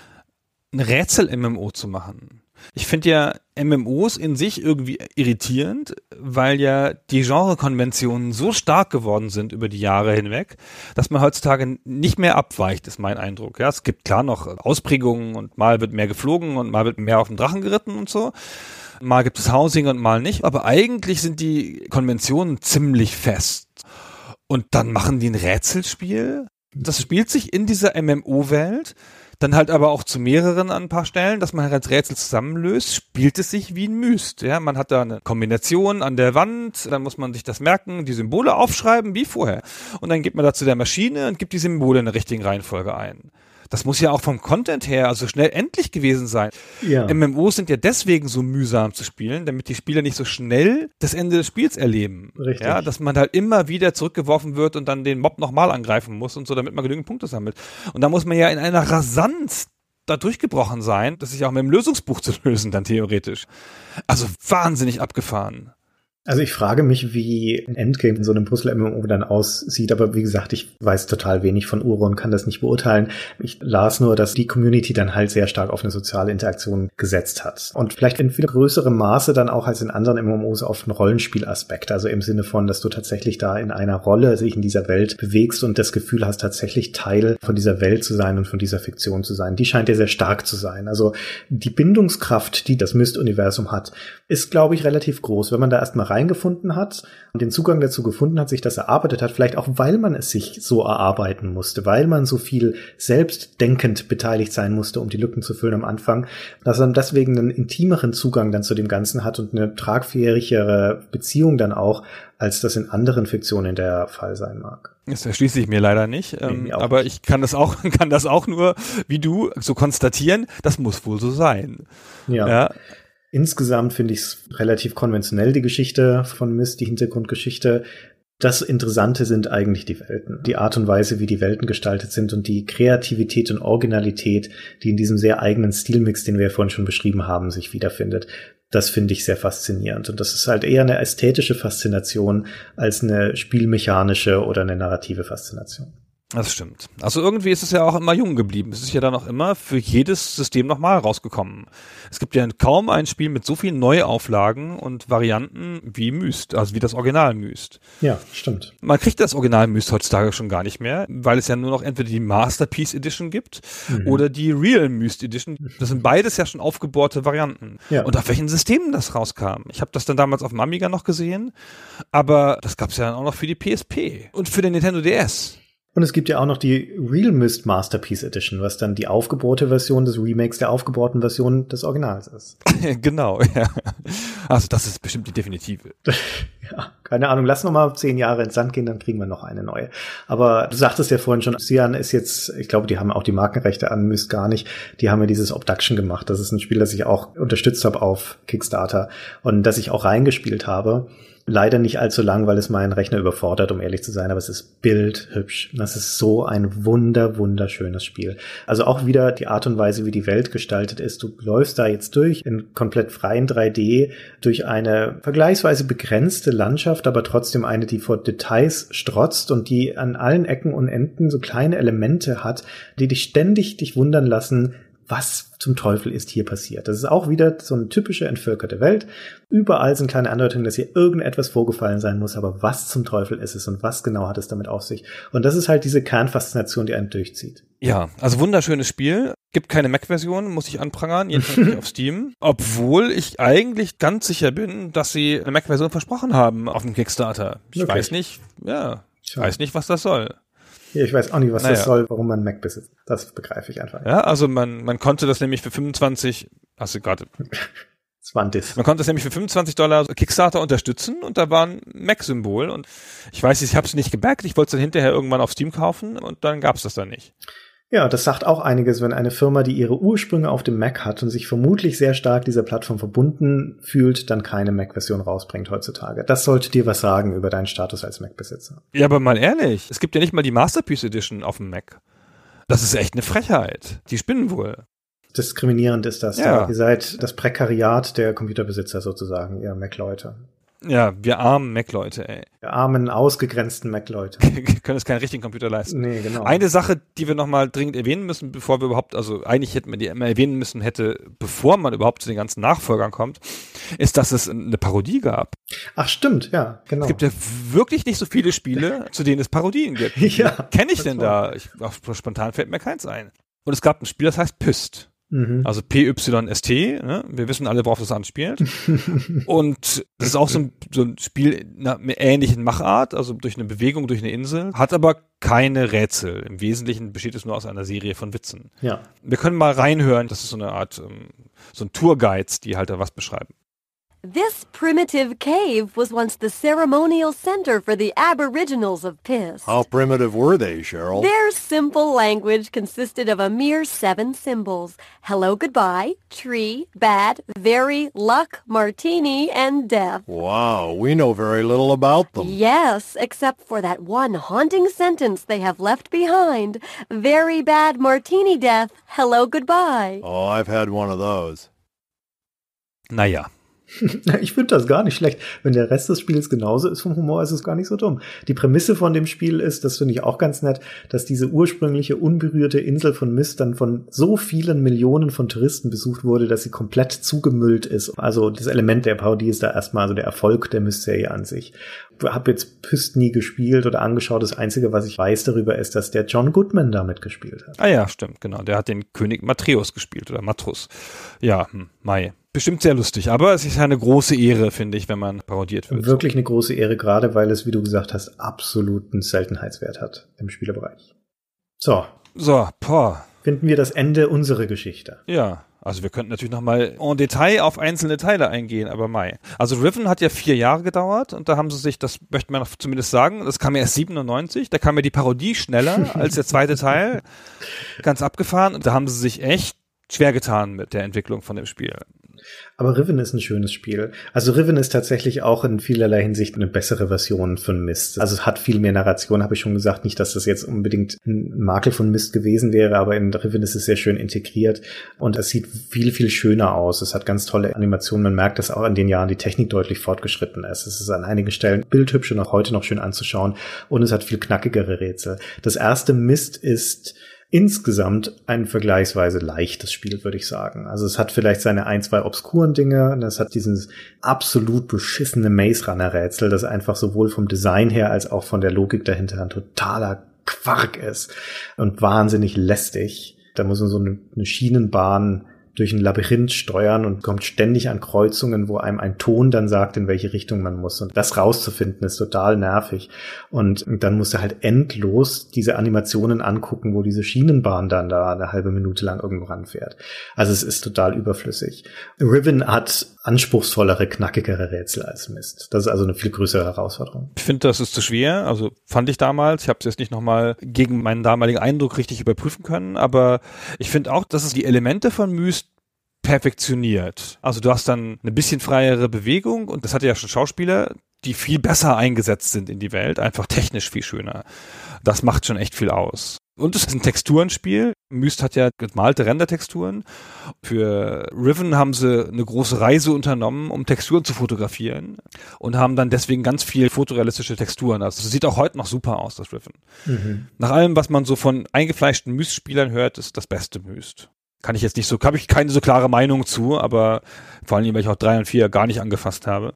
ein Rätsel-MMO zu machen ich finde ja MMOs in sich irgendwie irritierend, weil ja die Genrekonventionen so stark geworden sind über die Jahre hinweg, dass man heutzutage nicht mehr abweicht, ist mein Eindruck. Ja, es gibt klar noch Ausprägungen und mal wird mehr geflogen und mal wird mehr auf dem Drachen geritten und so. Mal gibt es Housing und mal nicht, aber eigentlich sind die Konventionen ziemlich fest. Und dann machen die ein Rätselspiel. Das spielt sich in dieser MMO-Welt dann halt aber auch zu mehreren an ein paar Stellen, dass man halt als Rätsel zusammenlöst, spielt es sich wie ein Myst. Ja, man hat da eine Kombination an der Wand, dann muss man sich das merken, die Symbole aufschreiben, wie vorher. Und dann geht man da zu der Maschine und gibt die Symbole in der richtigen Reihenfolge ein. Das muss ja auch vom Content her also schnell endlich gewesen sein. Ja. MMOs sind ja deswegen so mühsam zu spielen, damit die Spieler nicht so schnell das Ende des Spiels erleben. Richtig. Ja, dass man halt immer wieder zurückgeworfen wird und dann den Mob nochmal angreifen muss und so, damit man genügend Punkte sammelt. Und da muss man ja in einer Rasanz da durchgebrochen sein, das sich auch mit dem Lösungsbuch zu lösen, dann theoretisch. Also wahnsinnig abgefahren. Also ich frage mich, wie ein Endgame in so einem Puzzle-MMO dann aussieht, aber wie gesagt, ich weiß total wenig von Uro und kann das nicht beurteilen. Ich las nur, dass die Community dann halt sehr stark auf eine soziale Interaktion gesetzt hat. Und vielleicht in viel größerem Maße dann auch als in anderen MMOs auf einen Rollenspielaspekt. Also im Sinne von, dass du tatsächlich da in einer Rolle sich in dieser Welt bewegst und das Gefühl hast, tatsächlich Teil von dieser Welt zu sein und von dieser Fiktion zu sein. Die scheint ja sehr stark zu sein. Also die Bindungskraft, die das Myst-Universum hat, ist, glaube ich, relativ groß. Wenn man da erstmal rein reingefunden hat und den Zugang dazu gefunden hat, sich das erarbeitet hat, vielleicht auch weil man es sich so erarbeiten musste, weil man so viel selbstdenkend beteiligt sein musste, um die Lücken zu füllen am Anfang, dass er deswegen einen intimeren Zugang dann zu dem Ganzen hat und eine tragfähigere Beziehung dann auch, als das in anderen Fiktionen der Fall sein mag. Das erschließt sich mir leider nicht, ähm, auch aber ich kann das auch, kann das auch nur, wie du, so konstatieren, das muss wohl so sein. Ja. Ja, Insgesamt finde ich es relativ konventionell, die Geschichte von Mist, die Hintergrundgeschichte. Das Interessante sind eigentlich die Welten. Die Art und Weise, wie die Welten gestaltet sind und die Kreativität und Originalität, die in diesem sehr eigenen Stilmix, den wir ja vorhin schon beschrieben haben, sich wiederfindet. Das finde ich sehr faszinierend. Und das ist halt eher eine ästhetische Faszination als eine spielmechanische oder eine narrative Faszination. Das stimmt. Also irgendwie ist es ja auch immer jung geblieben. Es ist ja dann auch immer für jedes System nochmal rausgekommen. Es gibt ja kaum ein Spiel mit so vielen Neuauflagen und Varianten wie Myst, also wie das Original Myst. Ja, stimmt. Man kriegt das Original Myst heutzutage schon gar nicht mehr, weil es ja nur noch entweder die Masterpiece Edition gibt Mhm. oder die Real Myst Edition. Das sind beides ja schon aufgebohrte Varianten. Ja. Und auf welchen Systemen das rauskam. Ich habe das dann damals auf dem Amiga noch gesehen, aber das gab es ja dann auch noch für die PSP und für den Nintendo DS. Und es gibt ja auch noch die Real Mist Masterpiece Edition, was dann die aufgebohrte Version des Remakes der aufgebohrten Version des Originals ist. genau, ja. Also das ist bestimmt die definitive. Ja, keine Ahnung, lass noch mal zehn Jahre ins Sand gehen, dann kriegen wir noch eine neue. Aber du sagtest ja vorhin schon, Cyan ist jetzt, ich glaube, die haben auch die Markenrechte an Myst gar nicht. Die haben ja dieses Obduction gemacht. Das ist ein Spiel, das ich auch unterstützt habe auf Kickstarter und das ich auch reingespielt habe. Leider nicht allzu lang, weil es meinen Rechner überfordert, um ehrlich zu sein, aber es ist bildhübsch. Das ist so ein wunder, wunderschönes Spiel. Also auch wieder die Art und Weise, wie die Welt gestaltet ist. Du läufst da jetzt durch in komplett freien 3D durch eine vergleichsweise begrenzte Landschaft, aber trotzdem eine, die vor Details strotzt und die an allen Ecken und Enden so kleine Elemente hat, die dich ständig dich wundern lassen, was zum Teufel ist hier passiert. Das ist auch wieder so eine typische entvölkerte Welt. Überall sind kleine Andeutungen, dass hier irgendetwas vorgefallen sein muss, aber was zum Teufel ist es und was genau hat es damit auf sich? Und das ist halt diese Kernfaszination, die einen durchzieht. Ja, also wunderschönes Spiel. Gibt keine Mac-Version, muss ich anprangern, jedenfalls nicht auf Steam. Obwohl ich eigentlich ganz sicher bin, dass sie eine Mac-Version versprochen haben auf dem Kickstarter. Ich Wirklich? weiß nicht, ja, ich weiß nicht, was das soll. Ja, ich weiß auch nicht, was Naja. das soll, warum man Mac besitzt. Das begreife ich einfach. Ja, also man, man konnte das nämlich für 25, hast du gerade, Es war ein Diss. man konnte das nämlich für 25 Dollar Kickstarter unterstützen und da war ein Mac-Symbol und ich weiß, ich habe es nicht gebackt, ich wollte es dann hinterher irgendwann auf Steam kaufen und dann gab's das dann nicht. Ja, das sagt auch einiges, wenn eine Firma, die ihre Ursprünge auf dem Mac hat und sich vermutlich sehr stark dieser Plattform verbunden fühlt, dann keine Mac-Version rausbringt heutzutage. Das sollte dir was sagen über deinen Status als Mac-Besitzer. Ja, aber mal ehrlich, es gibt ja nicht mal die Masterpiece Edition auf dem Mac. Das ist echt eine Frechheit. Die spinnen wohl. Diskriminierend ist das. Ja. Ihr seid das Prekariat der Computerbesitzer sozusagen, ihr Mac-Leute. Ja, wir armen Mac-Leute, ey. Der armen, ausgegrenzten Mac-Leute. können es keinen richtigen Computer leisten. Nee, genau. Eine Sache, die wir nochmal dringend erwähnen müssen, bevor wir überhaupt, also eigentlich hätten wir die immer erwähnen müssen, hätte, bevor man überhaupt zu den ganzen Nachfolgern kommt, ist, dass es eine Parodie gab. Ach, stimmt, ja, genau. Es gibt ja wirklich nicht so viele Spiele, zu denen es Parodien gibt. Ja, Kenne ich denn war- da? Ich, spontan fällt mir keins ein. Und es gab ein Spiel, das heißt Pyst. Mhm. Also P-Y-S-T, ne? wir wissen alle, worauf das anspielt. Und das ist auch so ein, so ein Spiel in einer ähnlichen Machart, also durch eine Bewegung durch eine Insel, hat aber keine Rätsel. Im Wesentlichen besteht es nur aus einer Serie von Witzen. Ja. Wir können mal reinhören, das ist so eine Art, ähm, so ein Tourguides, die halt da was beschreiben. This primitive cave was once the ceremonial center for the Aboriginals of Piss. How primitive were they, Cheryl? Their simple language consisted of a mere seven symbols. Hello, goodbye, tree, bad, very, luck, martini, and death. Wow, we know very little about them. Yes, except for that one haunting sentence they have left behind. Very bad martini death. Hello, goodbye. Oh, I've had one of those. Naja. Ich finde das gar nicht schlecht. Wenn der Rest des Spiels genauso ist vom Humor, ist es gar nicht so dumm. Die Prämisse von dem Spiel ist, das finde ich auch ganz nett, dass diese ursprüngliche unberührte Insel von Mist dann von so vielen Millionen von Touristen besucht wurde, dass sie komplett zugemüllt ist. Also das Element der Parodie ist da erstmal also der Erfolg der Mist-Serie an sich. Ich habe jetzt Pyst nie gespielt oder angeschaut. Das Einzige, was ich weiß darüber, ist, dass der John Goodman damit gespielt hat. Ah ja, stimmt, genau. Der hat den König Matthäus gespielt oder Matrus. Ja, hm, Mai. Bestimmt sehr lustig, aber es ist eine große Ehre, finde ich, wenn man parodiert wird. Wirklich eine große Ehre, gerade weil es, wie du gesagt hast, absoluten Seltenheitswert hat im Spielerbereich. So. So, boah. Finden wir das Ende unserer Geschichte. Ja. Also wir könnten natürlich nochmal en Detail auf einzelne Teile eingehen, aber Mai. Also Riven hat ja vier Jahre gedauert und da haben sie sich, das möchte man zumindest sagen, das kam ja erst 97, da kam ja die Parodie schneller als der zweite Teil. Ganz abgefahren und da haben sie sich echt schwer getan mit der Entwicklung von dem Spiel. Aber Riven ist ein schönes Spiel. Also Riven ist tatsächlich auch in vielerlei Hinsicht eine bessere Version von Mist. Also es hat viel mehr Narration, habe ich schon gesagt. Nicht, dass das jetzt unbedingt ein Makel von Mist gewesen wäre, aber in Riven ist es sehr schön integriert und es sieht viel, viel schöner aus. Es hat ganz tolle Animationen. Man merkt, dass auch in den Jahren die Technik deutlich fortgeschritten ist. Es ist an einigen Stellen bildhübsch und auch heute noch schön anzuschauen und es hat viel knackigere Rätsel. Das erste Mist ist insgesamt ein vergleichsweise leichtes Spiel, würde ich sagen. Also es hat vielleicht seine ein, zwei obskuren Dinge und es hat dieses absolut beschissene Maze Runner Rätsel, das einfach sowohl vom Design her als auch von der Logik dahinter ein totaler Quark ist und wahnsinnig lästig. Da muss man so eine, eine Schienenbahn durch ein Labyrinth steuern und kommt ständig an Kreuzungen, wo einem ein Ton dann sagt, in welche Richtung man muss. Und das rauszufinden ist total nervig. Und dann musst du halt endlos diese Animationen angucken, wo diese Schienenbahn dann da eine halbe Minute lang irgendwo ranfährt. Also es ist total überflüssig. Riven hat anspruchsvollere, knackigere Rätsel als Mist. Das ist also eine viel größere Herausforderung. Ich finde, das ist zu schwer. Also fand ich damals. Ich habe es jetzt nicht nochmal gegen meinen damaligen Eindruck richtig überprüfen können. Aber ich finde auch, dass es die Elemente von Myst perfektioniert. Also du hast dann eine bisschen freiere Bewegung und das hatte ja schon Schauspieler, die viel besser eingesetzt sind in die Welt, einfach technisch viel schöner. Das macht schon echt viel aus. Und es ist ein Texturenspiel. Myst hat ja gemalte Rendertexturen. Für Riven haben sie eine große Reise unternommen, um Texturen zu fotografieren und haben dann deswegen ganz viel fotorealistische Texturen. Also sieht auch heute noch super aus, das Riven. Mhm. Nach allem, was man so von eingefleischten Myst-Spielern hört, ist das beste Myst kann ich jetzt nicht so, habe ich keine so klare Meinung zu, aber vor allem, weil ich auch drei und vier gar nicht angefasst habe.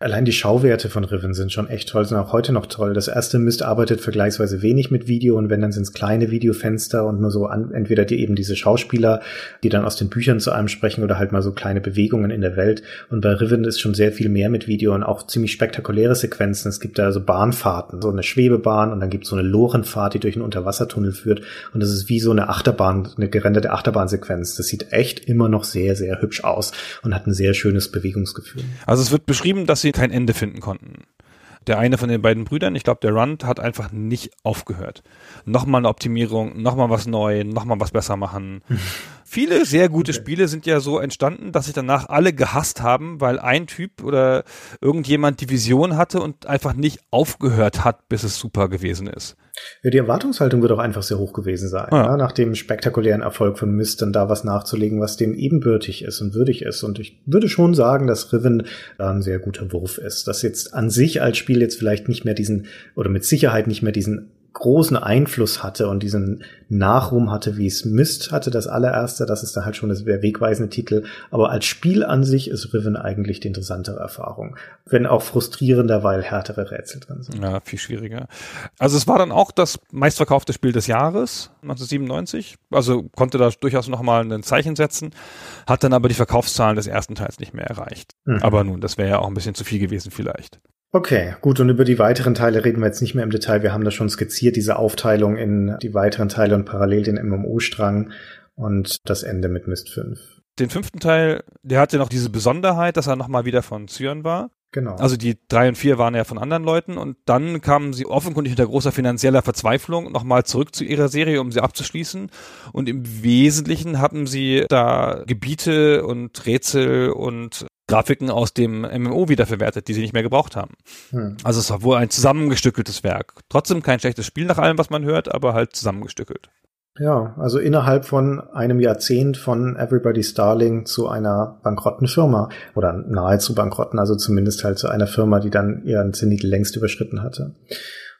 Allein die Schauwerte von Riven sind schon echt toll, sind auch heute noch toll. Das erste Mist arbeitet vergleichsweise wenig mit Video und wenn, dann sind es kleine Videofenster und nur so an, entweder die eben diese Schauspieler, die dann aus den Büchern zu einem sprechen oder halt mal so kleine Bewegungen in der Welt. Und bei Riven ist schon sehr viel mehr mit Video und auch ziemlich spektakuläre Sequenzen. Es gibt da so Bahnfahrten, so eine Schwebebahn und dann gibt es so eine Lorenfahrt, die durch einen Unterwassertunnel führt. Und das ist wie so eine Achterbahn, eine gerenderte Achterbahnsequenz. Das sieht echt immer noch sehr, sehr hübsch aus und hat ein sehr schönes Bewegungsgefühl. Also es wird beschrieben, dass sie kein Ende finden konnten. Der eine von den beiden Brüdern, ich glaube, der Rund, hat einfach nicht aufgehört. Nochmal eine Optimierung, nochmal was neu, nochmal was besser machen. Viele sehr gute Spiele sind ja so entstanden, dass sich danach alle gehasst haben, weil ein Typ oder irgendjemand die Vision hatte und einfach nicht aufgehört hat, bis es super gewesen ist. Ja, die Erwartungshaltung wird auch einfach sehr hoch gewesen sein, ja. Ja, nach dem spektakulären Erfolg von Myst dann da was nachzulegen, was dem ebenbürtig ist und würdig ist. Und ich würde schon sagen, dass Riven da ein sehr guter Wurf ist. Dass jetzt an sich als Spiel jetzt vielleicht nicht mehr diesen, oder mit Sicherheit nicht mehr diesen großen Einfluss hatte und diesen Nachruhm hatte, wie es Mist hatte, das allererste, das ist da halt schon der wegweisende Titel. Aber als Spiel an sich ist Riven eigentlich die interessantere Erfahrung. Wenn auch frustrierender, weil härtere Rätsel drin sind. Ja, viel schwieriger. Also es war dann auch das meistverkaufte Spiel des Jahres, 1997. Also konnte da durchaus nochmal ein Zeichen setzen, hat dann aber die Verkaufszahlen des ersten Teils nicht mehr erreicht. Mhm. Aber nun, das wäre ja auch ein bisschen zu viel gewesen vielleicht. Okay, gut, und über die weiteren Teile reden wir jetzt nicht mehr im Detail. Wir haben da schon skizziert, diese Aufteilung in die weiteren Teile und parallel den MMO-Strang und das Ende mit Mist 5. Den fünften Teil, der hatte noch diese Besonderheit, dass er nochmal wieder von Zyren war. Genau. Also die drei und vier waren ja von anderen Leuten und dann kamen sie offenkundig unter großer finanzieller Verzweiflung nochmal zurück zu ihrer Serie, um sie abzuschließen. Und im Wesentlichen haben sie da Gebiete und Rätsel und Grafiken aus dem MMO wiederverwertet, die sie nicht mehr gebraucht haben. Hm. Also es war wohl ein zusammengestückeltes Werk. Trotzdem kein schlechtes Spiel nach allem, was man hört, aber halt zusammengestückelt. Ja, also innerhalb von einem Jahrzehnt von Everybody Starling zu einer bankrotten Firma oder nahezu bankrotten, also zumindest halt zu einer Firma, die dann ihren Zenit längst überschritten hatte.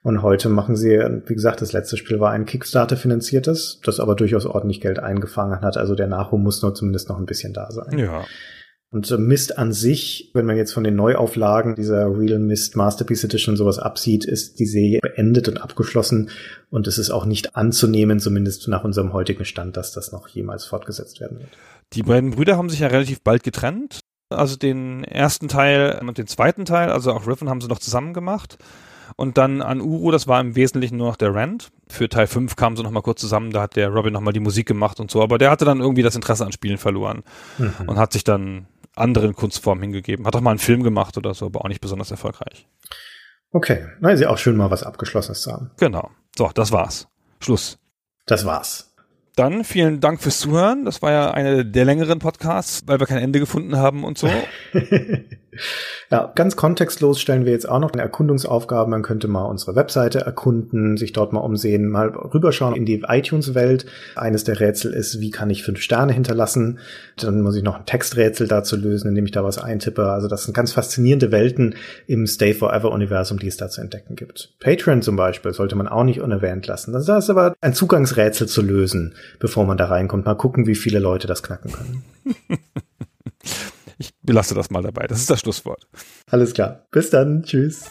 Und heute machen sie, wie gesagt, das letzte Spiel war ein Kickstarter finanziertes, das aber durchaus ordentlich Geld eingefangen hat. Also der Nachruhm muss nur zumindest noch ein bisschen da sein. Ja. Und Mist an sich, wenn man jetzt von den Neuauflagen dieser Real Mist Masterpiece Edition sowas absieht, ist die Serie beendet und abgeschlossen. Und es ist auch nicht anzunehmen, zumindest nach unserem heutigen Stand, dass das noch jemals fortgesetzt werden wird. Die beiden Brüder haben sich ja relativ bald getrennt. Also den ersten Teil und den zweiten Teil, also auch Riven haben sie noch zusammen gemacht. Und dann an Uru, das war im Wesentlichen nur noch der Rand. Für Teil 5 kamen sie nochmal kurz zusammen, da hat der Robin nochmal die Musik gemacht und so. Aber der hatte dann irgendwie das Interesse an Spielen verloren und hat sich dann anderen Kunstformen hingegeben. Hat auch mal einen Film gemacht oder so, aber auch nicht besonders erfolgreich. Okay, na ist ja auch schön, mal was Abgeschlossenes zu haben. Genau. So, das war's. Schluss. Das war's. Dann vielen Dank fürs Zuhören. Das war ja eine der längeren Podcasts, weil wir kein Ende gefunden haben und so. Ja, ganz kontextlos stellen wir jetzt auch noch eine Erkundungsaufgabe. Man könnte mal unsere Webseite erkunden, sich dort mal umsehen, mal rüberschauen in die iTunes-Welt. Eines der Rätsel ist, wie kann ich fünf Sterne hinterlassen? Dann muss ich noch ein Texträtsel dazu lösen, indem ich da was eintippe. Also das sind ganz faszinierende Welten im Stay Forever-Universum, die es da zu entdecken gibt. Patreon zum Beispiel sollte man auch nicht unerwähnt lassen. Das ist aber ein Zugangsrätsel zu lösen, bevor man da reinkommt. Mal gucken, wie viele Leute das knacken können. Ich belasse das mal dabei. Das ist das Schlusswort. Alles klar. Bis dann. Tschüss.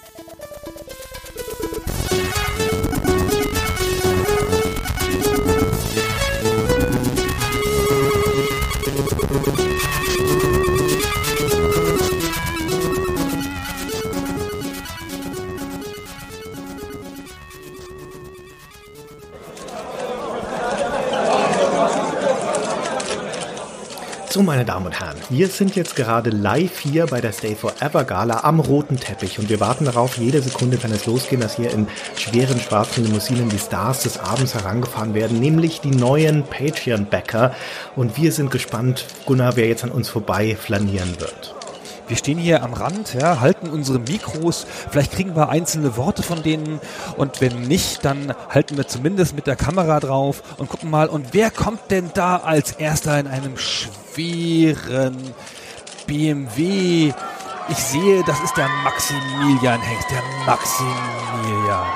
So, meine Damen und Herren, wir sind jetzt gerade live hier bei der Stay Forever Gala am roten Teppich und wir warten darauf, jede Sekunde kann es losgehen, dass hier in schweren schwarzen Limousinen die Stars des Abends herangefahren werden, nämlich die neuen Patreon-Backer. Und wir sind gespannt, Gunnar, wer jetzt an uns vorbei flanieren wird. Wir stehen hier am Rand, ja, halten unsere Mikros. Vielleicht kriegen wir einzelne Worte von denen. Und wenn nicht, dann halten wir zumindest mit der Kamera drauf und gucken mal. Und wer kommt denn da als erster in einem schweren BMW? Ich sehe, das ist der Maximilian Hengst. Der Maximilian.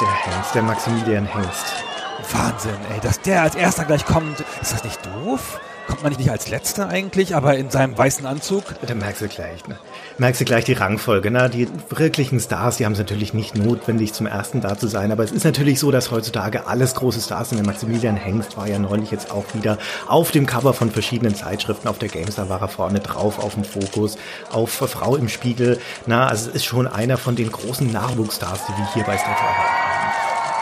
Der Hengst, der Maximilian Hengst. Wahnsinn, ey, dass der als erster gleich kommt. Ist das nicht doof? Kommt man nicht als letzter eigentlich, aber in seinem weißen Anzug? Da merkst du gleich, ne? Merkst du gleich die Rangfolge, ne? Die wirklichen Stars, die haben es natürlich nicht notwendig, zum ersten da zu sein. Aber es ist natürlich so, dass heutzutage alles große Stars sind. Der Maximilian Hengst war ja neulich jetzt auch wieder auf dem Cover von verschiedenen Zeitschriften. Auf der GameStar war er vorne drauf, auf dem Fokus, auf Frau im Spiegel. Na, also es ist schon einer von den großen Nachwuchsstars, die wir hier bei Star haben.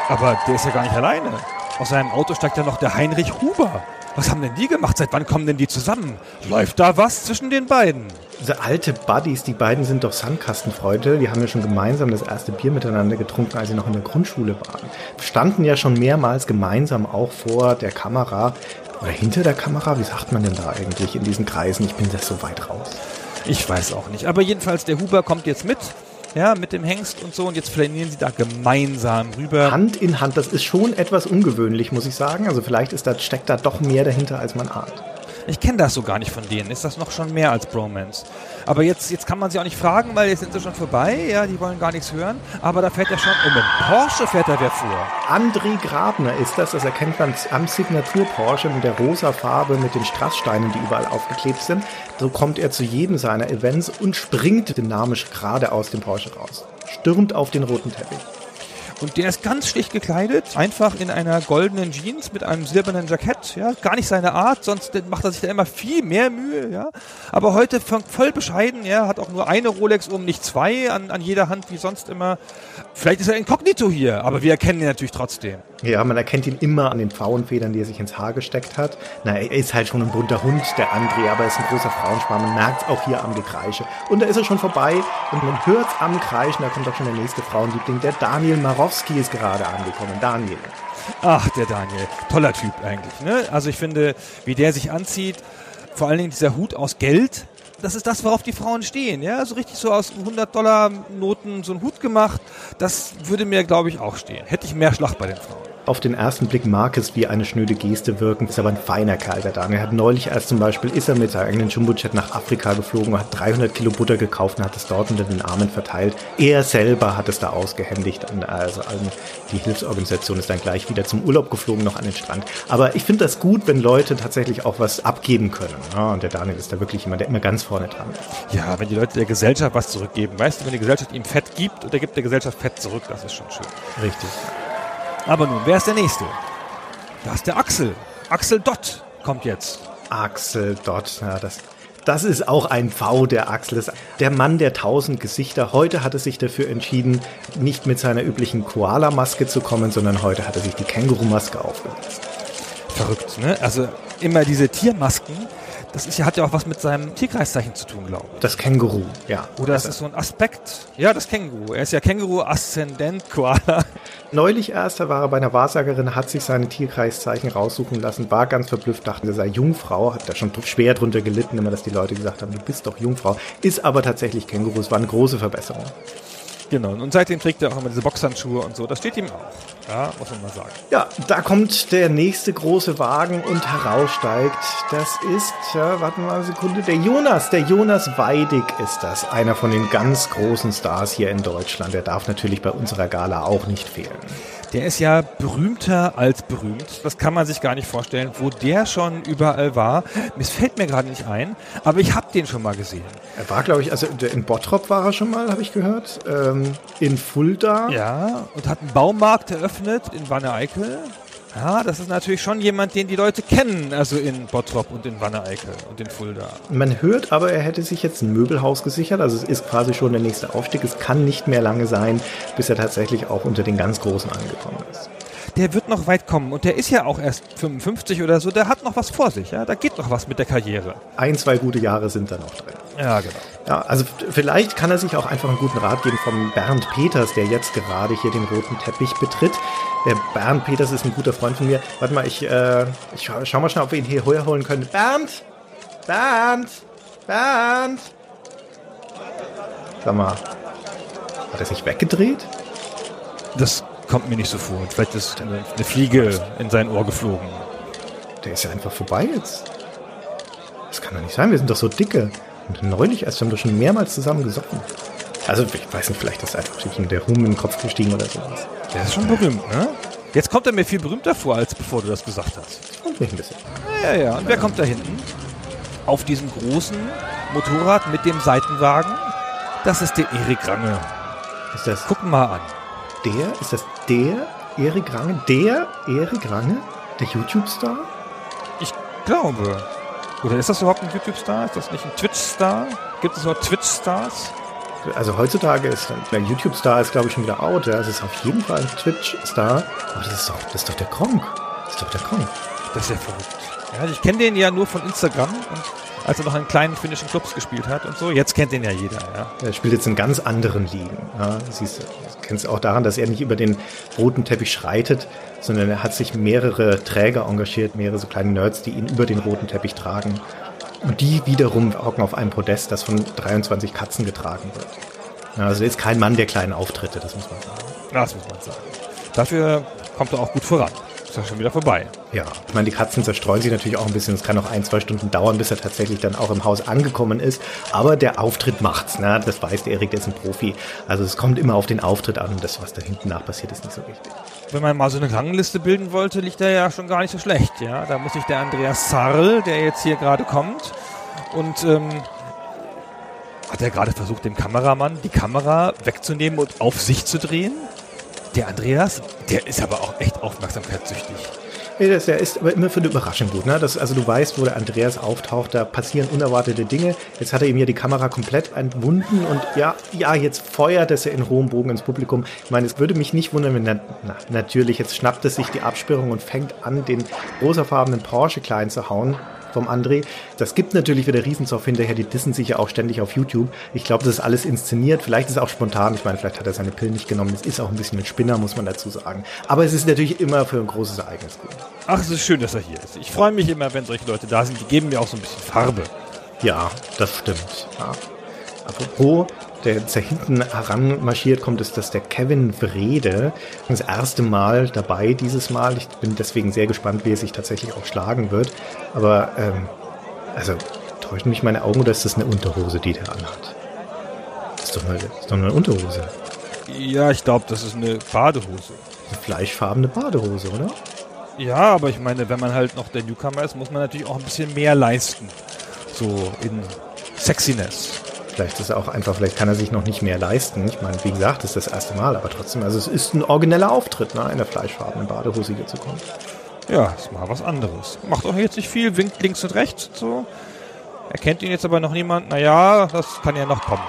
Aber der ist ja gar nicht alleine. Aus seinem Auto steigt ja noch der Heinrich Huber. Was haben denn die gemacht? Seit wann kommen denn die zusammen? Läuft da was zwischen den beiden? Diese alte Buddies, die beiden sind doch Sandkastenfreunde. Die haben ja schon gemeinsam das erste Bier miteinander getrunken, als sie noch in der Grundschule waren. Standen ja schon mehrmals gemeinsam auch vor der Kamera oder hinter der Kamera. Wie sagt man denn da eigentlich in diesen Kreisen? Ich bin da so weit raus. Ich weiß auch nicht. Aber jedenfalls, der Huber kommt jetzt mit. Ja, mit dem Hengst und so. Und jetzt flanieren sie da gemeinsam rüber. Hand in Hand, das ist schon etwas ungewöhnlich, muss ich sagen. Also vielleicht ist da, steckt da doch mehr dahinter, als man ahnt. Ich kenne das so gar nicht von denen. Ist das noch schon mehr als Bromance? Aber jetzt, jetzt kann man sie auch nicht fragen, weil jetzt sind sie schon vorbei. Ja, die wollen gar nichts hören. Aber da fährt er schon, und mit Porsche fährt er wer vor. André Grabner ist das, das erkennt man am Signatur Porsche mit der rosa Farbe mit den Strasssteinen, die überall aufgeklebt sind. So kommt er zu jedem seiner Events und springt dynamisch gerade aus dem Porsche raus. Stürmt auf den roten Teppich. Und der ist ganz schlicht gekleidet, einfach in einer goldenen Jeans mit einem silbernen Jackett, ja, gar nicht seine Art, sonst macht er sich da immer viel mehr Mühe, ja. Aber heute voll bescheiden, ja, hat auch nur eine Rolex um, nicht zwei an, an jeder Hand wie sonst immer. Vielleicht ist er inkognito hier, aber wir erkennen ihn natürlich trotzdem. Ja, man erkennt ihn immer an den Pfauenfedern, die er sich ins Haar gesteckt hat. Na, er ist halt schon ein bunter Hund, der André, aber er ist ein großer Frauenspann. Man merkt auch hier am Gekreische. Und da ist er schon vorbei und man hört am Kreischen, da kommt auch schon der nächste Frauenliebling. Der Daniel Marowski ist gerade angekommen. Daniel. Ach, der Daniel. Toller Typ eigentlich, ne? Also ich finde, wie der sich anzieht, vor allen Dingen dieser Hut aus Geld, das ist das, worauf die Frauen stehen, ja, so richtig so aus 100-Dollar-Noten so ein Hut gemacht, das würde mir, glaube ich, auch stehen. Hätte ich mehr Schlacht bei den Frauen. Auf den ersten Blick mag es wie eine schnöde Geste wirken, ist aber ein feiner Kerl, der Daniel. Er hat neulich erst zum Beispiel, ist er mit seinem eigenen Jumbo-Jet nach Afrika geflogen und hat 300 Kilo Butter gekauft und hat es dort unter den Armen verteilt. Er selber hat es da ausgehändigt und also die Hilfsorganisation ist dann gleich wieder zum Urlaub geflogen, noch an den Strand. Aber ich finde das gut, wenn Leute tatsächlich auch was abgeben können. Ja, und der Daniel ist da wirklich jemand, der immer ganz vorne dran ist. Ja, wenn die Leute der Gesellschaft was zurückgeben. Weißt du, wenn die Gesellschaft ihm Fett gibt und er gibt der Gesellschaft Fett zurück, das ist schon schön. Richtig. Aber nun, wer ist der Nächste? Da ist der Axel. Axel Dott kommt jetzt. Axel Dott, ja, das, das ist auch ein V der Axel. Das- Der Mann der tausend Gesichter. Heute hat er sich dafür entschieden, nicht mit seiner üblichen Koala-Maske zu kommen, sondern heute hat er sich die Känguru-Maske aufgesetzt. Verrückt, ne? Also immer diese Tiermasken, das ist ja, hat ja auch was mit seinem Tierkreiszeichen zu tun, glaube ich. Das Känguru, ja. Oder ist das so ein Aspekt? Ja, das Känguru. Er ist ja Känguru-Aszendent-Koala. Neulich erst, da war er bei einer Wahrsagerin, hat sich seine Tierkreiszeichen raussuchen lassen, war ganz verblüfft, dachte, er sei Jungfrau, hat da schon schwer drunter gelitten, immer, dass die Leute gesagt haben, du bist doch Jungfrau. Ist aber tatsächlich Känguru, es war eine große Verbesserung. Genau. Und seitdem trägt er auch immer diese Boxhandschuhe und so. Das steht ihm auch. Ja, muss man mal sagen. Ja, da kommt der nächste große Wagen und heraussteigt. Das ist, ja, warten wir mal eine Sekunde, der Jonas. Der Jonas Weidig ist das. Einer von den ganz großen Stars hier in Deutschland. Der darf natürlich bei unserer Gala auch nicht fehlen. Der ist ja berühmter als berühmt. Das kann man sich gar nicht vorstellen, wo der schon überall war. Mir fällt mir gerade nicht ein, aber ich habe den schon mal gesehen. Er war, glaube ich, also in Bottrop war er schon mal, habe ich gehört. Ähm, in Fulda. Ja, und hat einen Baumarkt eröffnet in Wanne-Eickel. Ja, das ist natürlich schon jemand, den die Leute kennen, also in Bottrop und in Wanne-Eickel und in Fulda. Man hört aber, er hätte sich jetzt ein Möbelhaus gesichert. Also es ist quasi schon der nächste Aufstieg. Es kann nicht mehr lange sein, bis er tatsächlich auch unter den ganz Großen angekommen ist. Der wird noch weit kommen und der ist ja auch erst 55 oder so, der hat noch was vor sich, ja, da geht noch was mit der Karriere. Ein, zwei gute Jahre sind da noch drin. Ja, genau. Ja, also vielleicht kann er sich auch einfach einen guten Rat geben vom Bernd Peters, der jetzt gerade hier den roten Teppich betritt. Der Bernd Peters ist ein guter Freund von mir. Warte mal, ich, äh, ich schau, schau mal schnell, ob wir ihn hier holen können. Bernd! Bernd! Bernd! Sag mal, hat er sich weggedreht? Das kommt mir nicht so vor. Vielleicht ist eine, eine Fliege in sein Ohr geflogen. Der ist ja einfach vorbei jetzt. Das kann doch nicht sein, wir sind doch so dicke. Und neulich erst haben wir schon mehrmals zusammen gesoffen. Also, ich weiß nicht, vielleicht ist einfach der Ruhm in den Kopf gestiegen oder sowas. Der ist schon berühmt, ne? Jetzt kommt er mir viel berühmter vor, als bevor du das gesagt hast. Und mich ein bisschen. Ja, ja. Und wer kommt da hinten? Auf diesem großen Motorrad mit dem Seitenwagen? Das ist der Erik Range. Ist das Guck mal an. der? Ist das der Erik Range? Der Erik Range? Der YouTube-Star? Ich glaube. Oder ist das überhaupt ein YouTube-Star? Ist das nicht ein Twitch-Star? Gibt es überhaupt Twitch-Stars? Also heutzutage ist der YouTube-Star ist glaube ich schon wieder out. Ja. Es ist auf jeden Fall ein Twitch-Star. Aber das ist doch, das ist doch der Kronk. Das ist doch der Kronk. Das ist ja verrückt. Ja, ich kenne den ja nur von Instagram und als er noch in kleinen finnischen Clubs gespielt hat und so. Jetzt kennt den ja jeder, ja. Er spielt jetzt in ganz anderen Ligen. Ja, siehst du, kennst auch daran, dass er nicht über den roten Teppich schreitet, sondern er hat sich mehrere Träger engagiert, mehrere so kleine Nerds, die ihn über den roten Teppich tragen. Und die wiederum hocken auf einem Podest, das von 23 Katzen getragen wird. Also er ist kein Mann der kleinen Auftritte, das muss man sagen. Das muss man sagen. Dafür kommt er auch gut voran. Ist ja schon wieder vorbei. Ja, ich meine, die Katzen zerstreuen sich natürlich auch ein bisschen. Es kann auch ein, zwei Stunden dauern, bis er tatsächlich dann auch im Haus angekommen ist. Aber der Auftritt macht's, ne? Das weiß der Erik, der ist ein Profi. Also es kommt immer auf den Auftritt an und das, was da hinten nach passiert, ist nicht so wichtig. Wenn man mal so eine Rangliste bilden wollte, liegt er ja schon gar nicht so schlecht, ja. Da muss sich der Andreas Zarl, der jetzt hier gerade kommt, und ähm, hat er gerade versucht, dem Kameramann die Kamera wegzunehmen und auf sich zu drehen? Der Andreas, der ist aber auch echt aufmerksamkeitssüchtig. Nee, das, ist aber immer für eine Überraschung gut. Ne? Das, also du weißt, wo der Andreas auftaucht, da passieren unerwartete Dinge. Jetzt hat er ihm ja die Kamera komplett entwunden und ja, ja, jetzt feuert es ja in hohem Bogen ins Publikum. Ich meine, es würde mich nicht wundern, wenn na, na, natürlich, jetzt schnappt es sich die Absperrung und fängt an, den rosafarbenen Porsche klein zu hauen vom André. Das gibt natürlich wieder Riesenzoff hinterher, die dissen sich ja auch ständig auf YouTube. Ich glaube, das ist alles inszeniert. Vielleicht ist es auch spontan. Ich meine, vielleicht hat er seine Pillen nicht genommen. Es ist auch ein bisschen ein Spinner, muss man dazu sagen. Aber es ist natürlich immer für ein großes Ereignis gut. Ach, es ist schön, dass er hier ist. Ich freue mich immer, wenn solche Leute da sind. Die geben mir auch so ein bisschen Farbe. Ja, das stimmt. Ja. Apropos, der jetzt da hinten heranmarschiert kommt, ist das der Kevin Wrede. Das erste Mal dabei dieses Mal. Ich bin deswegen sehr gespannt, wie er sich tatsächlich auch schlagen wird. Aber, ähm, also, täuschen mich meine Augen oder ist das eine Unterhose, die der anhat? Das ist doch eine, ist doch eine Unterhose. Ja, ich glaube, das ist eine Badehose. Eine fleischfarbene Badehose, oder? Ja, aber ich meine, wenn man halt noch der Newcomer ist, muss man natürlich auch ein bisschen mehr leisten. So in Sexiness. Vielleicht ist er auch einfach, vielleicht kann er sich noch nicht mehr leisten. Ich meine, wie gesagt, das ist das erste Mal, aber trotzdem, also es ist ein origineller Auftritt, ne, in der fleischfarbenen Badehose hier zu kommen. Ja, ist mal was anderes. Macht auch jetzt nicht viel, winkt links und rechts so. Erkennt ihn jetzt aber noch niemand. Naja, das kann ja noch kommen.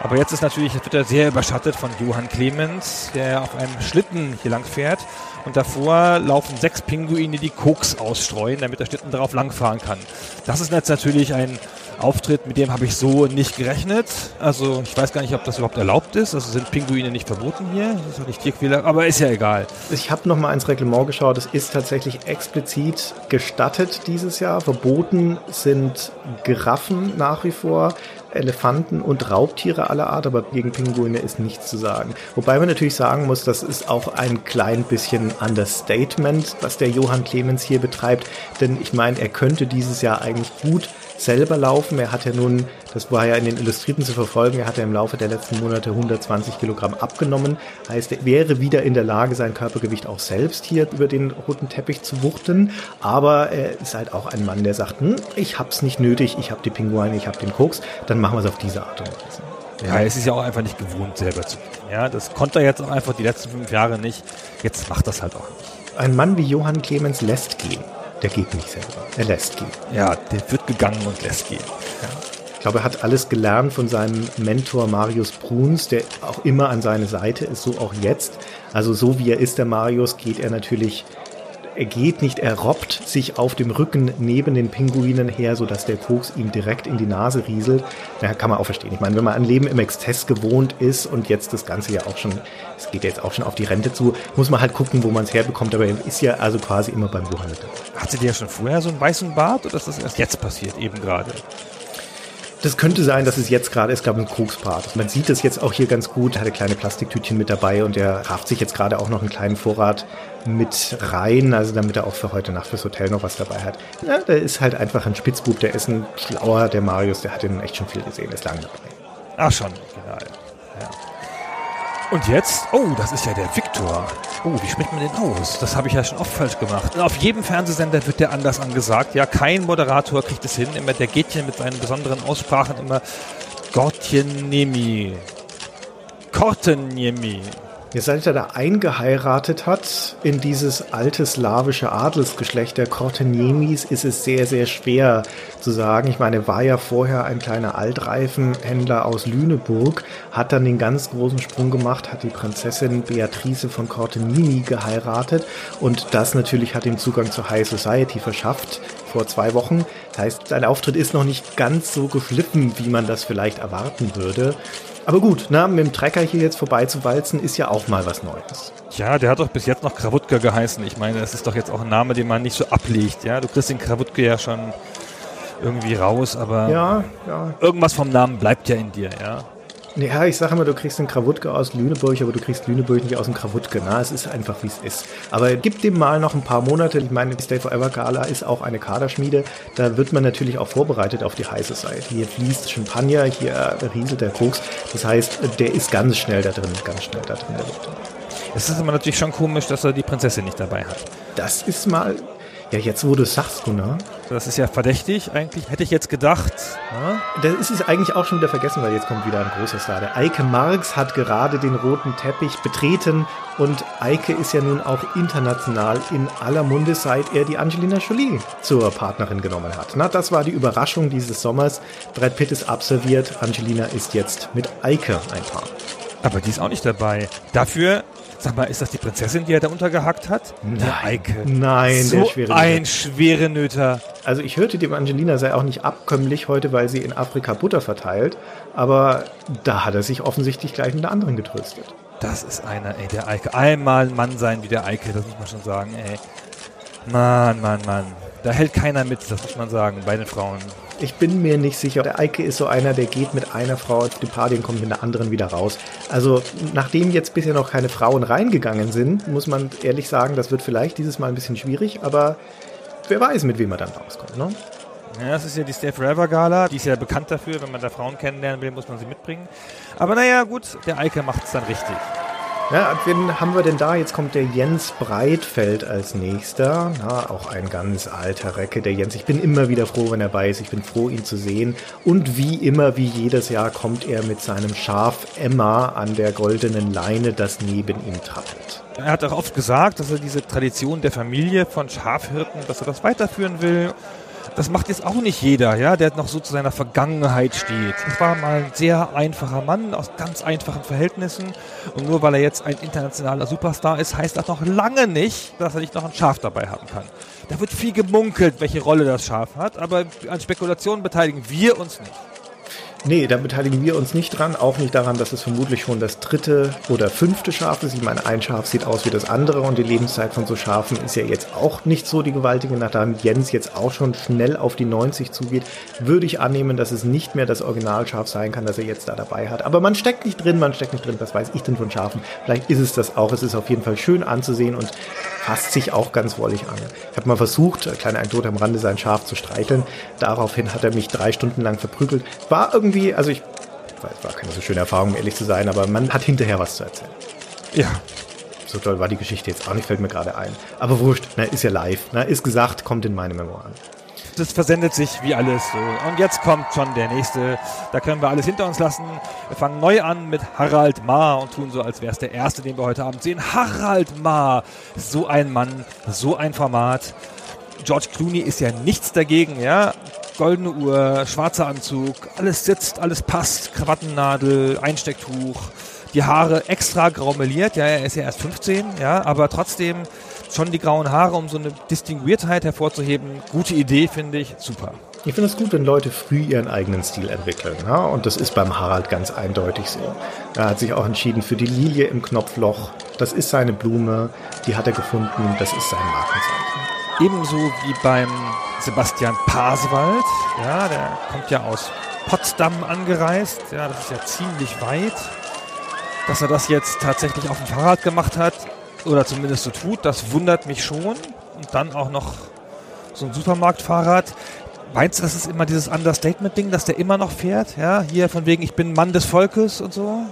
Aber jetzt ist natürlich, jetzt wird er sehr überschattet von Johann Clemens, der auf einem Schlitten hier lang fährt. Und davor laufen sechs Pinguine, die Koks ausstreuen, damit der Schlitten darauf langfahren kann. Das ist jetzt natürlich ein Auftritt, mit dem habe ich so nicht gerechnet. Also ich weiß gar nicht, ob das überhaupt erlaubt ist. Also sind Pinguine nicht verboten hier. Das ist doch nicht Tierquäler, aber ist ja egal. Ich habe noch mal ins Reglement geschaut. Es ist tatsächlich explizit gestattet dieses Jahr. Verboten sind Giraffen nach wie vor. Elefanten und Raubtiere aller Art, aber gegen Pinguine ist nichts zu sagen. Wobei man natürlich sagen muss, das ist auch ein klein bisschen Understatement, was der Johann Clemens hier betreibt, denn ich meine, er könnte dieses Jahr eigentlich gut selber laufen. Er hat ja nun, das war ja in den Illustrierten zu verfolgen, er hat ja im Laufe der letzten Monate 120 Kilogramm abgenommen. Heißt, er wäre wieder in der Lage, sein Körpergewicht auch selbst hier über den roten Teppich zu wuchten. Aber er ist halt auch ein Mann, der sagt, hm, ich hab's nicht nötig, ich hab die Pinguine, ich hab den Koks, dann machen wir es auf diese Art und Weise. Ja, es ist ja auch einfach nicht gewohnt, selber zu gehen. Ja, das konnte er jetzt auch einfach die letzten fünf Jahre nicht. Jetzt macht das halt auch nicht. Ein Mann wie Johann Clemens lässt gehen. Der geht nicht selber. Er lässt gehen. Ja, der wird gegangen und lässt gehen. Ja. Ich glaube, er hat alles gelernt von seinem Mentor Marius Bruns, der auch immer an seiner Seite ist, so auch jetzt. Also so wie er ist, der Marius, geht er natürlich er geht nicht, er robbt sich auf dem Rücken neben den Pinguinen her, sodass der Koks ihm direkt in die Nase rieselt. Da kann man auch verstehen. Ich meine, wenn man ein Leben im Exzess gewohnt ist und jetzt das Ganze ja auch schon, es geht ja jetzt auch schon auf die Rente zu, muss man halt gucken, wo man es herbekommt. Aber er ist ja also quasi immer beim mit dabei. Hatte der schon vorher so einen weißen Bart oder ist das erst jetzt passiert, eben gerade? Das könnte sein, dass es jetzt gerade ist, glaube ich, ein Kokspart. Man sieht es jetzt auch hier ganz gut. Er hatte kleine Plastiktütchen mit dabei und er rafft sich jetzt gerade auch noch einen kleinen Vorrat mit rein, also damit er auch für heute Nacht fürs Hotel noch was dabei hat. Ja, der ist halt einfach ein Spitzbub, der ist ein schlauer, der Marius, der hat ihn echt schon viel gesehen, ist lange dabei. Ach schon, genau. Ja. Und jetzt, oh, das ist ja der Viktor. Oh, wie spricht man den aus? Das habe ich ja schon oft falsch gemacht. Auf jedem Fernsehsender wird der anders angesagt. Ja, kein Moderator kriegt es hin. Immer der Gätchen mit seinen besonderen Aussprachen immer Gortjenemi. Kortenjemi. Seit er da eingeheiratet hat in dieses alte slawische Adelsgeschlecht der Korteniemis, ist es sehr, sehr schwer zu sagen. Ich meine, war ja vorher ein kleiner Altreifenhändler aus Lüneburg, hat dann den ganz großen Sprung gemacht, hat die Prinzessin Beatrice von Cortenini geheiratet und das natürlich hat ihm Zugang zur High Society verschafft vor zwei Wochen. Das heißt, sein Auftritt ist noch nicht ganz so geflippen, wie man das vielleicht erwarten würde. Aber gut, na, mit dem Trecker hier jetzt vorbeizuwalzen, ist ja auch mal was Neues. Ja, der hat doch bis jetzt noch Krawutka geheißen. Ich meine, das ist doch jetzt auch ein Name, den man nicht so ablegt. Ja, du kriegst den Krawutke ja schon irgendwie raus, aber ja, ja. irgendwas vom Namen bleibt ja in dir, ja. Ja, ich sage immer, du kriegst den Krawutke aus Lüneburg, aber du kriegst Lüneburg nicht aus dem Krawutke. Na, es ist einfach, wie es ist. Aber gib dem mal noch ein paar Monate. Ich meine, Stay Forever Gala ist auch eine Kaderschmiede. Da wird man natürlich auch vorbereitet auf die heiße Seite. Hier fließt Champagner, hier rieselt der Koks. Das heißt, der ist ganz schnell da drin, ganz schnell da drin. Es ist aber natürlich schon komisch, dass er die Prinzessin nicht dabei hat. Das ist mal ja, jetzt wo du es sagst, Gunnar. Das ist ja verdächtig eigentlich, hätte ich jetzt gedacht. Ja? Das ist es eigentlich auch schon wieder vergessen, weil jetzt kommt wieder ein großer Star. Der Eike Marx hat gerade den roten Teppich betreten und Eike ist ja nun auch international in aller Munde, seit er die Angelina Jolie zur Partnerin genommen hat. Na, das war die Überraschung dieses Sommers. Brad Pitt ist abserviert, Angelina ist jetzt mit Eike ein Paar. Aber die ist auch nicht dabei. Dafür Sag mal, ist das die Prinzessin, die er da untergehackt hat? Nein. Der Eike. Nein, so der schwere ein schwere Nöter. Also ich hörte, die Angelina sei auch nicht abkömmlich heute, weil sie in Afrika Butter verteilt. Aber da hat er sich offensichtlich gleich mit der anderen getröstet. Das ist einer, ey, der Eike. Einmal ein Mann sein wie der Eike, das muss man schon sagen, ey. Mann, Mann, Mann. Da hält keiner mit, das muss man sagen, bei den Frauen. Ich bin mir nicht sicher. Der Eike ist so einer, der geht mit einer Frau auf die Party und kommt mit der anderen wieder raus. Also, nachdem jetzt bisher noch keine Frauen reingegangen sind, muss man ehrlich sagen, das wird vielleicht dieses Mal ein bisschen schwierig, aber wer weiß, mit wem er dann rauskommt, ne? Ja, das ist ja die Stay Forever Gala. Die ist ja bekannt dafür, wenn man da Frauen kennenlernen will, muss man sie mitbringen. Aber naja, gut, der Eike macht es dann richtig. Ja, wen haben wir denn da? Jetzt kommt der Jens Breitfeld als nächster. Na, auch ein ganz alter Recke, der Jens. Ich bin immer wieder froh, wenn er bei ist. Ich bin froh, ihn zu sehen. Und wie immer, wie jedes Jahr, kommt er mit seinem Schaf Emma an der goldenen Leine, das neben ihm trappelt. Er hat auch oft gesagt, dass er diese Tradition der Familie von Schafhirten, dass er das weiterführen will. Das macht jetzt auch nicht jeder, ja, der noch so zu seiner Vergangenheit steht. Das war mal ein sehr einfacher Mann aus ganz einfachen Verhältnissen. Und nur weil er jetzt ein internationaler Superstar ist, heißt das noch lange nicht, dass er nicht noch ein Schaf dabei haben kann. Da wird viel gemunkelt, welche Rolle das Schaf hat, aber an Spekulationen beteiligen wir uns nicht. Nee, da beteiligen wir uns nicht dran, auch nicht daran, dass es vermutlich schon das dritte oder fünfte Schaf ist. Ich meine, ein Schaf sieht aus wie das andere und die Lebenszeit von so Schafen ist ja jetzt auch nicht so die gewaltige. Nachdem Jens jetzt auch schon schnell auf die 90 zugeht, würde ich annehmen, dass es nicht mehr das Originalschaf sein kann, das er jetzt da dabei hat. Aber man steckt nicht drin, man steckt nicht drin, was weiß ich denn von Schafen. Vielleicht ist es das auch. Es ist auf jeden Fall schön anzusehen und fasst sich auch ganz wollig an. Ich habe mal versucht, kleine Anekdote am Rande, sein Schaf zu streicheln. Daraufhin hat er mich drei Stunden lang verprügelt. War irgendwie, also ich, es war keine so schöne Erfahrung, um ehrlich zu sein, aber man hat hinterher was zu erzählen. Ja, So toll war die Geschichte jetzt auch nicht, fällt mir gerade ein. Aber wurscht, na, ist ja live, na, ist gesagt, kommt in meine Memoiren. Das versendet sich wie alles so. Und jetzt kommt schon der nächste. Da können wir alles hinter uns lassen. Wir fangen neu an mit Harald Mahr und tun so, als wäre es der erste, den wir heute Abend sehen. Harald Mahr, so ein Mann, so ein Format. George Clooney ist ja nichts dagegen, ja. Goldene Uhr, schwarzer Anzug, alles sitzt, alles passt, Krawattennadel, Einstecktuch, die Haare extra grau meliert, ja, er ist ja erst 15, ja, aber trotzdem schon die grauen Haare, um so eine Distinguiertheit hervorzuheben. Gute Idee, finde ich, super. Ich finde es gut, wenn Leute früh ihren eigenen Stil entwickeln. Ja? Und das ist beim Harald ganz eindeutig so. Er hat sich auch entschieden für die Lilie im Knopfloch. Das ist seine Blume, die hat er gefunden, das ist sein Markenzeichen. Ebenso wie beim Sebastian Pasewald. Ja, der kommt ja aus Potsdam angereist. Ja, das ist ja ziemlich weit. Dass er das jetzt tatsächlich auf dem Fahrrad gemacht hat, oder zumindest so tut, das wundert mich schon. Und dann auch noch so ein Supermarktfahrrad. Meinst du, das ist immer dieses Understatement-Ding, dass der immer noch fährt? Ja, hier von wegen, ich bin Mann des Volkes und so?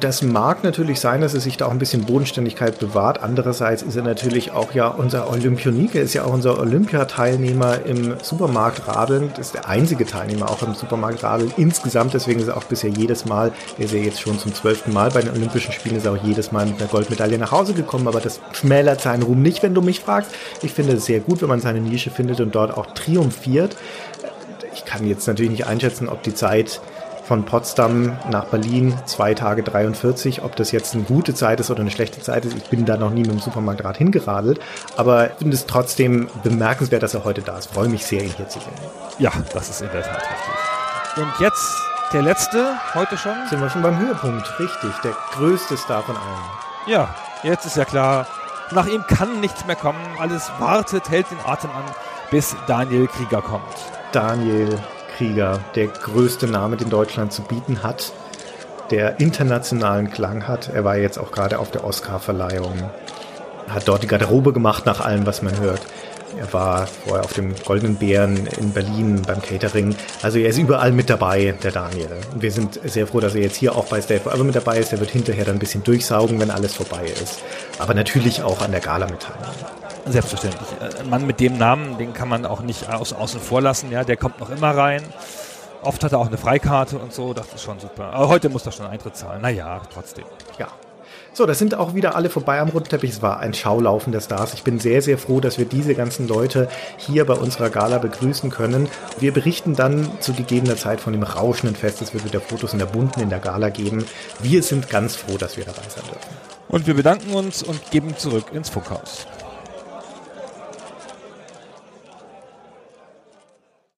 Das mag natürlich sein, dass er sich da auch ein bisschen Bodenständigkeit bewahrt. Andererseits ist er natürlich auch ja unser Olympionike, ist ja auch unser Olympiateilnehmer im Supermarktradeln. Das ist der einzige Teilnehmer auch im Supermarktradeln insgesamt. Deswegen ist er auch bisher jedes Mal, er ist ja jetzt schon zum zwölften Mal bei den Olympischen Spielen, ist er auch jedes Mal mit einer Goldmedaille nach Hause gekommen. Aber das schmälert seinen Ruhm nicht, wenn du mich fragst. Ich finde es sehr gut, wenn man seine Nische findet und dort auch triumphiert. Ich kann jetzt natürlich nicht einschätzen, ob die Zeit von Potsdam nach Berlin, zwei Tage 43. Ob das jetzt eine gute Zeit ist oder eine schlechte Zeit ist, ich bin da noch nie mit dem Supermarktrad hingeradelt. Aber ich finde es trotzdem bemerkenswert, dass er heute da ist. Freue mich sehr, ihn hier zu sehen. Ja, das ist in der Tat richtig. Und jetzt der letzte, heute schon? Sind wir schon beim Höhepunkt, richtig. Der größte Star von allen. Ja, jetzt ist ja klar, nach ihm kann nichts mehr kommen. Alles wartet, hält den Atem an, bis Daniel Krieger kommt. Daniel Krieger, der größte Name, den Deutschland zu bieten hat, der internationalen Klang hat. Er war jetzt auch gerade auf der Oscar-Verleihung, hat dort die Garderobe gemacht nach allem, was man hört. Er war vorher auf dem Goldenen Bären in Berlin beim Catering. Also er ist überall mit dabei, der Daniel. Und wir sind sehr froh, dass er jetzt hier auch bei Stay Forever mit dabei ist. Er wird hinterher dann ein bisschen durchsaugen, wenn alles vorbei ist. Aber natürlich auch an der Gala mit teilnehmen. Selbstverständlich. Äh, Ein Mann mit dem Namen, den kann man auch nicht aus, außen vor lassen. Ja, der kommt noch immer rein. Oft hat er auch eine Freikarte und so. Das ist schon super. Aber heute muss er schon Eintritt zahlen. Naja, trotzdem. Ja. So, das sind auch wieder alle vorbei am roten Teppich. Es war ein Schaulaufen der Stars. Ich bin sehr, sehr froh, dass wir diese ganzen Leute hier bei unserer Gala begrüßen können. Wir berichten dann zu gegebener Zeit von dem rauschenden Fest. Es wird wieder Fotos in der bunten in der Gala geben. Wir sind ganz froh, dass wir dabei sein dürfen. Und wir bedanken uns und geben zurück ins Funkhaus.